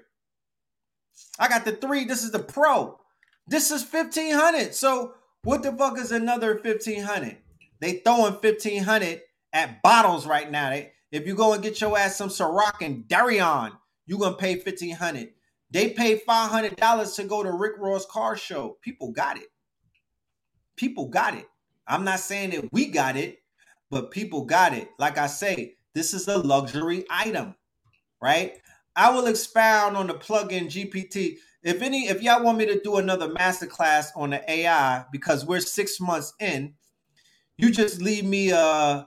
i got the three this is the pro. This is 1500 so what the fuck is another 1500 they throwing 1500 at bottles right now. They, if you go and get your ass some Ciroc and Darien, you gonna pay 1500 they paid $500 to go to rick ross car show. People got it. People got it. I'm not saying that we got it, but people got it. Like I say, this is a luxury item, right? I will expound on the plugin GPT. If any, if y'all want me to do another masterclass on the AI because we're six months in, you just leave me uh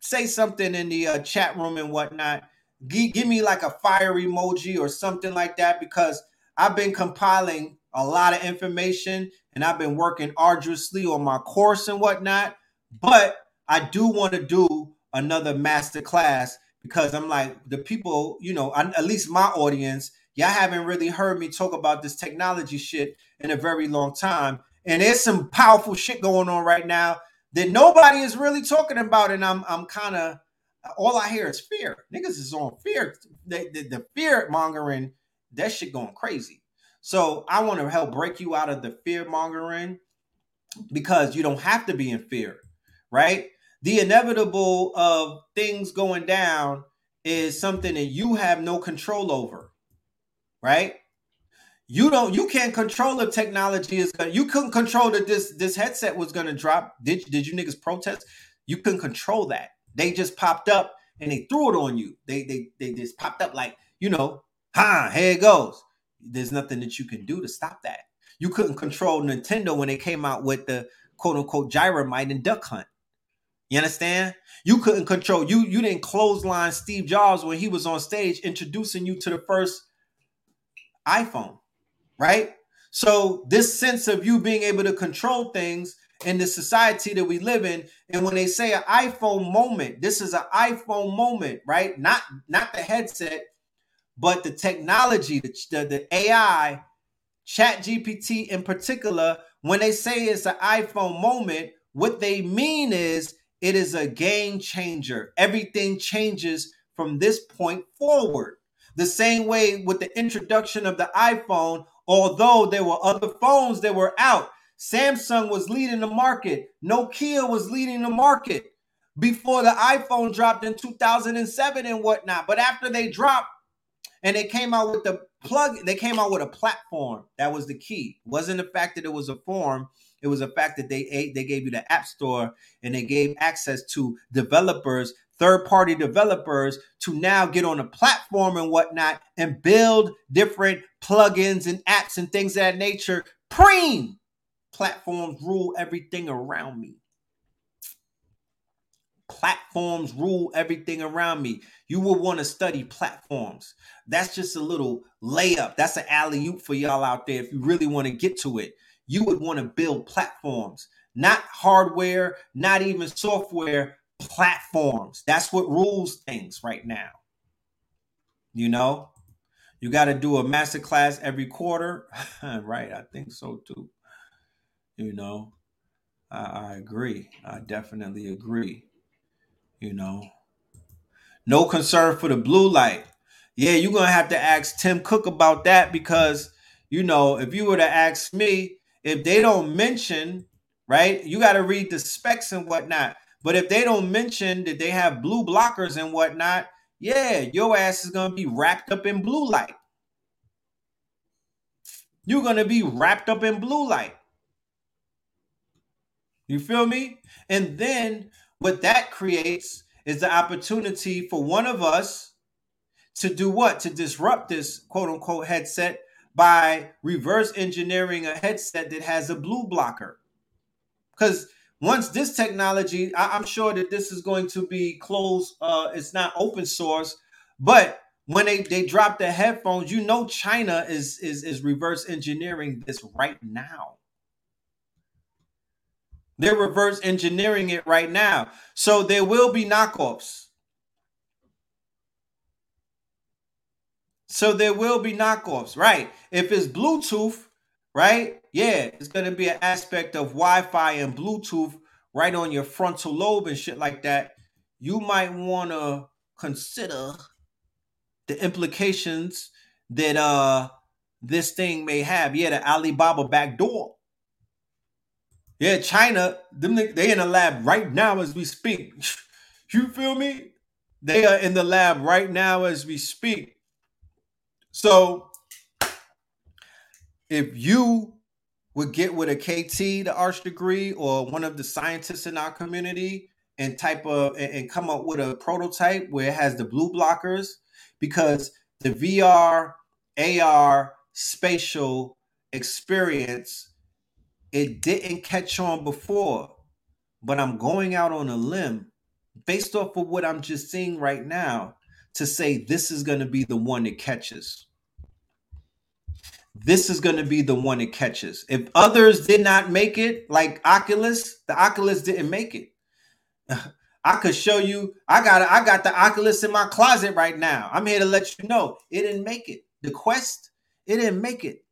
say something in the uh, chat room and whatnot. Gi- give me like a fire emoji or something like that because I've been compiling a lot of information and I've been working arduously on my course and whatnot. But I do want to do another master class because I'm like the people, you know, at least my audience, y'all haven't really heard me talk about this technology shit in a very long time. And there's some powerful shit going on right now that nobody is really talking about. And I'm I'm kind of all I hear is fear. Niggas is on fear. The, the, the fear mongering, that shit going crazy. So I want to help break you out of the fear mongering because you don't have to be in fear, right? The inevitable of things going down is something that you have no control over, right? You don't you can't control if technology is gonna you couldn't control that this this headset was gonna drop. Did did you niggas protest? You couldn't control that. They just popped up and they threw it on you. They they they just popped up like, you know, ha, here it goes. There's nothing that you can do to stop that. You couldn't control Nintendo when they came out with the quote unquote gyromite and duck hunt. You understand? You couldn't control you. You didn't clothesline Steve Jobs when he was on stage introducing you to the first iPhone, right? So this sense of you being able to control things in the society that we live in, and when they say an iPhone moment, this is an iPhone moment, right? Not not the headset, but the technology, the, the, the AI, Chat GPT in particular. When they say it's an iPhone moment, what they mean is it is a game changer. Everything changes from this point forward. The same way with the introduction of the iPhone, although there were other phones that were out, Samsung was leading the market, Nokia was leading the market before the iPhone dropped in 2007 and whatnot. But after they dropped and they came out with the plug, they came out with a platform. That was the key. It wasn't the fact that it was a form it was a fact that they they gave you the app store and they gave access to developers, third party developers, to now get on a platform and whatnot and build different plugins and apps and things of that nature. Preem platforms rule everything around me. Platforms rule everything around me. You will want to study platforms. That's just a little layup. That's an alley oop for y'all out there if you really want to get to it you would want to build platforms, not hardware, not even software, platforms. That's what rules things right now. You know, you got to do a master class every quarter. right. I think so too. You know, I, I agree. I definitely agree. You know, no concern for the blue light. Yeah, you're going to have to ask Tim Cook about that because, you know, if you were to ask me, if they don't mention, right, you got to read the specs and whatnot. But if they don't mention that they have blue blockers and whatnot, yeah, your ass is gonna be wrapped up in blue light. You're gonna be wrapped up in blue light. You feel me? And then what that creates is the opportunity for one of us to do what? To disrupt this quote unquote headset by reverse engineering a headset that has a blue blocker. Because once this technology, I, am sure that this is going to be closed. Uh, it's not open source, but when they they drop the headphones, you know China is is is reverse engineering this right now. They're reverse engineering it right now. So there will be knockoffs. So there will be knockoffs, right? If it's Bluetooth, right? Yeah, it's going to be an aspect of Wi Fi and Bluetooth right on your frontal lobe and shit like that. You might want to consider the implications that uh this thing may have. Yeah, the Alibaba backdoor. Yeah, China, them they in the lab right now as we speak. you feel me? They are in the lab right now as we speak so if you would get with a KT, the arch degree, or one of the scientists in our community and type of and, and come up with a prototype where it has the blue blockers, because the VR, AR, spatial experience, it didn't catch on before. But I'm going out on a limb based off of what I'm just seeing right now to say this is going to be the one that catches. This is going to be the one that catches. If others did not make it, like Oculus, the Oculus didn't make it. I could show you. I got I got the Oculus in my closet right now. I'm here to let you know it didn't make it. The Quest, it didn't make it.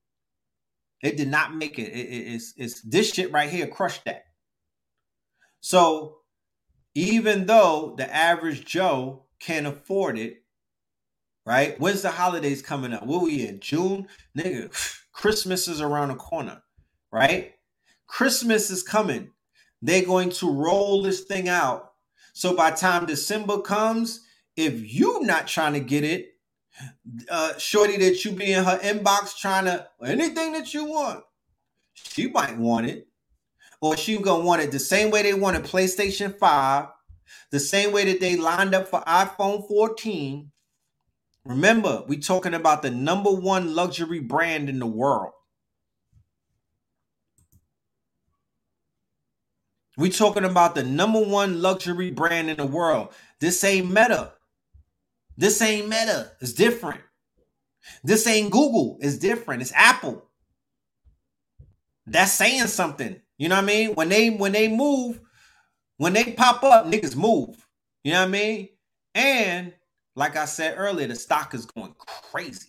It did not make it. it, it it's it's this shit right here crushed that. So even though the average Joe can't afford it, right? When's the holidays coming up? What we in June? Nigga, Christmas is around the corner, right? Christmas is coming. They're going to roll this thing out. So by time December comes, if you not trying to get it, uh, shorty that you be in her inbox trying to anything that you want, she might want it, or she gonna want it the same way they wanted PlayStation Five, The same way that they lined up for iPhone 14. Remember, we talking about the number one luxury brand in the world. We talking about the number one luxury brand in the world. This ain't Meta. This ain't Meta. It's different. This ain't Google. It's different. It's Apple. That's saying something. You know what I mean? When they when they move, when they pop up, niggas move. You know what I mean? And like I said earlier, the stock is going crazy.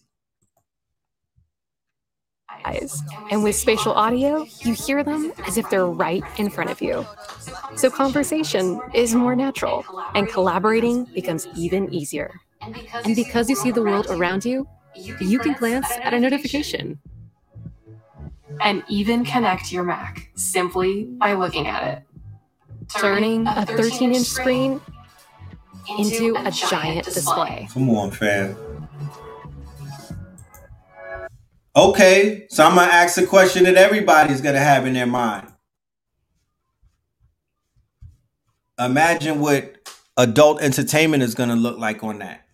eyes. And with spatial audio, you hear them as if they're right in front of you. So conversation is more natural, and collaborating becomes even easier. And because you see the world around you, you can glance at a notification. And even connect your Mac simply by looking at it. Turning a 13 inch screen into a giant display. Come on, fam. Okay, so I'm gonna ask a question that everybody's gonna have in their mind. Imagine what adult entertainment is gonna look like on that.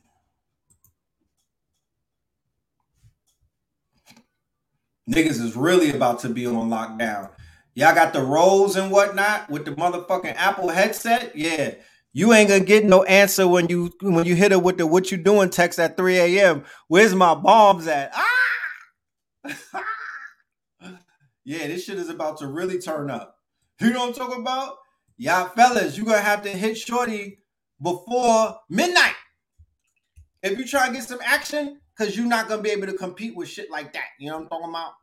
Niggas is really about to be on lockdown. Y'all got the rolls and whatnot with the motherfucking Apple headset. Yeah, you ain't gonna get no answer when you when you hit her with the "What you doing?" text at 3 a.m. Where's my bombs at? Ah! yeah, this shit is about to really turn up. You know what I'm talking about? Y'all fellas, you gonna have to hit shorty before midnight if you try to get some action, because you're not gonna be able to compete with shit like that. You know what I'm talking about?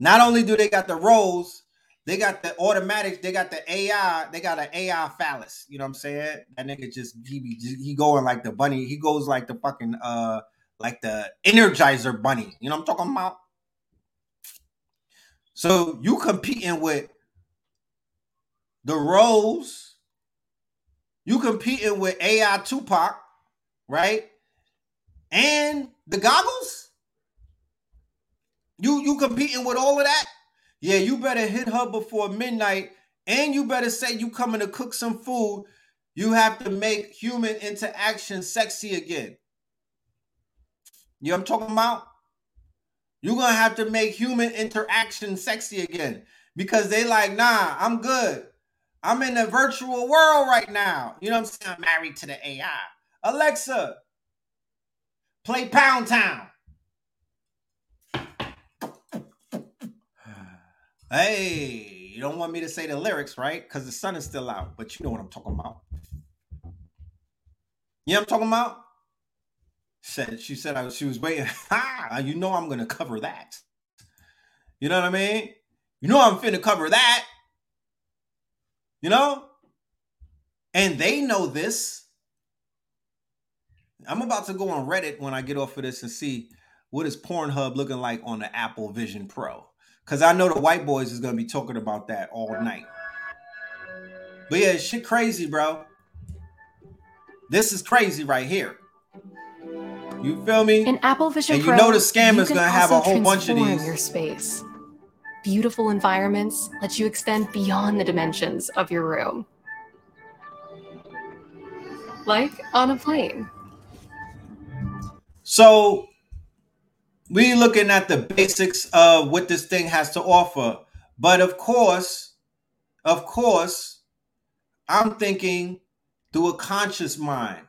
Not only do they got the rolls, they got the automatics, they got the AI, they got an AI phallus. You know what I'm saying? That nigga just he be he going like the bunny, he goes like the fucking uh like the energizer bunny. You know what I'm talking about? So you competing with the rolls, you competing with AI Tupac, right? And the goggles? You you competing with all of that? Yeah, you better hit her before midnight, and you better say you coming to cook some food. You have to make human interaction sexy again. You know what I'm talking about? You're gonna have to make human interaction sexy again because they like, nah, I'm good. I'm in the virtual world right now. You know what I'm saying? I'm married to the AI. Alexa, play Pound Town. Hey, you don't want me to say the lyrics, right? Because the sun is still out, but you know what I'm talking about. You know what I'm talking about? Said she said I, she was waiting. Ha! You know I'm gonna cover that. You know what I mean? You know I'm finna cover that. You know? And they know this. I'm about to go on Reddit when I get off of this and see what is Pornhub looking like on the Apple Vision Pro. Cause I know the white boys is gonna be talking about that all night. But yeah, shit crazy, bro. This is crazy right here. You feel me? In Apple Vision And you Pro, know the scammer's you gonna have a whole bunch of these. Your space. Beautiful environments let you extend beyond the dimensions of your room. Like on a plane. So we looking at the basics of what this thing has to offer. But of course, of course, I'm thinking through a conscious mind.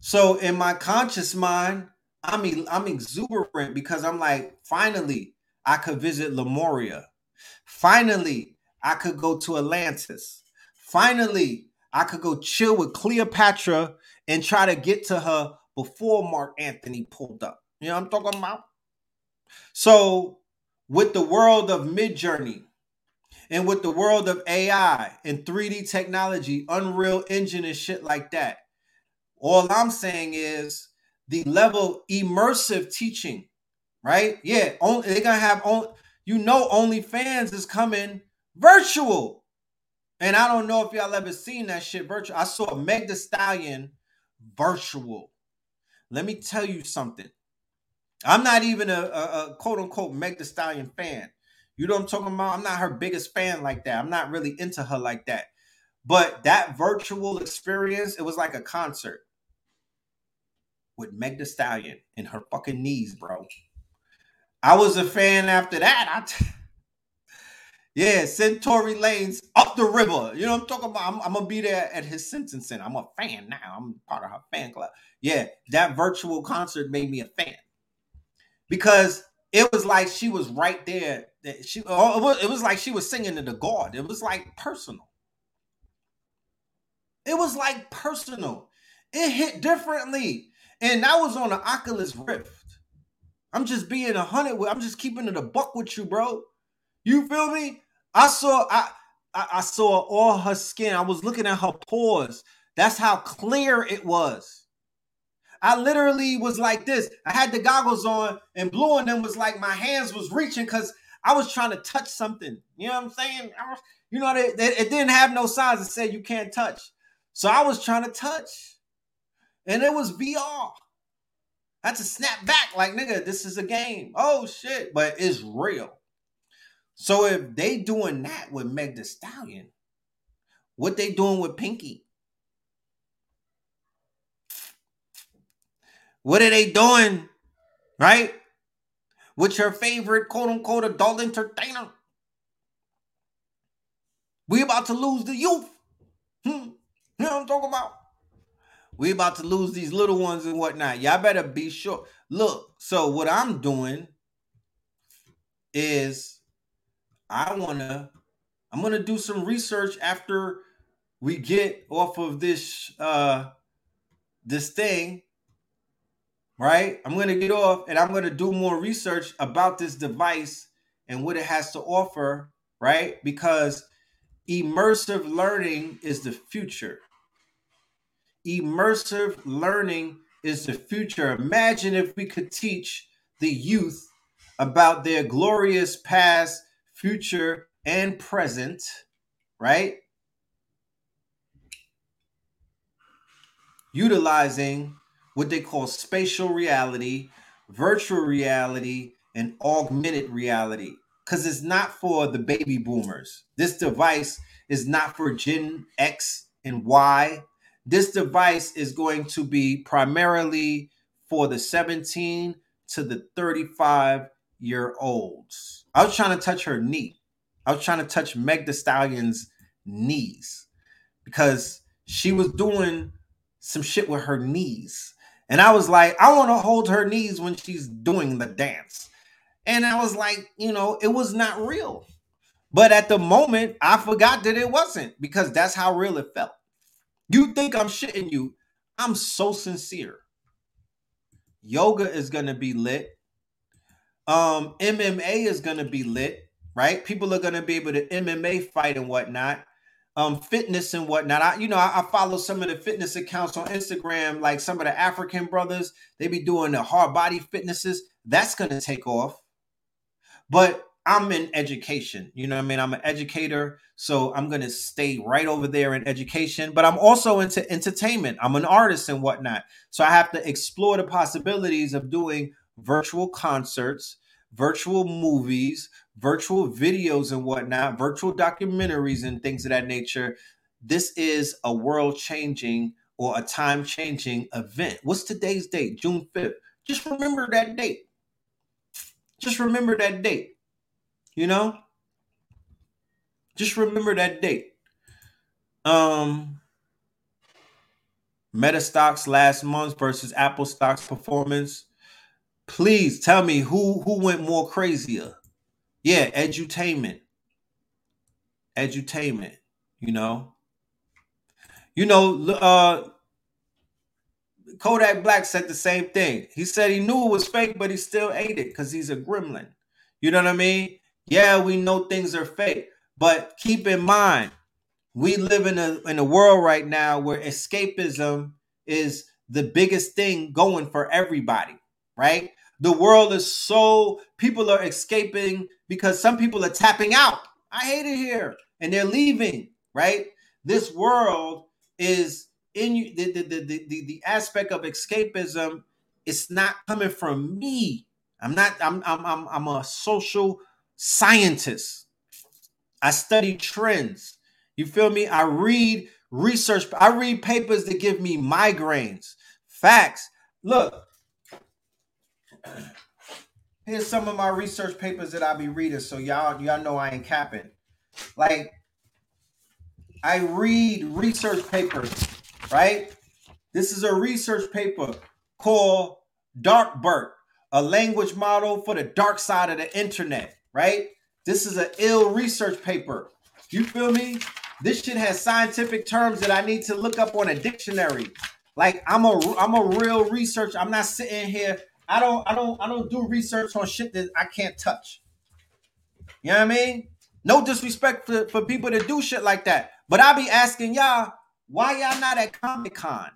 So in my conscious mind, I'm I'm exuberant because I'm like, finally, I could visit Lemuria. Finally, I could go to Atlantis. Finally, I could go chill with Cleopatra and try to get to her before Mark Antony pulled up. You know what I'm talking about? So, with the world of Midjourney and with the world of AI and 3D technology, Unreal Engine and shit like that, all I'm saying is the level immersive teaching, right? Yeah, only, they're gonna have on. You know, OnlyFans is coming virtual, and I don't know if y'all ever seen that shit virtual. I saw Meg Thee Stallion virtual. Let me tell you something. I'm not even a, a, a quote unquote Meg Thee Stallion fan. You know what I'm talking about? I'm not her biggest fan like that. I'm not really into her like that. But that virtual experience, it was like a concert with Meg Thee Stallion in her fucking knees, bro. I was a fan after that. I t- yeah, since Tory Lanez up the river. You know what I'm talking about? I'm, I'm, gonna be there at his sentencing. I'm a fan now. I'm part of her fan club. Yeah, that virtual concert made me a fan because it was like she was right there. She oh, it was like she was singing to the God. It was like personal. It was like personal. It hit differently. And that was on the Oculus Rift. I'm just being a hundred I'm just keeping it a buck with you, bro. You feel me? I saw I, I I saw all her skin. I was looking at her pores. That's how clear it was. I literally was like this. I had the goggles on, and blue and them was like my hands was reaching because I was trying to touch something. You know what I'm saying? You know, they, it didn't have no signs that said you can't touch. So I was trying to touch, and it was VR. I had to snap back like, nigga, this is a game. Oh shit, but it's real. So if they doing that with Meg Thee Stallion, what they doing with Pinky? What are they doing, right? With your favorite quote unquote adult entertainer? We about to lose the youth. Hmm. You know what I'm talking about? We about to lose these little ones and whatnot. Y'all better be sure. Look, so what I'm doing is I wanna I'm gonna do some research after we get off of this uh this thing right? I'm going to get off and I'm going to do more research about this device and what it has to offer, right? Because immersive learning is the future. Immersive learning is the future. Imagine if we could teach the youth about their glorious past, future, and present, right? Utilizing what they call spatial reality, virtual reality, and augmented reality. Because it's not for the baby boomers. This device is not for Gen X and Y. This device is going to be primarily for the 17 to the 35 year olds. I was trying to touch her knee. I was trying to touch Meg Thee Stallion's knees because she was doing some shit with her knees. And I was like, I want to hold her knees when she's doing the dance. And I was like, you know, it was not real. But at the moment, I forgot that it wasn't because that's how real it felt. You think I'm shitting you. I'm so sincere. Yoga is going to be lit. Um, MMA is going to be lit, right? People are going to be able to MMA fight and whatnot um, fitness and whatnot. I, you know, I, I, follow some of the fitness accounts on Instagram, like some of the African brothers. They be doing the hard body fitnesses. That's gonna take off. But I'm in education. You know what I mean? I'm an educator, so I'm gonna stay right over there in education. But I'm also into entertainment. I'm an artist and whatnot, so I have to explore the possibilities of doing virtual concerts, virtual movies, virtual videos and whatnot, virtual documentaries and things of that nature. This is a world changing or a time changing event. What's today's date? June 5th. Just remember that date. Just remember that date. You know? Just remember that date. Um Meta stocks last month versus Apple stocks performance. Please tell me who who went more crazier. Yeah, edutainment. Edutainment, you know. You know, uh Kodak Black said the same thing. He said he knew it was fake, but he still ate it because he's a gremlin. You know what I mean? Yeah, we know things are fake, but keep in mind, we live in a in a world right now where escapism is the biggest thing going for everybody, right? The world is so people are escaping because some people are tapping out. I hate it here. And they're leaving, right? This world is in you the, the, the, the, the aspect of escapism it's not coming from me. I'm not I'm I'm I'm, I'm a social scientist. I study trends You feel me? I read research, I read papers that give me migraines. Facts. Look, here's some of my research papers that I be reading, so y'all y'all know I ain't capping. Like, I read research papers, right? This is a research paper called DarkBERT, a language model for the dark side of the internet, right? This is an ill research paper. You feel me? This shit has scientific terms that I need to look up on a dictionary. Like I'm a I'm a real researcher. I'm not sitting here. I don't I don't I don't do research on shit that I can't touch. You know what I mean? No disrespect for, for people that do shit like that. But I be asking y'all, why y'all not at Comic Con?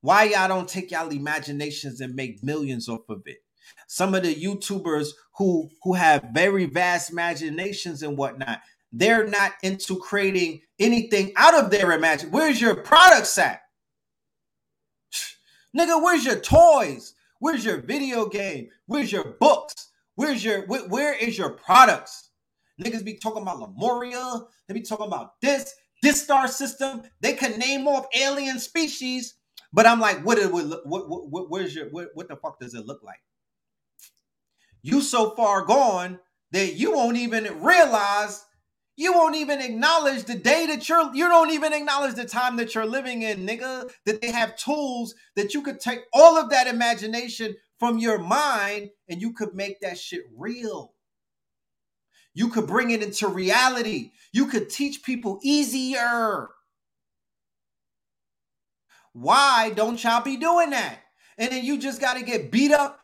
Why y'all don't take y'all imaginations and make millions off of it? Some of the YouTubers who who have very vast imaginations and whatnot, they're not into creating anything out of their imagination. Where's your products at? Nigga, where's your toys? Where's your video game? Where's your books? Where's your wh- where is your products? Niggas be talking about Lemuria. They be talking about this, this star system. They can name off alien species, but I'm like, what it would what, what, what where's your what, what the fuck does it look like? You so far gone that you won't even realize you won't even acknowledge the day that you're you don't even acknowledge the time that you're living in, nigga. That they have tools that you could take all of that imagination from your mind and you could make that shit real. You could bring it into reality. You could teach people easier. Why don't y'all be doing that? And then you just got to get beat up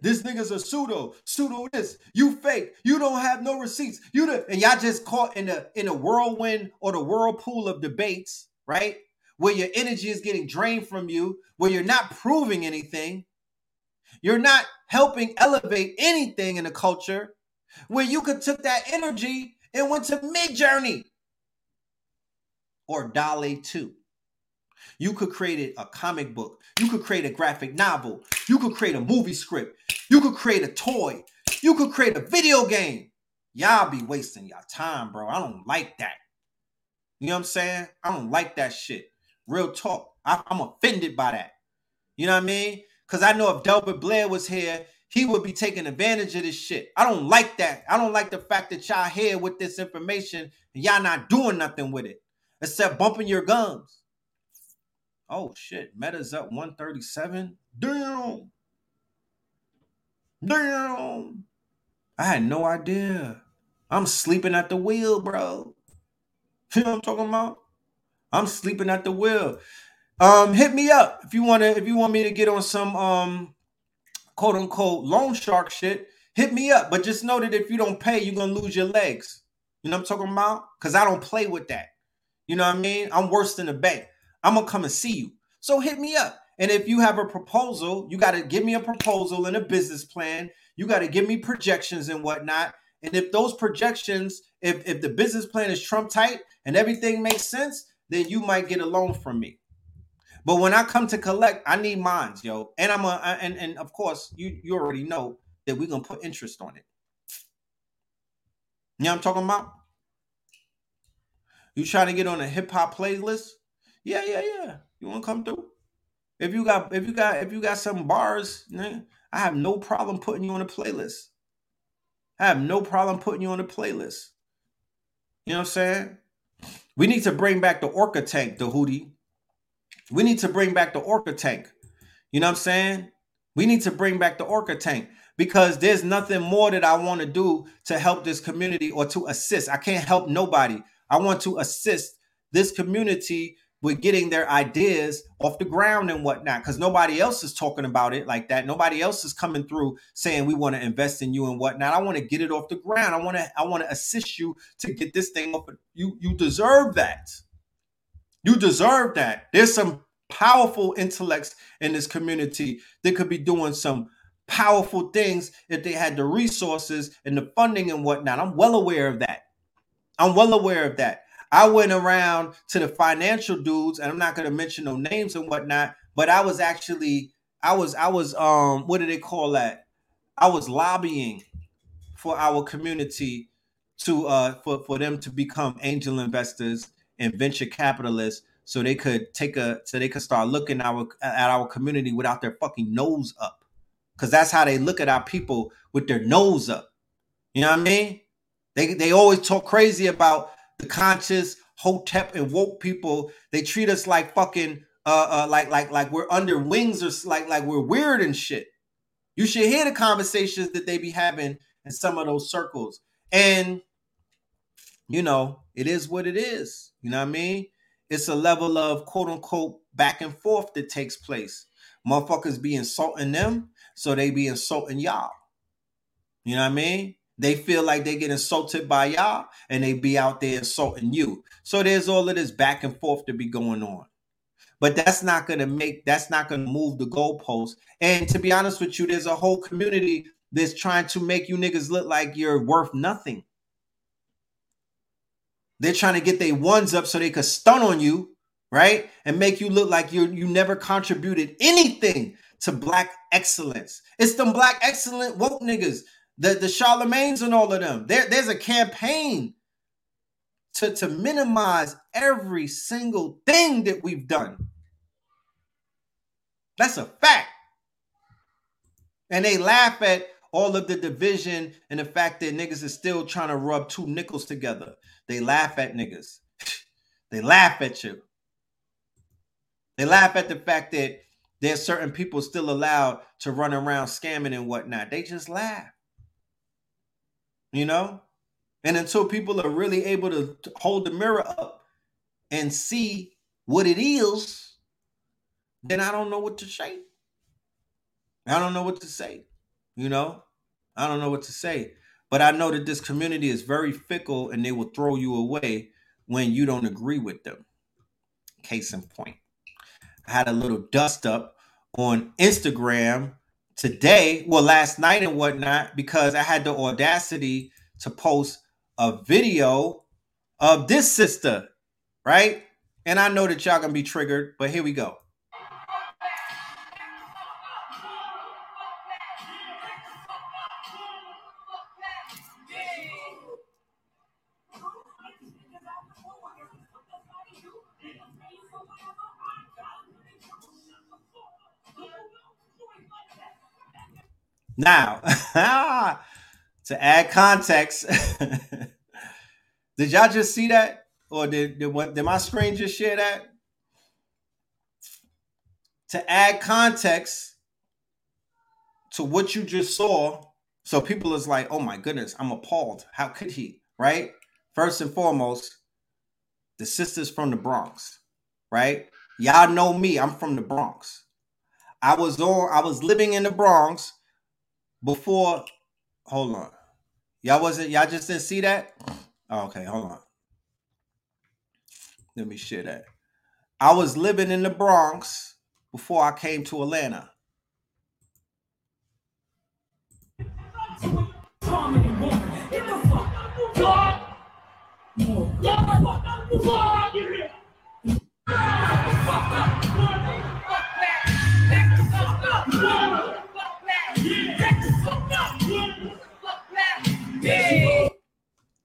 this nigga's a pseudo, pseudo this. You fake. You don't have no receipts. You the and y'all just caught in a in a whirlwind or the whirlpool of debates, right? Where your energy is getting drained from you, where you're not proving anything, you're not helping elevate anything in the culture, where you could took that energy and went to Midjourney or DALL-E 2. You could create a comic book. You could create a graphic novel. You could create a movie script. You could create a toy. You could create a video game. Y'all be wasting y'all time, bro. I don't like that. You know what I'm saying? I don't like that shit. Real talk. I, am offended by that. You know what I mean? Because I know if Delbert Blair was here, he would be taking advantage of this shit. I don't like that. I don't like the fact that y'all here with this information and y'all not doing nothing with it except bumping your gums. Oh shit, Meta's up 137. Damn. Damn. I had no idea. I'm sleeping at the wheel, bro. You know what I'm talking about? I'm sleeping at the wheel. Um, hit me up if you wanna if you want me to get on some um quote unquote loan shark shit, hit me up. But just know that if you don't pay, you're gonna lose your legs. You know what I'm talking about? Cause I don't play with that. You know what I mean? I'm worse than a bank. I'm gonna come and see you. So hit me up. And if you have a proposal, you got to give me a proposal and a business plan. You got to give me projections and whatnot. And if those projections, if, if the business plan is Trump tight and everything makes sense, then you might get a loan from me. But when I come to collect, I need mines, yo. And I'm a and and of course you you already know that we're gonna put interest on it. You know what I'm talking about? You trying to get on a hip hop playlist? Yeah, yeah, yeah. You want to come through? If you got if you got if you got some bars, I have no problem putting you on a playlist. I have no problem putting you on a playlist. You know what I'm saying? We need to bring back the Orca tank, the Hootie. We need to bring back the Orca tank. You know what I'm saying? We need to bring back the Orca tank because there's nothing more that I want to do to help this community or to assist. I can't help nobody. I want to assist this community with getting their ideas off the ground and whatnot because nobody else is talking about it like that. Nobody else is coming through saying we want to invest in you and whatnot. I want to get it off the ground. I want to i want to assist you to get this thing off you you deserve that. You deserve that. There's some powerful intellects in this community that could be doing some powerful things if they had the resources and the funding and whatnot. I'm well aware of that. I'm well aware of that I went around to the financial dudes, and I'm not going to mention no names and whatnot, but I was actually, I was, I was, um, what do they call that? I was lobbying for our community to, uh, for for them to become angel investors and venture capitalists so they could take a so they could start looking our at our community without their fucking nose up. Cause that's how they look at our people with their nose up. You know what I mean? They they always talk crazy about the conscious hotep and woke people. They treat us like fucking uh, uh like like like we're under wings or like like we're weird and shit. You should hear the conversations that they be having in some of those circles. And you know, it is what it is. You know what I mean? It's a level of quote unquote back and forth that takes place. Motherfuckers be insulting them, so they be insulting y'all. You know what I mean? They feel like they get insulted by y'all and they be out there insulting you. So there's all of this back and forth to be going on. But that's not gonna make that's not gonna move the goalpost. And to be honest with you, there's a whole community that's trying to make you niggas look like you're worth nothing. They're trying to get their ones up so they could stun on you, right? And make you look like you you never contributed anything to black excellence. It's them black excellent woke niggas, the the Charlemagne's and all of them. There, there's a campaign to to minimize every single thing that we've done. That's a fact. And they laugh at all of the division and the fact that niggas is still trying to rub two nickels together. They laugh at niggas. they laugh at you. They laugh at the fact that there's certain people still allowed to run around scamming and whatnot. They just laugh. You know? And until people are really able to hold the mirror up and see what it is, then I don't know what to say. I don't know what to say. You know, I don't know what to say. But I know that this community is very fickle and they will throw you away when you don't agree with them. Case in point. I had a little dust up on Instagram today, well, last night and whatnot, because I had the audacity to post a video of this sister, right? And I know that y'all gonna be triggered, but here we go. Now, to add context, did y'all just see that? Or did, did what did my screen just share that? To add context to what you just saw, so people is like, oh my goodness, I'm appalled. How could he? Right? First and foremost, the sisters from the Bronx, right? Y'all know me, I'm from the Bronx. I was on, I was living in the Bronx before hold on. Y'all wasn't y'all just didn't see that? Oh, okay, hold on. Let me share that. I was living in the Bronx before I came to Atlanta.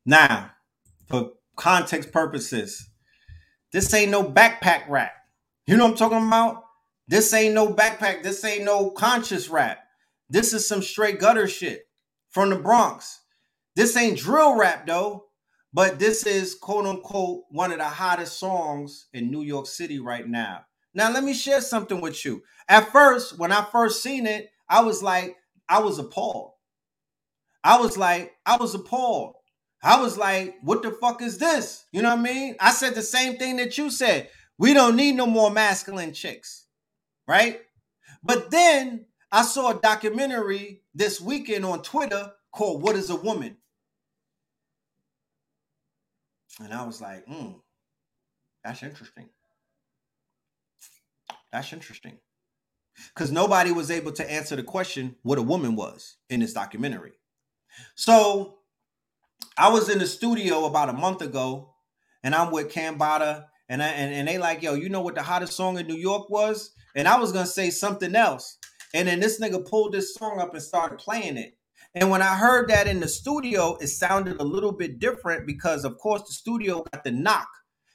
Now, for context purposes, this ain't no backpack rap. You know what I'm talking about? This ain't no backpack. This ain't no conscious rap. This is some straight gutter shit from the Bronx. This ain't drill rap though, but this is quote unquote one of the hottest songs in New York City right now. Now, let me share something with you. At first, when I first seen it, I was like, I was appalled. I was like, I was appalled. I was like, what the fuck is this? You know what I mean? I said the same thing that you said. We don't need no more masculine chicks, right? But then I saw a documentary this weekend on Twitter called What is a Woman? And I was like, hmm, that's interesting. That's interesting. Because nobody was able to answer the question what a woman was in this documentary. So I was in the studio about a month ago, and I'm with Cambada, and I, and, and they like, yo, you know what the hottest song in New York was? And I was gonna say something else, and then this nigga pulled this song up and started playing it. And when I heard that in the studio, it sounded a little bit different because, of course, the studio got the knock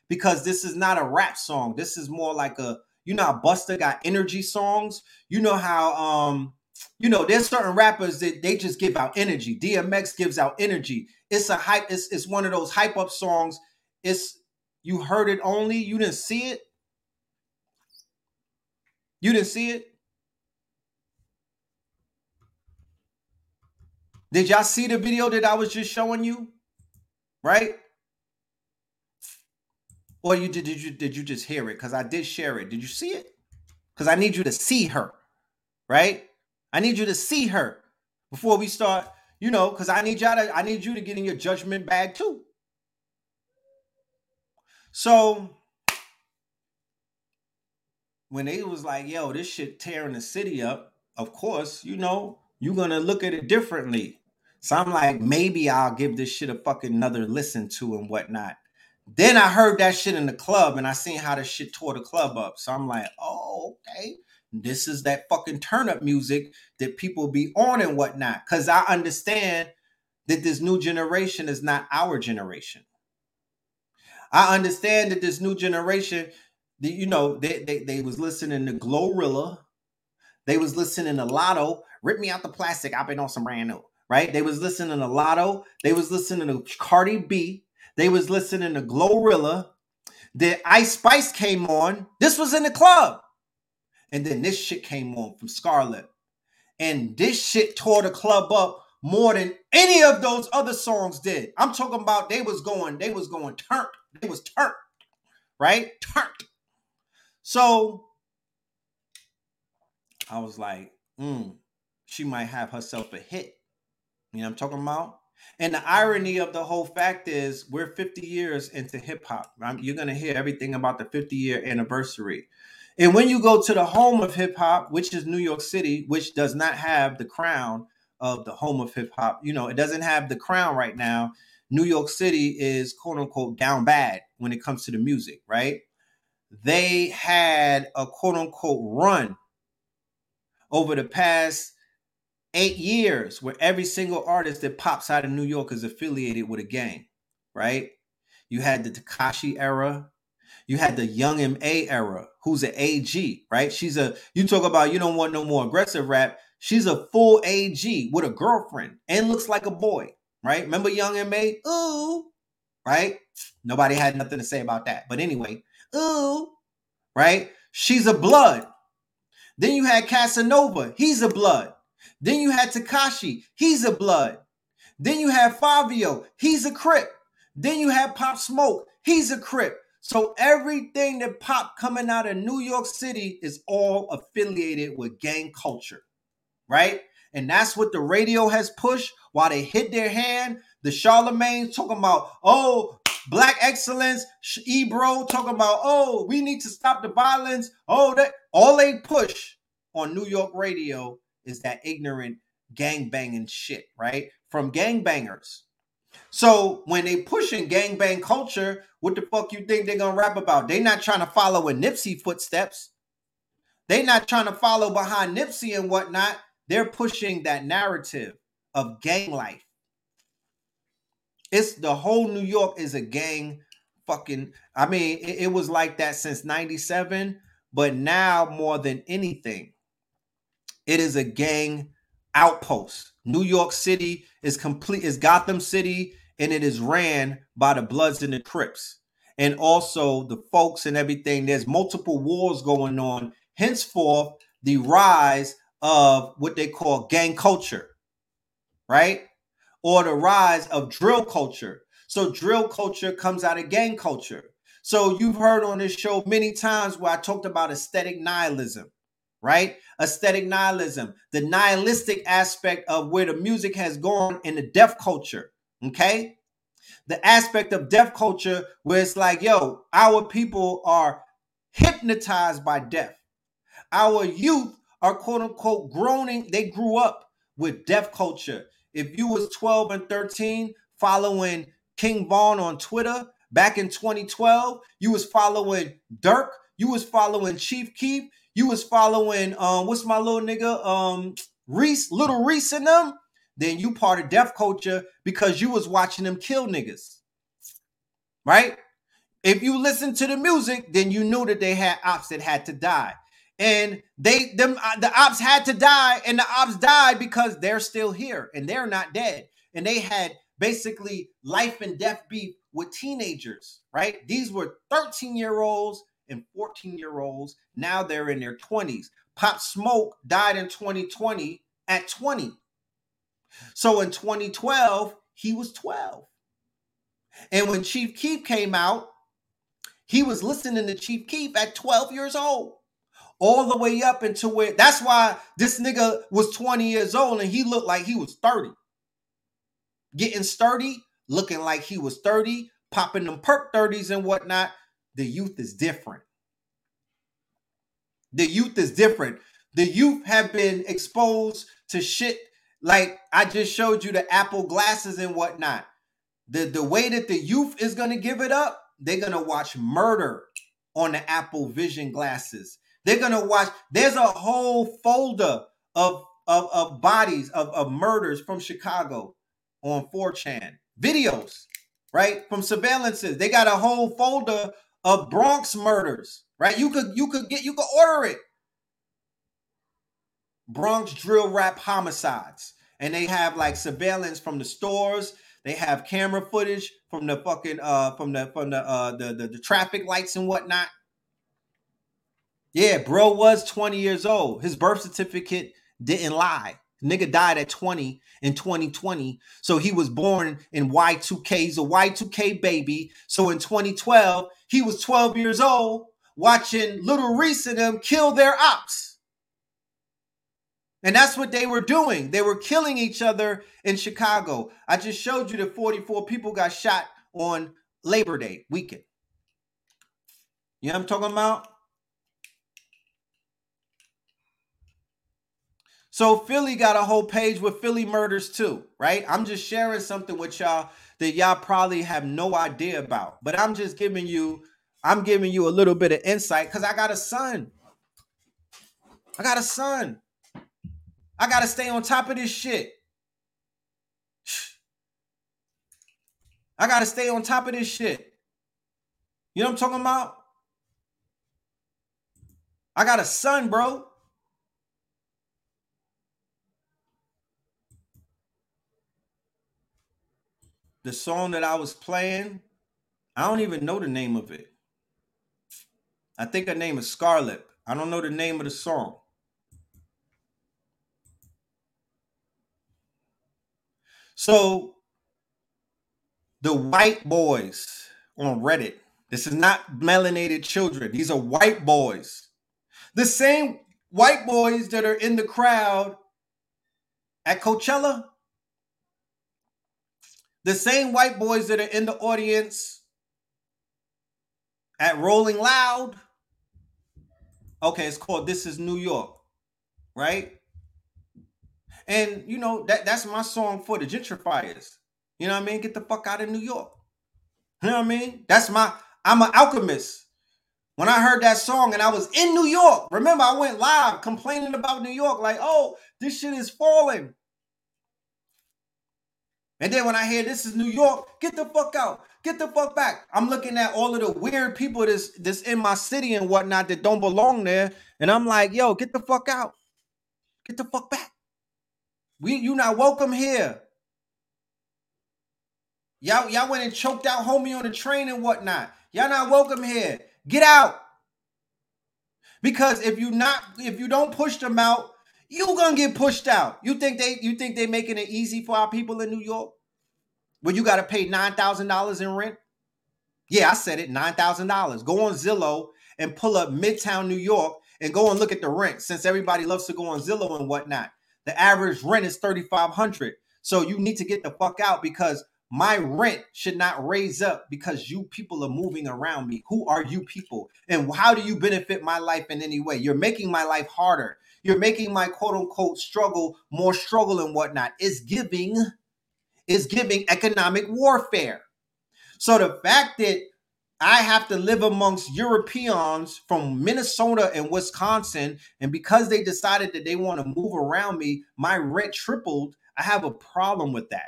because this is not a rap song. This is more like a you know how Busta got energy songs. You know how um you know there's certain rappers that they just give out energy. DMX gives out energy. It's a hype. It's it's one of those hype up songs. It's you heard it only. You didn't see it. You didn't see it. Did y'all see the video that I was just showing you? Right? Or you did, did you did you just hear it? Because I did share it. Did you see it? Because I need you to see her, right? I need you to see her before we start, you know, because I need y'all to, I need you to get in your judgment bag too. So when they was like, yo, this shit tearing the city up, of course, you know, you're gonna look at it differently. So I'm like, maybe I'll give this shit a fucking another listen to and whatnot. Then I heard that shit in the club and I seen how the shit tore the club up. So I'm like, oh, okay. This is that fucking turn up music that people be on and whatnot. Cause I understand that this new generation is not our generation. I understand that this new generation, the, you know, they, they they was listening to Glorilla, they was listening to Latto, rip me out the plastic. I've been on some brand new, right? They was listening to Latto, they was listening to Cardi B, they was listening to Glorilla. The Ice Spice came on. This was in the club. And then this shit came on from Scar Lip. And this shit tore the club up more than any of those other songs did. I'm talking about they was going, they was going turnt. They was turnt. Right? Turnt. So I was like, mm, she might have herself a hit. You know I'm talking about? And the irony of the whole fact is, we're 50 years into hip hop. You're going to hear everything about the 50 year anniversary. And when you go to the home of hip hop, which is New York City, which does not have the crown of the home of hip hop, you know, it doesn't have the crown right now. New York City is quote unquote down bad when it comes to the music, right? They had a quote unquote run over the past eight years where every single artist that pops out of New York is affiliated with a gang, right? You had the Tekashi era, you had the Young M.A era, who's an AG, right? She's a, you talk about you don't want no more aggressive rap. She's a full AG with a girlfriend and looks like a boy, right? Remember Young M.A? Ooh, right? Nobody had nothing to say about that. But anyway, ooh, right? She's a blood. Then you had Casanova, he's a blood. Then you had Tekashi. he's a blood. Then you had Fivio, he's a crip. Then you had Pop Smoke, he's a crip. So everything that pop coming out of New York City is all affiliated with gang culture, right? And that's what the radio has pushed while they hit their hand. The Charlemagne talking about, oh, black excellence, Ebro talking about, oh, we need to stop the violence. Oh, that all they push on New York radio is that ignorant gang banging shit, right? From gang bangers. So when they pushing gang bang culture, what the fuck you think they're gonna rap about? They not trying to follow in Nipsey footsteps. They not trying to follow behind Nipsey and whatnot. They're pushing that narrative of gang life. It's the whole New York is a gang fucking. I mean, it, it was like that since 97, but now more than anything, it is a gang outpost. New York City is complete, is Gotham City, and it is ran by the Bloods and the Crips. And also the folks and everything. There's multiple wars going on. Henceforth, the rise of what they call gang culture, right? Or the rise of drill culture. So drill culture comes out of gang culture. So you've heard on this show many times where I talked about aesthetic nihilism right? Aesthetic nihilism, the nihilistic aspect of where the music has gone in the deaf culture, okay? The aspect of deaf culture where it's like, yo, our people are hypnotized by death. Our youth are quote unquote groaning, they grew up with deaf culture. If you was 12 and 13 following King Von on Twitter back in 2012, you was following Durk, you was following Chief Keef, you was following um what's my little nigga um Reese, Lil Reese and them, then you part of deaf culture because you was watching them kill niggas. Right? If you listen to the music, then you knew that they had ops that had to die. And they them uh, the ops had to die, and the ops died because they're still here and they're not dead. And they had basically life and death beef with teenagers, right? These were 13 year olds and 14 year olds. Now they're in their 20s. Pop Smoke died in 2020 at 20. So in 2012, he was 12. And when Chief Keef came out, he was listening to Chief Keef at 12 years old. All the way up into where that's why this nigga was 20 years old and he looked like he was 30. Getting sturdy, looking like he was 30, popping them perk 30s and whatnot. The youth is different. The youth is different. The youth have been exposed to shit like I just showed you the Apple glasses and whatnot. The, the way that the youth is going to give it up, they're going to watch murder on the Apple Vision glasses. They're going to watch, there's a whole folder of, of, of bodies of, of murders from Chicago on 4chan, videos, right? From surveillances. They got a whole folder of Bronx murders, right? You could you could get you could order it. Bronx drill rap homicides. And they have like surveillance from the stores. They have camera footage from the fucking uh from the from the uh the, the, the traffic lights and whatnot. Yeah, bro was 20 years old. His birth certificate didn't lie. Nigga died at 20 in 2020. So he was born in Y2K. He's a Y2K baby. So in 2012, he was 12 years old watching Lil Reese and them kill their ops. And that's what they were doing. They were killing each other in Chicago. I just showed you that 44 people got shot on Labor Day weekend. You know what I'm talking about? So Philly got a whole page with Philly murders too, right? I'm just sharing something with y'all that y'all probably have no idea about. But I'm just giving you I'm giving you a little bit of insight cuz I got a son. I got a son. I got to stay on top of this shit. I got to stay on top of this shit. You know what I'm talking about? I got a son, bro. The song that I was playing, I don't even know the name of it. I think her name is Scar Lip. I don't know the name of the song. So the white boys on Reddit, this is not melanated children. These are white boys. The same white boys that are in the crowd at Coachella the same white boys that are in the audience at Rolling Loud. Okay, it's called This Is New York, right? And you know that that's my song for the gentrifiers. You know what I mean? Get the fuck out of New York. You know what I mean? That's my I'm an alchemist. When I heard that song and I was in New York, remember I went live complaining about New York, like, oh, this shit is falling. And then when I hear this is New York, get the fuck out. Get the fuck back. I'm looking at all of the weird people that's that's in my city and whatnot that don't belong there. And I'm like, yo, get the fuck out. Get the fuck back. We you not welcome here. Y'all, y'all went and choked out homie on the train and whatnot. Y'all not welcome here. Get out. Because if you not, if you don't push them out, you gonna get pushed out. You think they you think they making it easy for our people in New York? Where you gotta pay nine thousand dollars in rent? Yeah, I said it, nine thousand dollars. Go on Zillow and pull up Midtown New York and go and look at the rent. Since everybody loves to go on Zillow and whatnot, the average rent is thirty five hundred. So you need to get the fuck out because my rent should not raise up because you people are moving around me. Who are you people? And how do you benefit my life in any way? You're making my life harder. You're making my quote unquote struggle more struggle and whatnot. It's giving, it's giving economic warfare. So the fact that I have to live amongst Europeans from Minnesota and Wisconsin, and because they decided that they want to move around me, my rent tripled. I have a problem with that.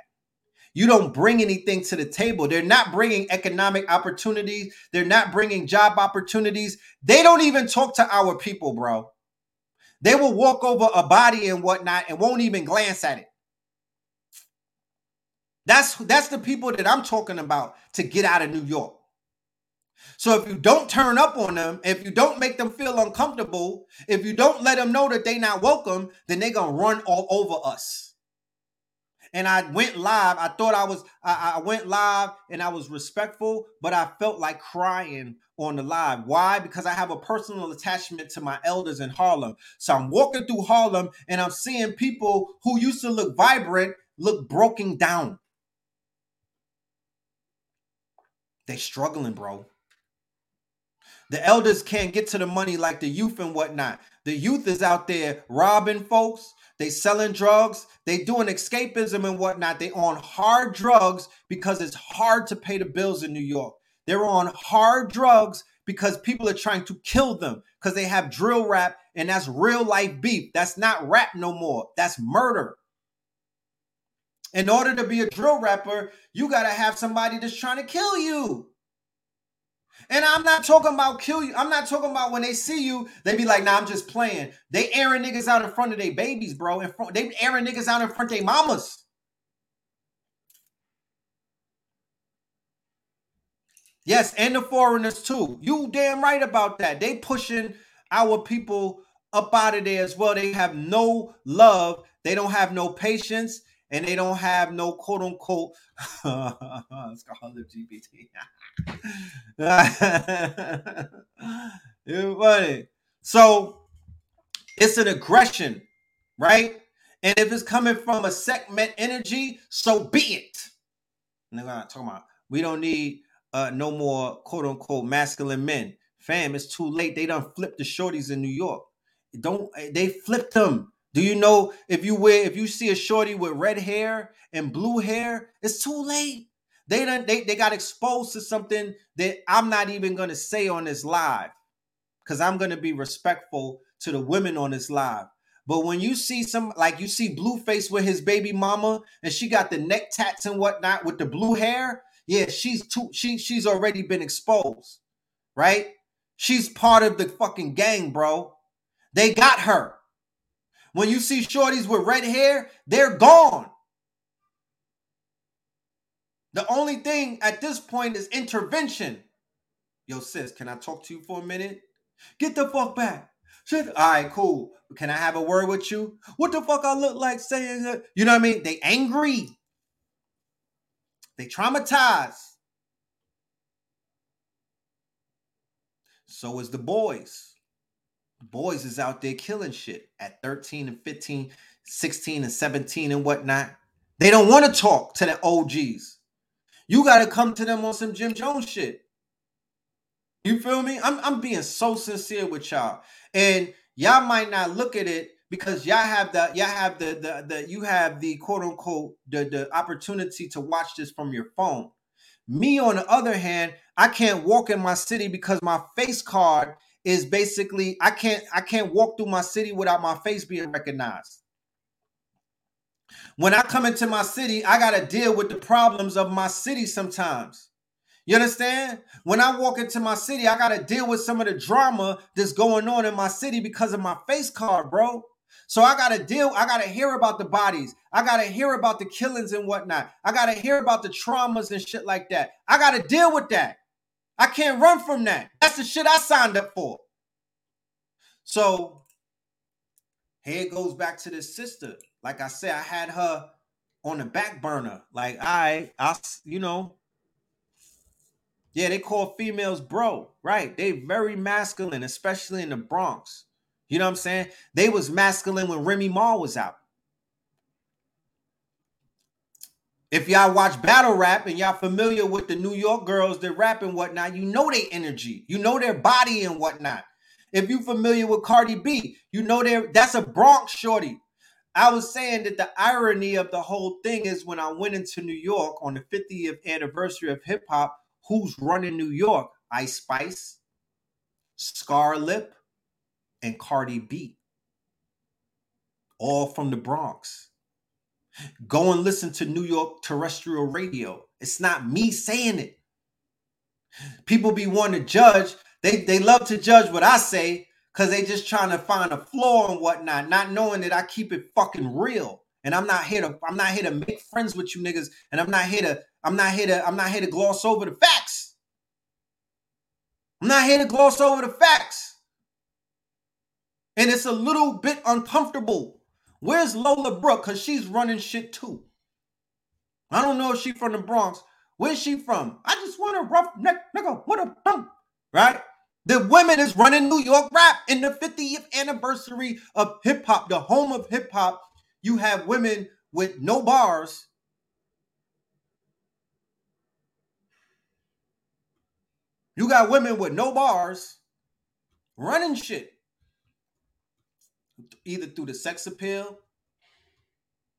you don't bring anything to the table. They're not bringing economic opportunities. They're not bringing job opportunities. They don't even talk to our people, bro. They will walk over a body and whatnot and won't even glance at it. That's that's the people that I'm talking about to get out of New York. So if you don't turn up on them, if you don't make them feel uncomfortable, if you don't let them know that they're not welcome, then they're gonna run all over us. And I went live. I thought I was I, I went live and I was respectful, but I felt like crying on the live. Why? Because I have a personal attachment to my elders in Harlem. So I'm walking through Harlem and I'm seeing people who used to look vibrant look broken down. They struggling, bro. The elders can't get to the money like the youth and whatnot. The youth is out there robbing folks. They selling drugs. They doing escapism and whatnot. They on hard drugs because it's hard to pay the bills in New York. They're on hard drugs because people are trying to kill them because they have drill rap and that's real life beef. That's not rap no more. That's murder. In order to be a drill rapper, you got to have somebody that's trying to kill you. And I'm not talking about kill you. I'm not talking about when they see you, they be like, nah, I'm just playing. They airing niggas out in front of their babies, bro. In front, they airing niggas out in front of their mamas. Yes, and the foreigners too. You damn right about that. They pushing our people up out of there as well. They have no love. They don't have no patience and they don't have no quote unquote Scarlet GPT. Funny. So it's an aggression, right? And if it's coming from a Sekhmet energy, so be it. And they're not talking about we don't need uh no more quote unquote masculine men. Fam, it's too late. They done flipped the shorties in New York. Don't they flipped them? Do you know if you wear if you see a shorty with red hair and blue hair, it's too late. They done they, they got exposed to something that I'm not even gonna say on this live because I'm gonna be respectful to the women on this live. But when you see some like you see Blueface with his baby mama and she got the neck tats and whatnot with the blue hair, yeah, she's too she she's already been exposed, right? She's part of the fucking gang, bro. They got her. When you see shorties with red hair, they're gone. The only thing at this point is intervention. Yo, sis, can I talk to you for a minute? Get the fuck back. Shit. All right, cool. Can I have a word with you? What the fuck I look like saying that? You know what I mean? They angry. They traumatized. So is the boys boys is out there killing shit at 13 and 15, 16 and 17 and whatnot. They don't want to talk to the OGs. You got to come to them on some Jim Jones shit. You feel me? I'm, I'm being so sincere with y'all. And y'all might not look at it because y'all have the y'all have the the, the you have the quote unquote the, the opportunity to watch this from your phone. Me, on the other hand, I can't walk in my city because my face card is basically I can't I can't walk through my city without my face being recognized. When I come into my city, I got to deal with the problems of my city sometimes. You understand? When I walk into my city, I got to deal with some of the drama that's going on in my city because of my face card, bro. So I got to deal, I got to hear about the bodies. I got to hear about the killings and whatnot. I got to hear about the traumas and shit like that. I got to deal with that. I can't run from that. That's the shit I signed up for. So here it goes back to this sister. Like I said, I had her on the back burner. Like, I, I, you know, yeah, they call females bro, right? They very masculine, especially in the Bronx. You know what I'm saying? They was masculine when Remy Ma was out. If y'all watch battle rap and y'all familiar with the New York girls that rap and whatnot, you know their energy, you know their body and whatnot. If you familiar with Cardi B, you know there that's a Bronx shorty. I was saying that the irony of the whole thing is when I went into New York on the 50th anniversary of hip hop, who's running New York? Ice Spice, Scar Lip, and Cardi B. All from the Bronx. Go and listen to New York terrestrial radio. It's not me saying it. People be wanting to judge. They they love to judge what I say because they just trying to find a flaw and whatnot, not knowing that I keep it fucking real. And I'm not here to I'm not here to make friends with you niggas. And I'm not here to I'm not here to I'm not here to gloss over the facts. I'm not here to gloss over the facts. And it's a little bit uncomfortable. Where's Lola Brooke? Because she's running shit too. I don't know if she's from the Bronx. Where's she from? I just want a rough neck nigga. What a thump. Right? The women is running New York rap in the 50th anniversary of hip hop, the home of hip hop. You have women with no bars. You got women with no bars running shit. Either through the sex appeal,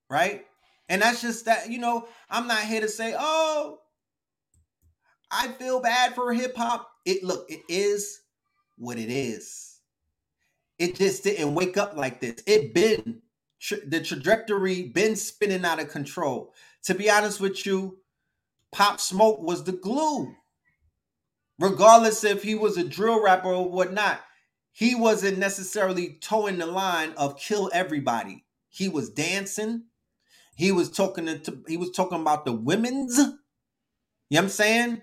right? And that's just that, you know, I'm not here to say, oh, I feel bad for hip hop. It look, it is what it is. It just didn't wake up like this. It been the trajectory been spinning out of control. To be honest with you, Pop Smoke was the glue. Regardless if he was a drill rapper or whatnot, he wasn't necessarily towing the line of kill everybody. He was dancing. He was talking to he was talking about the women's. You know what I'm saying?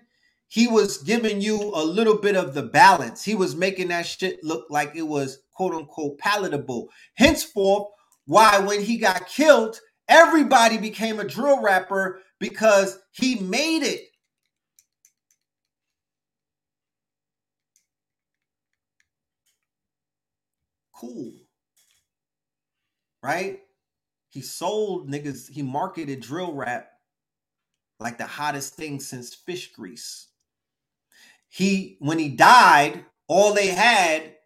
He was giving you a little bit of the balance. He was making that shit look like it was quote unquote palatable. Henceforth, why when he got killed, everybody became a drill rapper because he made it. Cool. Right? He sold niggas, he marketed drill rap like the hottest thing since fish grease he when he died, all they had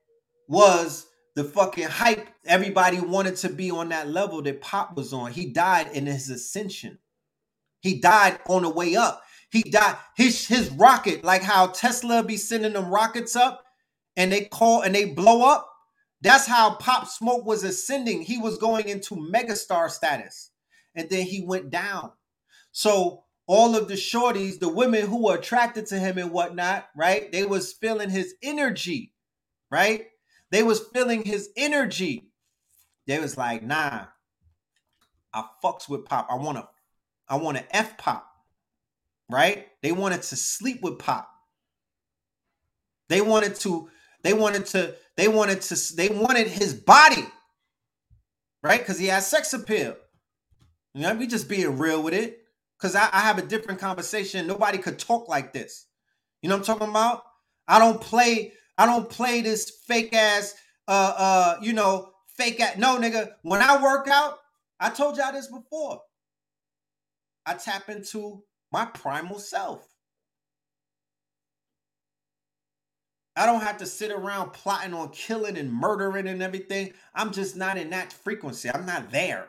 was the fucking hype. Everybody wanted to be on that level that Pop was on. He died in his ascension. He died on the way up. He died his his rocket, like how Tesla be sending them rockets up and they call and they blow up. That's how Pop Smoke was ascending. He was going into megastar status. And then he went down. So all of the shorties, the women who were attracted to him and whatnot, right? They was feeling his energy, right? They was feeling his energy. They was like, nah, I fucks with pop. I want to, I want to F pop, right? They wanted to sleep with pop. They wanted to, they wanted to, they wanted to, they wanted his body, right? Because he has sex appeal. You know, we just being real with it because I, I, have a different conversation. Nobody could talk like this. You know what I'm talking about? I don't play. I don't play this fake ass. Uh, uh, you know, fake ass. No, nigga. When I work out, I told y'all this before. I tap into my primal self. I don't have to sit around plotting on killing and murdering and everything. I'm just not in that frequency. I'm not there.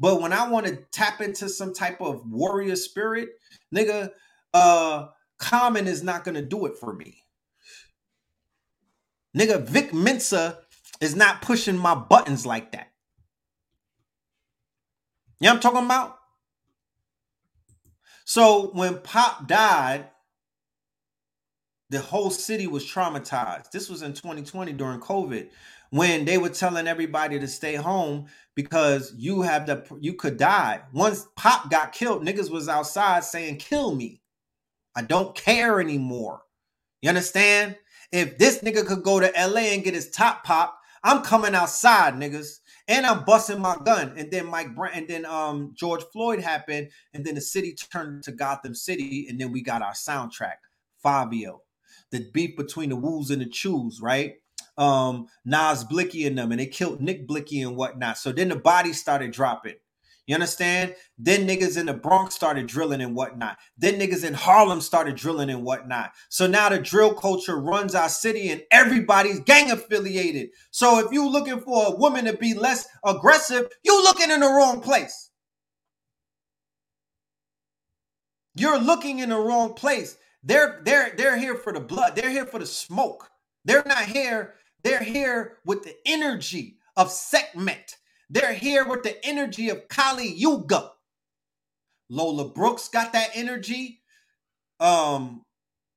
But when I want to tap into some type of warrior spirit, nigga, uh, Common is not gonna do it for me. Nigga, Vic Mensa is not pushing my buttons like that. You know I'm talking about? So when Pop died, the whole city was traumatized. This was in 2020 during COVID when they were telling everybody to stay home because you have the you could die. Once Pop got killed, niggas was outside saying, "Kill me. I don't care anymore." You understand? If this nigga could go to LA and get his top pop, I'm coming outside, niggas. And I'm busting my gun. And then Mike Brand and then um George Floyd happened, and then the city turned to Gotham City, and then we got our soundtrack, Fabio. The beef between the Woos and the Choos, right? Um Nas Blixky in them and they killed Nick Blixky and whatnot. So then the bodies started dropping. You understand? Then niggas in the Bronx started drilling and whatnot. Then niggas in Harlem started drilling and whatnot. So now the drill culture runs our city and everybody's gang affiliated. So if you're looking for a woman to be less aggressive, you're looking in the wrong place. You're looking in the wrong place. They're they're they're here for the blood. They're here for the smoke. They're not here they're here with the energy of Sekhmet. They're here with the energy of Kali Yuga. Lola Brooke's got that energy. Um,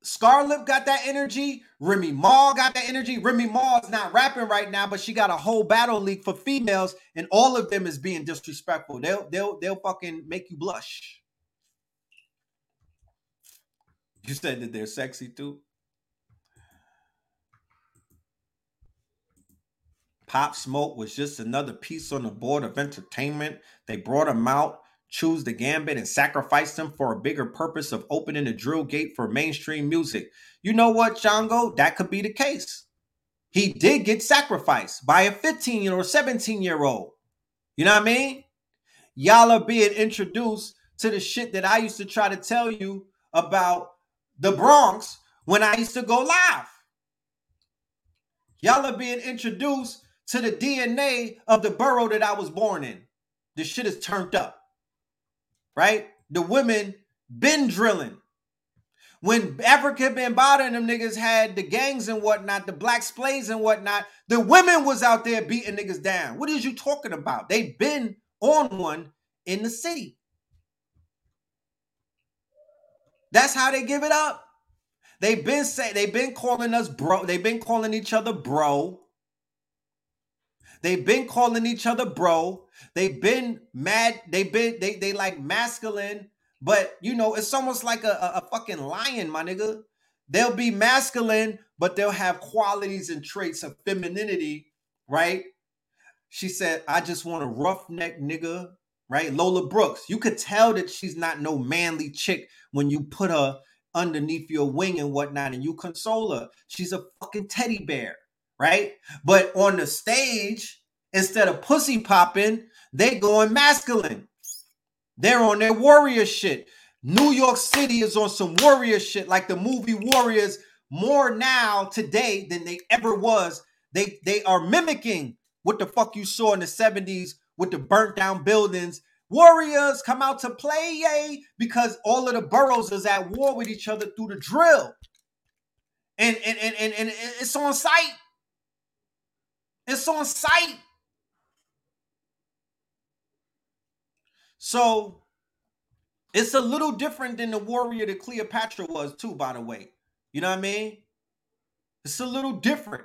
Scar Lip got that energy. Remy Ma got that energy. Remy Ma is not rapping right now, but she got a whole battle league for females, and all of them is being disrespectful. They'll they'll they'll fucking make you blush. You said that they're sexy too. Pop Smoke was just another piece on the board of entertainment. They brought him out, choose the gambit, and sacrificed him for a bigger purpose of opening the drill gate for mainstream music. You know what, Django? That could be the case. He did get sacrificed by a 15 year or 17 year old. You know what I mean? Y'all are being introduced to the shit that I used to try to tell you about the Bronx when I used to go live. Y'all are being introduced to the DNA of the borough that I was born in. The shit is turned up. Right? The women been drilling. When Africa been bothering them niggas had the gangs and whatnot, the Black Spades and whatnot, the women was out there beating niggas down. What is you talking about? They been on one in the city. That's how they give it up. They've been say they've been calling us bro. They've been calling each other bro. They've been calling each other bro. They've been mad. They've been they they like masculine, but you know it's almost like a, a, a fucking lion, my nigga. They'll be masculine, but they'll have qualities and traits of femininity, right? She said, "I just want a roughneck nigga." Right, Lola Brooke. You could tell that she's not no manly chick when you put her underneath your wing and whatnot, and you console her. She's a fucking teddy bear right? But on the stage, instead of pussy popping, they going masculine. They're on their warrior shit. New York City is on some warrior shit, like the movie Warriors, more now today than they ever was. They they are mimicking what the fuck you saw in the 70s with the burnt down buildings. Warriors come out to play, yay, because all of the boroughs is at war with each other through the drill. And and and and, and it's on site. It's on site. So it's a little different than the warrior that Cleopatra was, too, by the way. You know what I mean? It's a little different.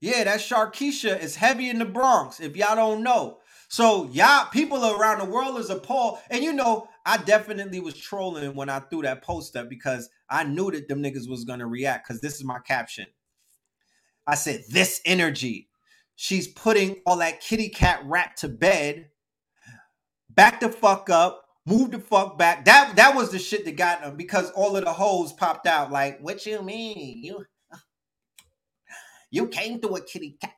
Yeah, that Sharkeisha is heavy in the Bronx, if y'all don't know. So y'all people around the world is appalled. And you know, I definitely was trolling when I threw that post up because I knew that them niggas was gonna react because this is my caption. I said, this energy. She's putting all that kitty cat rap to bed. Back the fuck up. Move the fuck back. That that was the shit that got them because all of the hoes popped out. Like, what you mean? You you came through a kitty cat.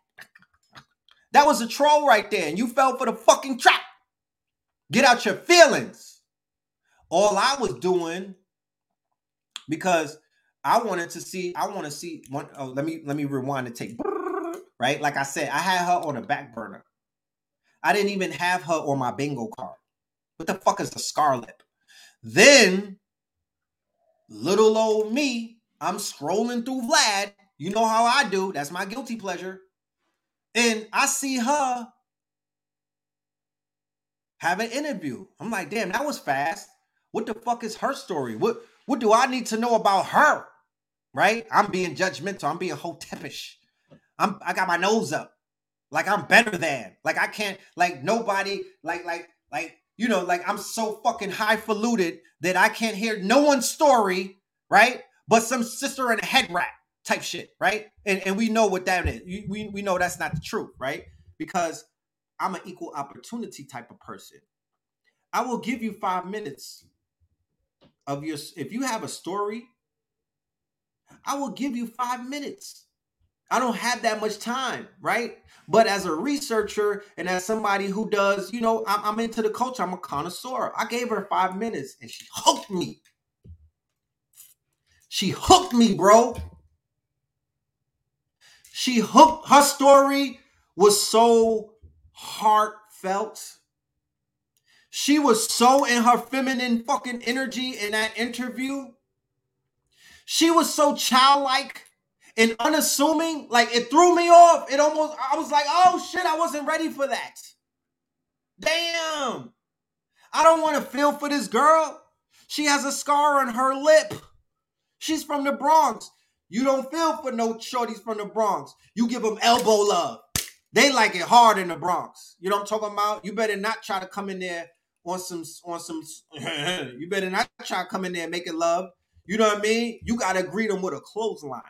That was a troll right there, and you fell for the fucking trap. Get out your feelings. All I was doing because I wanted to see. I want to see. One, oh, let me let me rewind and take. Right, like I said, I had her on a back burner. I didn't even have her on my bingo card. What the fuck is the Scar Lip? Then, little old me, I'm scrolling through Vlad. You know how I do. That's my guilty pleasure. And I see her have an interview. I'm like, damn, that was fast. What the fuck is her story? What what do I need to know about her? Right? I'm being judgmental. I'm being hotepish. I'm I got my nose up. Like I'm better than. Like I can't like nobody like like like you know like I'm so fucking highfalutin that I can't hear no one's story, right? But some sister in a head wrap type shit, right? And and we know what that is. We we know that's not the truth, right? Because I'm an equal opportunity type of person. I will give you 5 minutes of your if you have a story I will give you five minutes. I don't have that much time, right? But as a researcher and as somebody who does, you know, I'm, I'm, into the culture, I'm a connoisseur. I gave her five minutes and she hooked me. She hooked me, bro. She hooked, her story was so heartfelt. She was so in her feminine fucking energy in that interview she was so childlike and unassuming. Like it threw me off. It almost, I was like, oh shit, I wasn't ready for that. Damn. I don't want to feel for this girl. She has a scar on her lip. She's from the Bronx. You don't feel for no shorties from the Bronx. You give them elbow love. They like it hard in the Bronx. You know what I'm talking about? You better not try to come in there on some on some. you better not try to come in there making love. You know what I mean? You gotta greet them with a clothesline.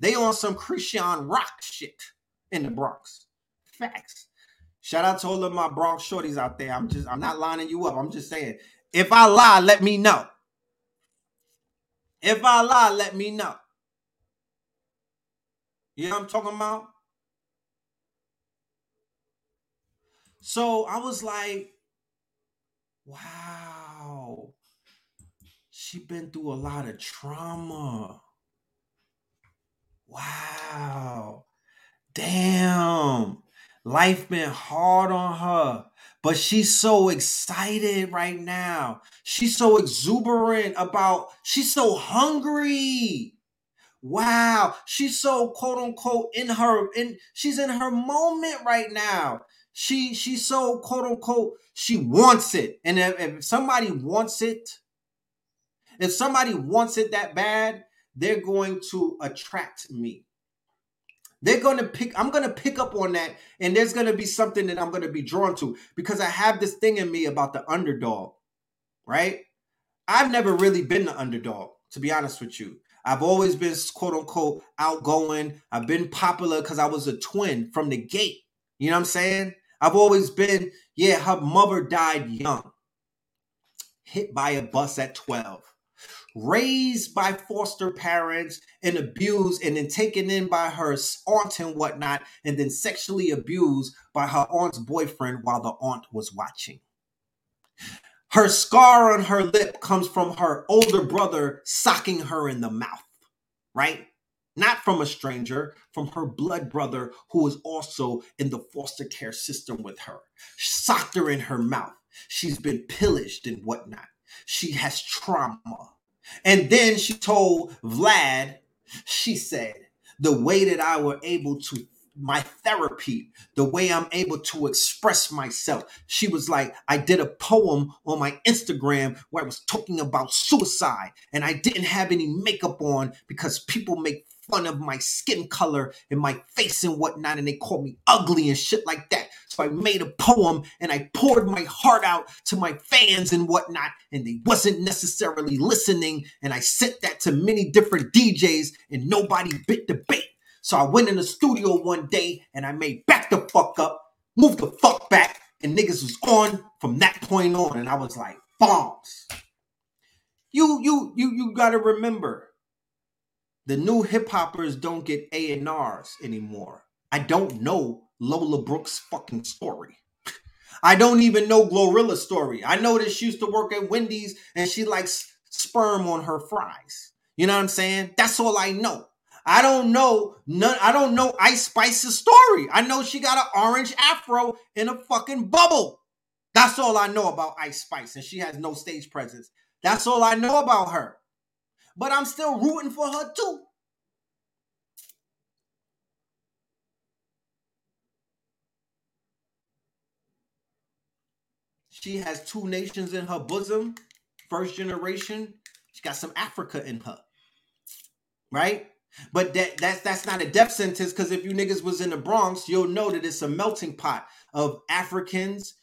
They on some Christian rock shit in the Bronx. Facts. Shout out to all of my Bronx shorties out there. I'm just I'm not lining you up. I'm just saying. If I lie, let me know. If I lie, let me know. You know what I'm talking about? So I was like, wow, she been through a lot of trauma. Wow. Damn. Life been hard on her, but she's so excited right now. She's so exuberant about, she's so hungry. Wow, she's so quote unquote in her in she's in her moment right now. She she's so quote unquote she wants it. And if, if somebody wants it, if somebody wants it that bad, they're going to attract me. They're going to pick, I'm going to pick up on that, and there's going to be something that I'm going to be drawn to because I have this thing in me about the underdog, right? I've never really been the underdog, to be honest with you. I've always been quote unquote outgoing. I've been popular because I was a twin from the gate. You know what I'm saying? I've always been, yeah, her mother died young, hit by a bus at 12, raised by foster parents and abused and then taken in by her aunt and whatnot, and then sexually abused by her aunt's boyfriend while the aunt was watching. Her scar on her lip comes from her older brother socking her in the mouth, right? Not from a stranger, from her blood brother who was also in the foster care system with her. Socked her in her mouth. She's been pillaged and whatnot. She has trauma. And then she told Vlad, she said, the way that I were able to my therapy, the way I'm able to express myself. She was like, I did a poem on my Instagram where I was talking about suicide and I didn't have any makeup on because people make fun of my skin color and my face and whatnot, and they call me ugly and shit like that. So I made a poem and I poured my heart out to my fans and whatnot, and they wasn't necessarily listening. And I sent that to many different DJs, and nobody bit the bait. So I went in the studio one day and I made back the fuck up, moved the fuck back, and niggas was on from that point on. And I was like, bombs. You you you you gotta remember the new hip hoppers don't get A&Rs anymore. I don't know Lola Brooke's fucking story. I don't even know Glorilla's story. I know that she used to work at Wendy's and she likes sperm on her fries. You know what I'm saying? That's all I know. I don't know none. I don't know Ice Spice's story. I know she got an orange afro in a fucking bubble. That's all I know about Ice Spice, and she has no stage presence. That's all I know about her. But I'm still rooting for her too. She has two nations in her bosom. First generation. She got some Africa in her. Right? But that that's that's not a death sentence because if you niggas was in the Bronx, you'll know that it's a melting pot of Africans,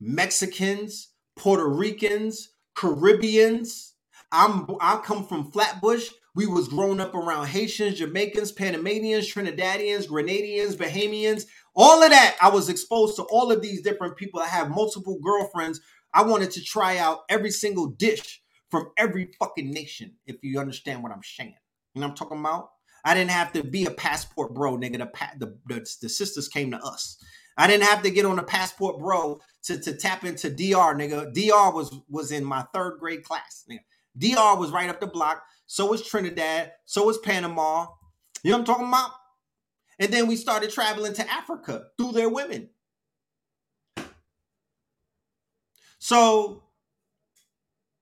Mexicans, Puerto Ricans, Caribbeans. I'm I come from Flatbush. We was grown up around Haitians, Jamaicans, Panamanians, Trinidadians, Grenadians, Bahamians, all of that. I was exposed to all of these different people. I have multiple girlfriends. I wanted to try out every single dish from every fucking nation, if you understand what I'm saying. You know I'm talking about? I didn't have to be a passport bro, nigga. The, the, the, the sisters came to us. I didn't have to get on a passport bro to, to tap into DR, nigga. DR was was in my third grade class. Nigga. DR was right up the block. So was Trinidad. So was Panama. You know what I'm talking about? And then we started traveling to Africa through their women. So,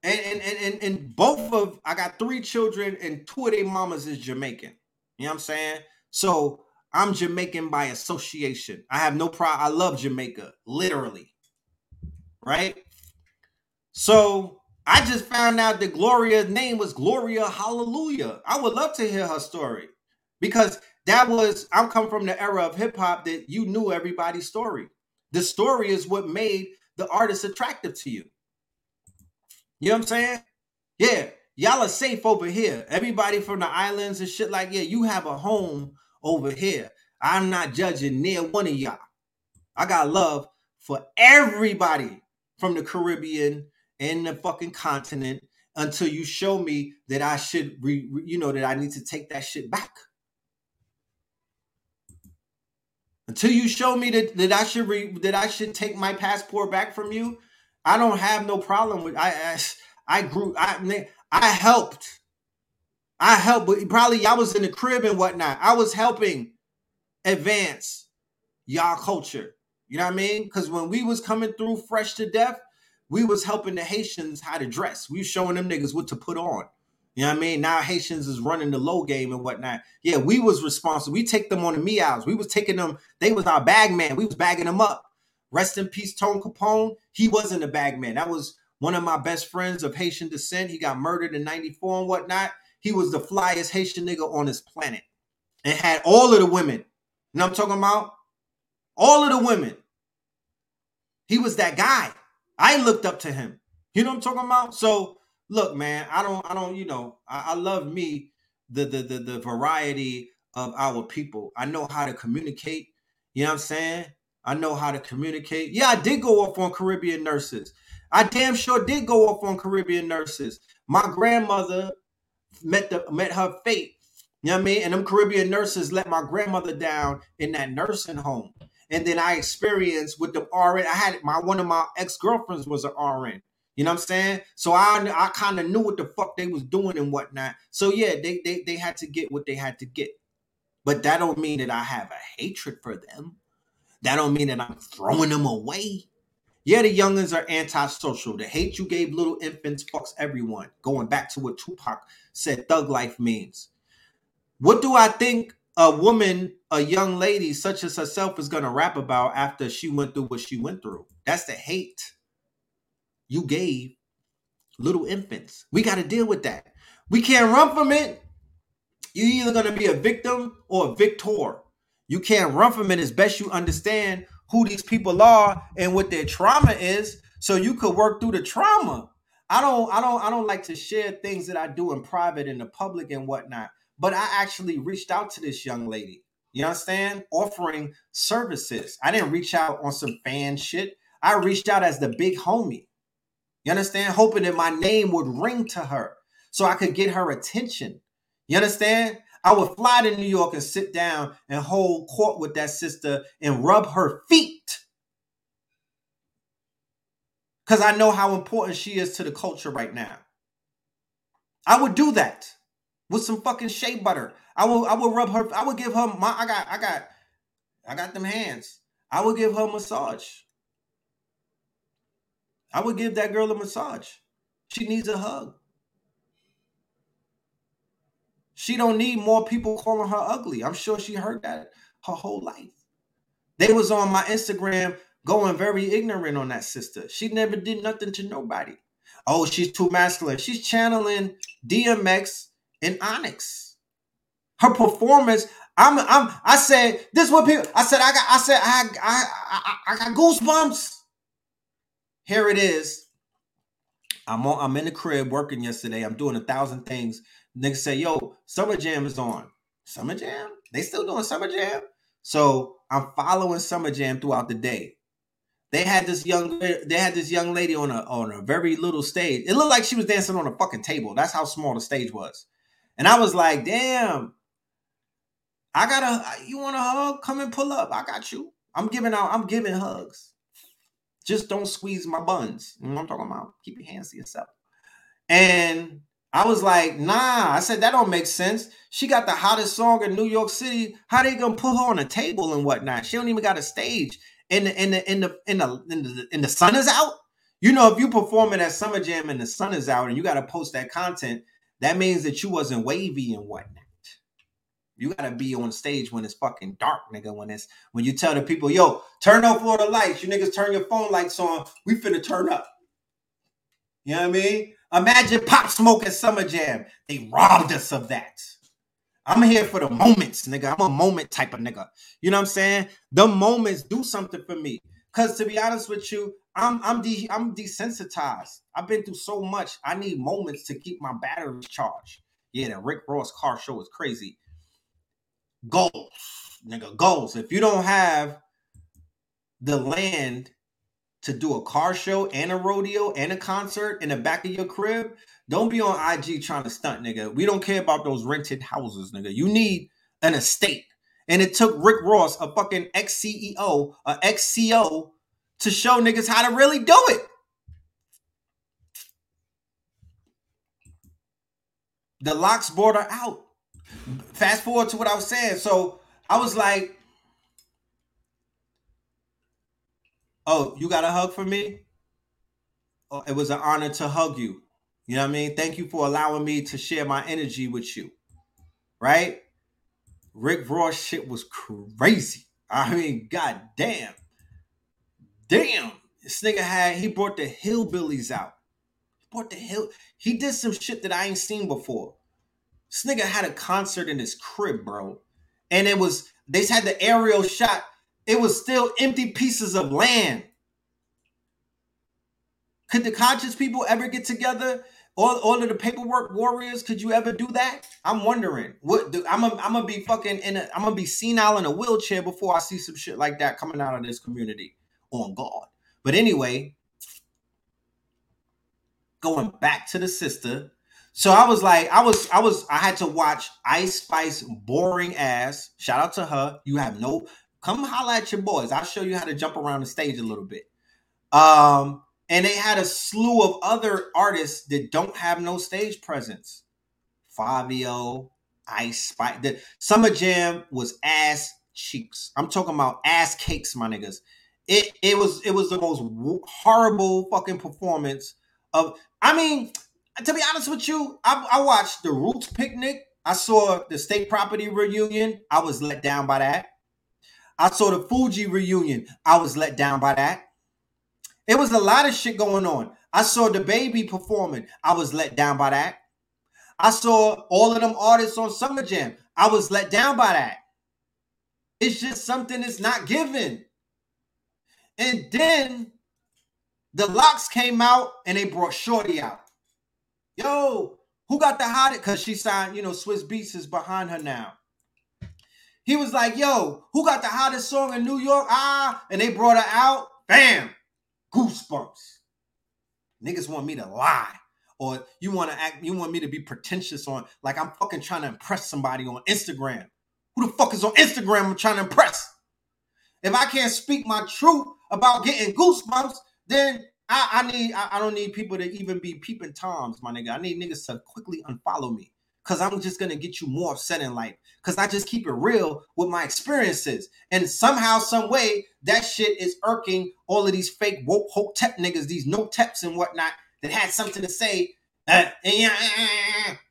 and and and and both of I got three children, and two of their mamas is Jamaican. You know what I'm saying? So I'm Jamaican by association. I have no problem. I love Jamaica, literally. Right? So I just found out that Gloria's name was Gloria Hallelujah. I would love to hear her story because that was, I'm coming from the era of hip hop that you knew everybody's story. The story is what made the artist attractive to you. You know what I'm saying? Yeah, y'all are safe over here. Everybody from the islands and shit like, yeah, you have a home over here. I'm not judging near one of y'all. I got love for everybody from the Caribbean and the fucking continent until you show me that I should, re, you know, that I need to take that shit back. Until you show me that, that I should re, that I should take my passport back from you, I don't have no problem with. I I, I grew. I I helped. I helped, but probably y'all was in the crib and whatnot. I was helping advance y'all culture. You know what I mean? Because when we was coming through fresh to death, we was helping the Haitians how to dress. We showing them niggas what to put on. You know what I mean? Now Haitians is running the low game and whatnot. Yeah, we was responsible. We take them on the meows. We was taking them. They was our bag man. We was bagging them up. Rest in peace, Tone Capone. He wasn't a bag man. That was one of my best friends of Haitian descent. He got murdered in 94 and whatnot. He was the flyest Haitian nigga on this planet and had all of the women. You know I'm talking about? All of the women. He was that guy. I looked up to him. You know what I'm talking about? So look, man, I don't, I don't, you know, I, I love me the, the the the variety of our people. I know how to communicate. You know what I'm saying? I know how to communicate. Yeah, I did go off on Caribbean nurses. I damn sure did go off on Caribbean nurses. My grandmother met the met her fate. You know what I mean? And them Caribbean nurses let my grandmother down in that nursing home. And then I experienced with the RN. I had my one of my ex girlfriends was an RN. You know what I'm saying? So I I kind of knew what the fuck they was doing and whatnot. So yeah, they, they they had to get what they had to get. But that don't mean that I have a hatred for them. That don't mean that I'm throwing them away. Yeah, the youngins are antisocial. The hate you gave little infants fucks everyone. Going back to what Tupac said thug life means. What do I think a woman, a young lady such as herself is gonna rap about after she went through what she went through? That's the hate you gave little infants. We got to deal with that. We can't run from it. You're either going to be a victim or a victor. You can't run from it as best you understand who these people are and what their trauma is so you could work through the trauma. I don't I don't I don't like to share things that I do in private in the public and whatnot. But I actually reached out to this young lady. You understand? Offering services. I didn't reach out on some fan shit. I reached out as the big homie. You understand? Hoping that my name would ring to her so I could get her attention. You understand? I would fly to New York and sit down and hold court with that sister and rub her feet. Because I know how important she is to the culture right now. I would do that with some fucking shea butter. I will I would rub her, I would give her my I got I got I got them hands. I would give her massage. I would give that girl a massage. She needs a hug. She don't need more people calling her ugly. I'm sure she heard that her whole life. They was on my Instagram going very ignorant on that sister. She never did nothing to nobody. Oh, she's too masculine. She's channeling DMX and Onyx. Her performance, I'm I'm I said this what people I said I got I said I I I, I got goosebumps here it is. I'm on, I'm in the crib working yesterday. I'm doing a thousand things. Niggas say, yo, Summer Jam is on. Summer Jam? They still doing Summer Jam? So I'm following Summer Jam throughout the day. They had this young they had this young lady on a on a very little stage. It looked like she was dancing on a fucking table. That's how small the stage was. And I was like, damn. I gotta. you want a hug? Come and pull up. I got you. I'm giving out, I'm giving hugs. Just don't squeeze my buns. You know what I'm talking about? Keep your hands to yourself. And I was like, nah. I said that don't make sense. She got the hottest song in New York City. How they gonna put her on a table and whatnot? She don't even got a stage. And the in the in the in the in the, the sun is out. You know, if you performing at Summer Jam and the sun is out and you got to post that content, that means that you wasn't wavy and whatnot. You gotta be on stage when it's fucking dark, nigga. When it's when you tell the people, yo, turn off all the lights. You niggas turn your phone lights on. We finna turn up. You know what I mean? Imagine Pop Smoke at Summer Jam. They robbed us of that. I'm here for the moments, nigga. I'm a moment type of nigga. You know what I'm saying? The moments do something for me. Cause to be honest with you, I'm I'm de- I'm desensitized. I've been through so much. I need moments to keep my batteries charged. Yeah, the Rick Ross car show is crazy. Goals, nigga, goals. If you don't have the land to do a car show and a rodeo and a concert in the back of your crib, don't be on IG trying to stunt, nigga. We don't care about those rented houses, nigga. You need an estate. And it took Rick Ross, a fucking ex CEO, a ex CO, to show niggas how to really do it. The LOX border out. Fast forward to what I was saying. So I was like, Oh, you got a hug for me? Oh, it was an honor to hug you. You know what I mean? Thank you for allowing me to share my energy with you. Right? Rick Ross shit was crazy. I mean, god damn. Damn. This nigga had he brought the hillbillies out. He brought the hill. He did some shit that I ain't seen before. This nigga had a concert in his crib, bro. And it was they had the aerial shot. It was still empty pieces of land. Could the conscious people ever get together all, all of the paperwork warriors, could you ever do that? I'm wondering. What do, I'm gonna I'm gonna be fucking in a I'm gonna be senile in a wheelchair before I see some shit like that coming out of this community on God. But anyway, going back to the sister. So I was like, I was, I was, I had to watch Ice Spice boring ass. Shout out to her. You have no come holla at your boys. I'll show you how to jump around the stage a little bit. Um, and they had a slew of other artists that don't have no stage presence. Fivio, Ice Spice. The Summer Jam was ass cheeks. I'm talking about ass cakes, my niggas. It it was it was the most horrible fucking performance of. I mean, to be honest with you, I, I watched the Roots Picnic. I saw the State Property reunion. I was let down by that. I saw the Fugees reunion. I was let down by that. It was a lot of shit going on. I saw the baby performing. I was let down by that. I saw all of them artists on Summer Jam. I was let down by that. It's just something that's not given. And then the LOX came out and they brought Shorty out. Yo, who got the hottest? Because she signed, you know, Swizz Beatz is behind her now. He was like, yo, who got the hottest song in New York? Ah, and they brought her out. Bam goosebumps. Niggas want me to lie. Or you want to act, you want me to be pretentious on like I'm fucking trying to impress somebody on Instagram. Who the fuck is on Instagram I'm trying to impress? If I can't speak my truth about getting goosebumps, then I, I need I, I, don't need people to even be peeping toms, my nigga. I need niggas to quickly unfollow me because I'm just gonna get you more upset in life. Because I just keep it real with my experiences. And somehow, some way, that shit is irking all of these fake woke hotep niggas, these no teps and whatnot that had something to say. Uh,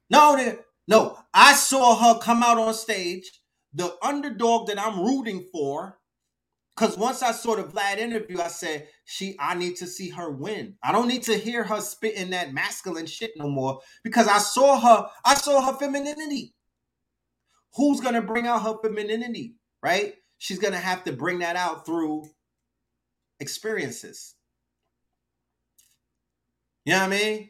no, no. I saw her come out on stage, the underdog that I'm rooting for, because once I saw the Vlad interview, I said, she, I need to see her win. I don't need to hear her spitting that masculine shit no more because I saw her, I saw her femininity. Who's gonna bring out her femininity, right? She's gonna have to bring that out through experiences. You know what I mean?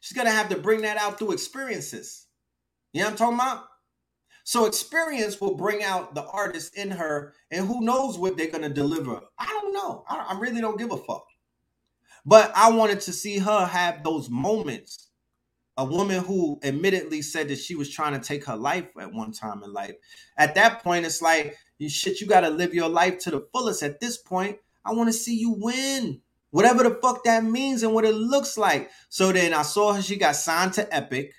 She's gonna have to bring that out through experiences. You know what I'm talking about? So experience will bring out the artist in her, and who knows what they're gonna deliver. I don't know. I, I really don't give a fuck. But I wanted to see her have those moments. A woman who admittedly said that she was trying to take her life at one time in life. At that point, it's like, you shit, you gotta live your life to the fullest. At this point, I want to see you win. Whatever the fuck that means and what it looks like. So then I saw her, she got signed to Epic.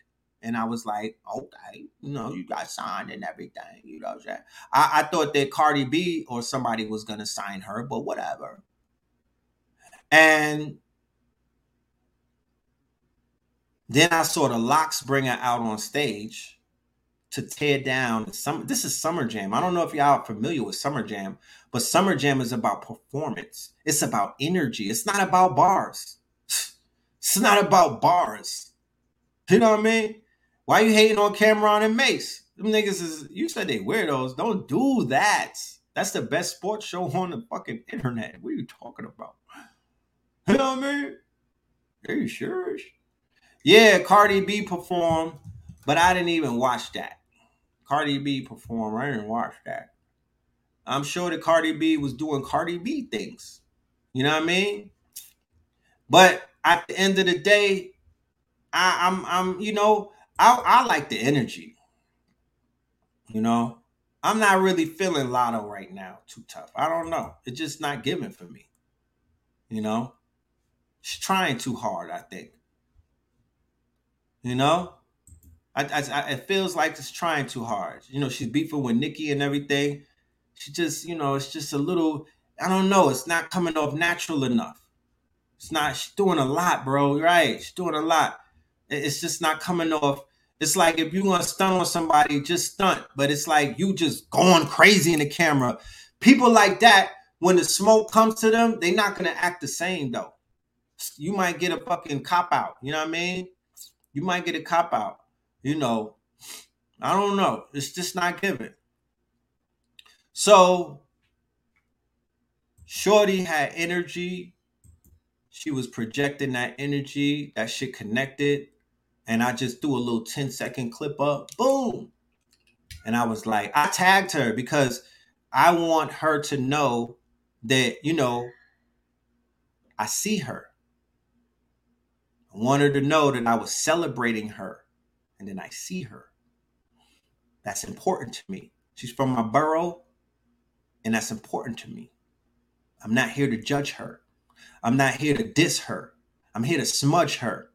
And I was like, okay, you know, you got signed and everything, you know what? I, I thought that Cardi B or somebody was gonna sign her, but whatever. And then I saw the LOX bring her out on stage. to tear down some this is summer jam i don't know if y'all are familiar with summer jam but summer jam is about performance it's about energy it's not about bars it's not about bars you know what i mean why you hating on Cam'ron and Mase them niggas is you said they weirdos don't do that that's the best sports show on the fucking internet what are you talking about you know what i mean are you sure yeah cardi b performed but I didn't even watch that. Cardi B performed. I didn't watch that. I'm sure that Cardi B was doing Cardi B things. You know what I mean? But at the end of the day, I, I'm I'm you know I I like the energy. You know, I'm not really feeling Latto right now. Too tough. I don't know. It's just not giving for me. You know, she's trying too hard. I think. You know, I, I, it feels like it's trying too hard. You know, she's beefing with Nicki and everything. She just, you know, it's just a little. I don't know. It's not coming off natural enough. It's not. She's doing a lot, bro. Right? She's doing a lot. It's just not coming off. It's like if you want to stunt on somebody, just stunt. But it's like you just going crazy in the camera. People like that, when the smoke comes to them, they're not gonna act the same though. You might get a fucking cop out. You know what I mean? You might get a cop out you know, I don't know. It's just not given. So, Shorty had energy. She was projecting that energy. That shit connected. And I just threw a little 10 second clip up. Boom. And I was like, I tagged her because I want her to know that, you know, I see her. I want her to know that I was celebrating her and then I see her. That's important to me. She's from my borough, and that's important to me. I'm not here to judge her. I'm not here to diss her. I'm here to smudge her.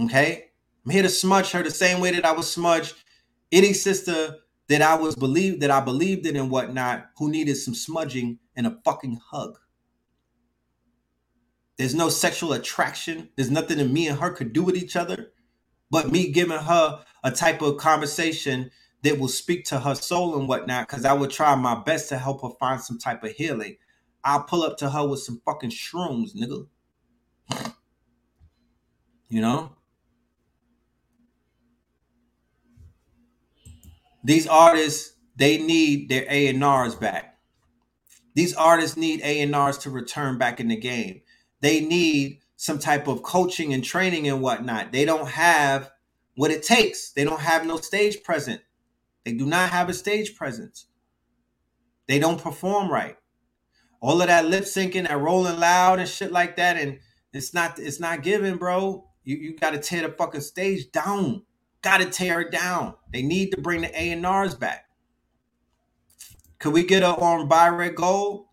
Okay? I'm here to smudge her the same way that I was smudge any sister that I was believed that I believed in and whatnot who needed some smudging and a fucking hug. There's no sexual attraction. There's nothing that me and her could do with each other but me giving her a type of conversation that will speak to her soul and whatnot, because I would try my best to help her find some type of healing. I'll pull up to her with some fucking shrooms, nigga. You know? These artists, they need their A&Rs back. These artists need A&Rs to return back in the game. They need some type of coaching and training and whatnot. They don't have what it takes. They don't have no stage presence. They do not have a stage presence. They don't perform right. All of that lip syncing and rolling loud and shit like that, and it's not it's not given, bro. You you got to tear the fucking stage down. Got to tear it down. They need to bring the A and R's back. Could we get her on Buy Red Gold?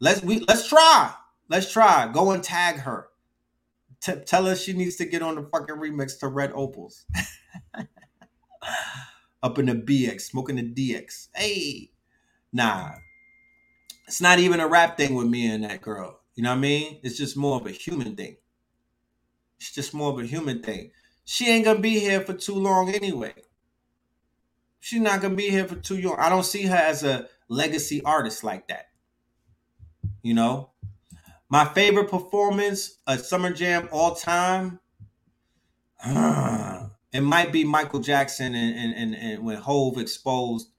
Let's we let's try. Let's try. Go and tag her. T- tell her she needs to get on the fucking remix to Red Opals. Up in the BX, smoking the DX. Hey, nah, it's not even a rap thing with me and that girl. You know what I mean? It's just more of a human thing. It's just more of a human thing. She ain't gonna be here for too long anyway. She's not gonna be here for too long. I don't see her as a legacy artist like that. You know, my favorite performance at Summer Jam all time. it might be Michael Jackson and, and, and, and when Hove exposed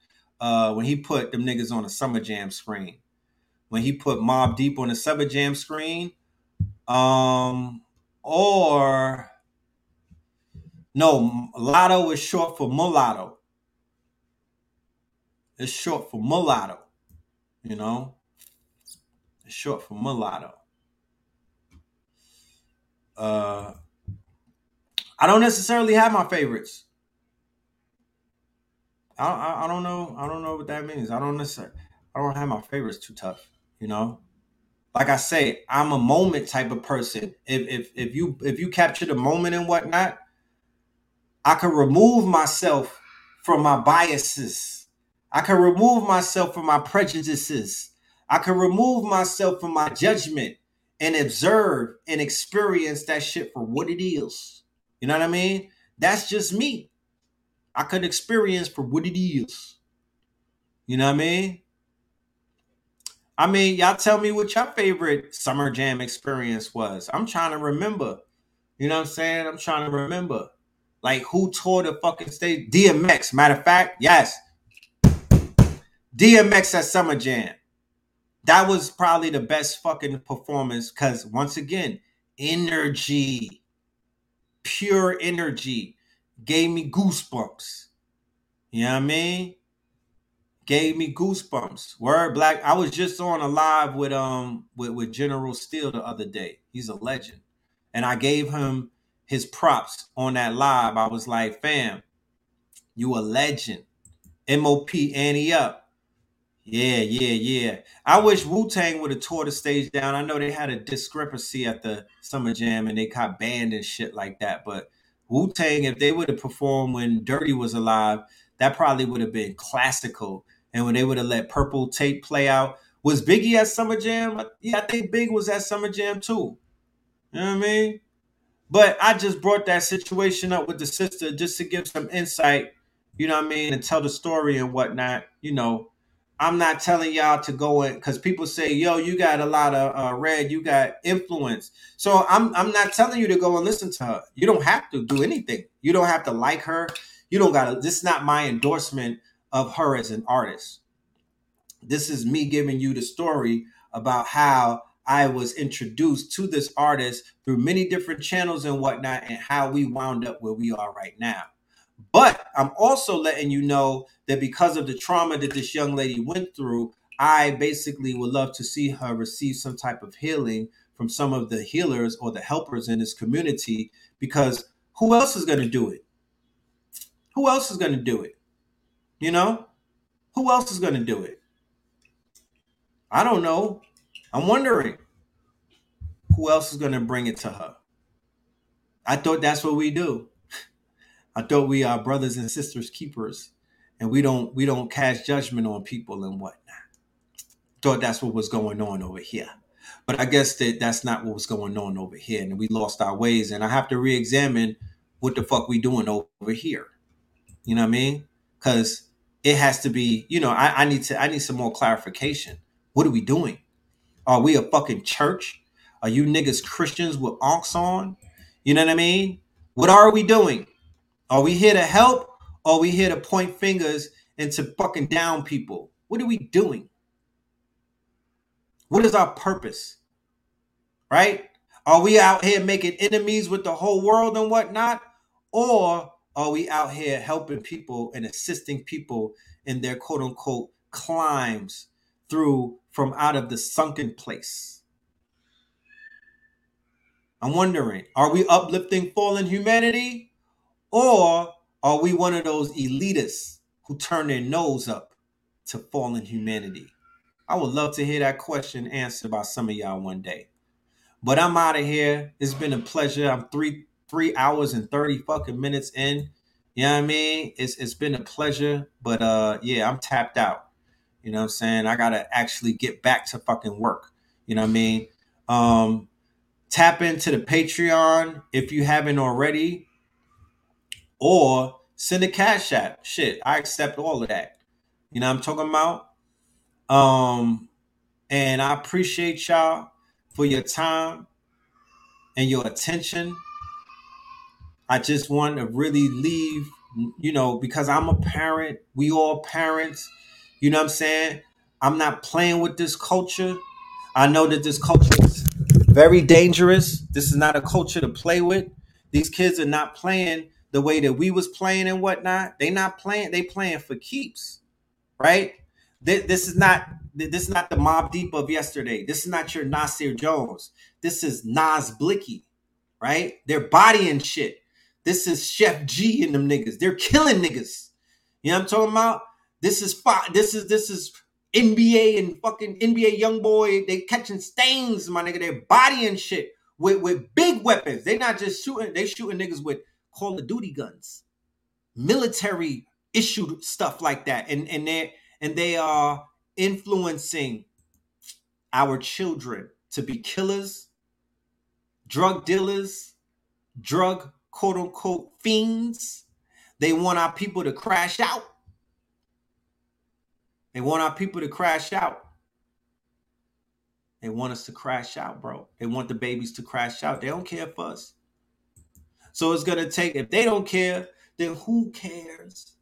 uh, when he put them niggas on a Summer Jam screen. When he put Mobb Deep on the Summer Jam screen. Um or no, Latto is short for mulatto. It's short for mulatto. You know? It's short for mulatto. Uh, I don't necessarily have my favorites. I, I, I don't know. I don't know what that means. I don't necessarily. I don't have my favorites too tough. You know, like I say, I'm a moment type of person. If if if you if you capture the moment and whatnot, I can remove myself from my biases. I can remove myself from my prejudices. I can remove myself from my judgment and observe and experience that shit for what it is. You know what I mean? That's just me. I could experience for what it is. You know what I mean? I mean, y'all tell me what your favorite summer jam experience was. I'm trying to remember. You know what I'm saying? I'm trying to remember. Like who tore the fucking stage? DMX. Matter of fact, yes. DMX at Summer Jam. That was probably the best fucking performance because once again, energy, pure energy gave me goosebumps. You know what I mean? Gave me goosebumps. Word black. I was just on a live with um with, with General Steele the other day. He's a legend. And I gave him his props on that live. I was like, fam, you a legend. MOP Ante Up. Yeah, yeah, yeah. I wish Wu Tang would have tore the stage down. I know they had a discrepancy at the Summer Jam and they got banned and shit like that. But Wu Tang, if they would have performed when Dirty was alive, that probably would have been classical. And when they would have let Purple Tape play out, was Biggie at Summer Jam? Yeah, I think Big was at Summer Jam too. You know what I mean? But I just brought that situation up with the sister just to give some insight, you know what I mean, and tell the story and whatnot. You know, I'm not telling y'all to go in because people say, "Yo, you got a lot of uh, red, you got influence." So I'm I'm not telling you to go and listen to her. You don't have to do anything. You don't have to like her. You don't got to. This is not my endorsement of her as an artist. This is me giving you the story about how I was introduced to this artist through many different channels and whatnot, and how we wound up where we are right now. But I'm also letting you know that because of the trauma that this young lady went through, I basically would love to see her receive some type of healing from some of the healers or the helpers in this community because who else is going to do it? Who else is going to do it? You know? Who else is going to do it? I don't know. I'm wondering who else is going to bring it to her. I thought that's what we do. I thought we are brothers and sisters keepers, and we don't we don't cast judgment on people and whatnot. Thought that's what was going on over here, but I guess that that's not what was going on over here, and we lost our ways. And I have to re-examine what the fuck we doing over here. You know what I mean? Because it has to be. You know, I, I need to. I need some more clarification. What are we doing? Are we a fucking church? Are you niggas Christians with ankhs on? You know what I mean? What are we doing? Are we here to help? Or are we here to point fingers and to fucking down people? What are we doing? What is our purpose? Right? Are we out here making enemies with the whole world and whatnot? Or are we out here helping people and assisting people in their quote unquote climbs through from out of the sunken place? I'm wondering, are we uplifting fallen humanity? Or are we one of those elitists who turn their nose up to fallen humanity? I would love to hear that question answered by some of y'all one day. But I'm out of here. It's been a pleasure. I'm three three hours and 30 fucking minutes in. You know what I mean? It's it's been a pleasure. But uh yeah, I'm tapped out. You know what I'm saying? I gotta actually get back to fucking work. You know what I mean? Um tap into the Patreon if you haven't already or send a cash app. Shit, I accept all of that. You know I'm talking about? Um, and I appreciate y'all for your time and your attention. I just want to really leave, you know, because I'm a parent. We all parents. You know what I'm saying? I'm not playing with this culture. I know that this culture is very dangerous. This is not a culture to play with. These kids are not playing the way that we was playing and whatnot. They not playing. They playing for keeps, right? This, this is not this is not the Mobb Deep of yesterday. This is not your Nasir Jones. This is Nas Blixky, right? They're bodying shit. This is Sheff G and them niggas. They're killing niggas. You know what I'm talking about? This is fi- This is this is NBA and fucking NBA young boy. They catching stains, my nigga. They're bodying shit with with big weapons. They not just shooting. They shooting niggas with Call of Duty guns, military issued stuff like that, and and they and they are influencing our children to be killers, drug dealers, drug quote unquote fiends. they want our people to crash out. They want our people to crash out. They want us to crash out, bro. They want the babies to crash out. They don't care for us. So it's gonna take, if they don't care, then who cares?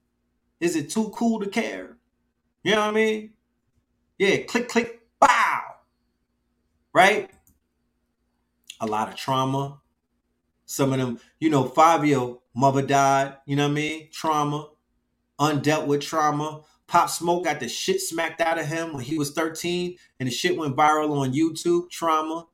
Is it too cool to care? You know what I mean? Yeah, click, click, bow. Right? A lot of trauma. Some of them, you know, Fivio, mother died, you know what I mean? Trauma, undealt with trauma. Pop Smoke got the shit smacked out of him when he was 13, and the shit went viral on YouTube. Trauma.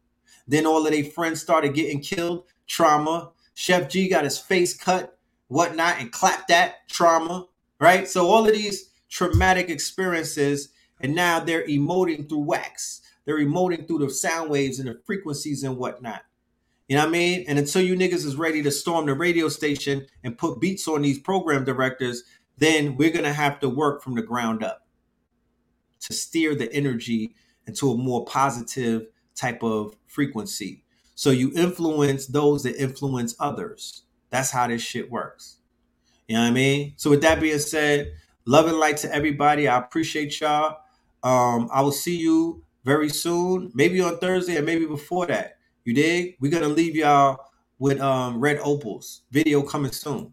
Then all of their friends started getting killed. Trauma. Sheff G got his face cut, whatnot, and clapped that. Trauma. Right? So all of these traumatic experiences, and now they're emoting through wax. They're emoting through the sound waves and the frequencies and whatnot. You know what I mean? And until you niggas is ready to storm the radio station and put beats on these program directors, then we're going to have to work from the ground up to steer the energy into a more positive type of frequency. So you influence those that influence others. That's how this shit works. You know what I mean? So with that being said, love and light to everybody. I appreciate y'all. Um, I will see you very soon, maybe on Thursday and maybe before that. You dig? We're gonna leave y'all with um Red Pillar's video coming soon.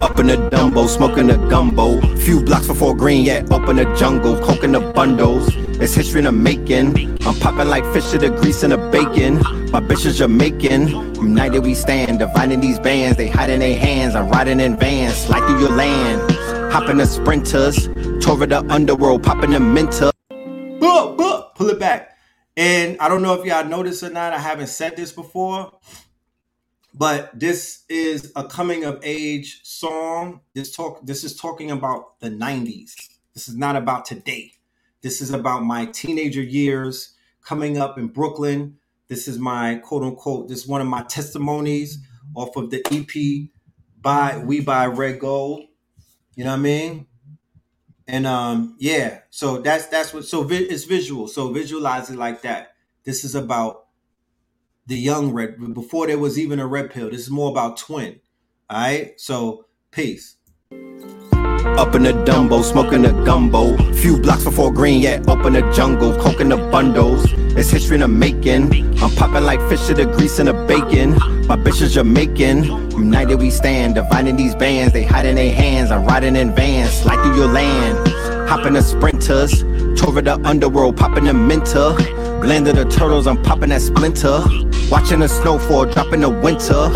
Up in the Dumbo, smoking a gumbo. Few blocks before green, yeah, open the jungle, coconut bundles. It's history in the making. I'm popping like fish to the grease and the bacon. My bitch is Jamaican. United we stand, dividing these bands. They hide in their hands. I'm riding in vans, slide through your land. Hopping the sprinters, tour the underworld, popping the mentor. Pull it back. And I don't know if y'all noticed or not. I haven't said this before, but this is a coming of age song. This talk. This is talking about the '90s. This is not about today. This is about my teenager years coming up in Brooklyn. This is my quote unquote. This is one of my testimonies off of the EP by We Buy Red Gold. You know what I mean? And um, yeah, so that's that's what. So vi- it's visual. So visualize it like that. This is about the young red before there was even a red pill. This is more about twin. All right. So peace. Up in the Dumbo, smoking a gumbo. Few blocks before green, yeah, up in the jungle, coconut bundles. It's history in the making. I'm popping like fish to the grease and the bacon. My bitch is Jamaican. United we stand, dividing these bands. They hide in their hands. I'm riding in vans, slide through your land. Hopping the sprinters, tour the underworld, popping the mentor. Landed the turtles, I'm popping that splinter. Watching the snowfall, dropping the winter.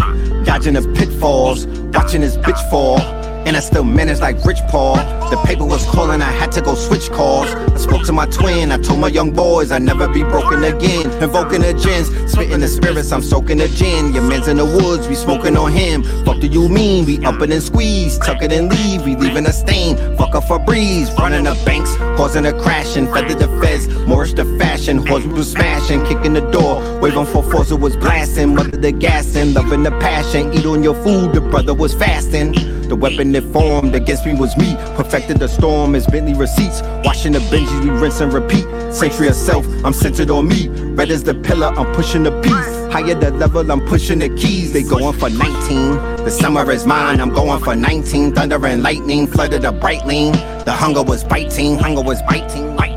Dodging the pitfalls, watching this bitch fall. And I still managed like Rich Paul. The paper was calling, I had to go switch calls. I spoke to my twin, I told my young boys I'd never be broken again. Invoking the gins, spitting the spirits, I'm soaking the gin. Your man's in the woods, we smoking on him. Fuck do you mean? We up and squeeze, tuck it and leave, we leaving a stain. Fuck up for breeze, running the banks, causing a crash and Feather the feds, Morris the fashion, horse was smashing, kicking the door. Waving for force, it was blasting. Mother the gas gassing, loving the passion. Eat on your food, the brother was fasting. The weapon that formed against me was me. Perfected the storm as Bentley receipts. Washing the Benjis, we rinse and repeat. Century of self, I'm centered on me. Red is the pillar, I'm pushing the piece. Higher the level, I'm pushing the keys. They going for 19. The summer is mine, I'm going for 19. Thunder and lightning flooded the bright lane. The hunger was biting, hunger was biting, biting.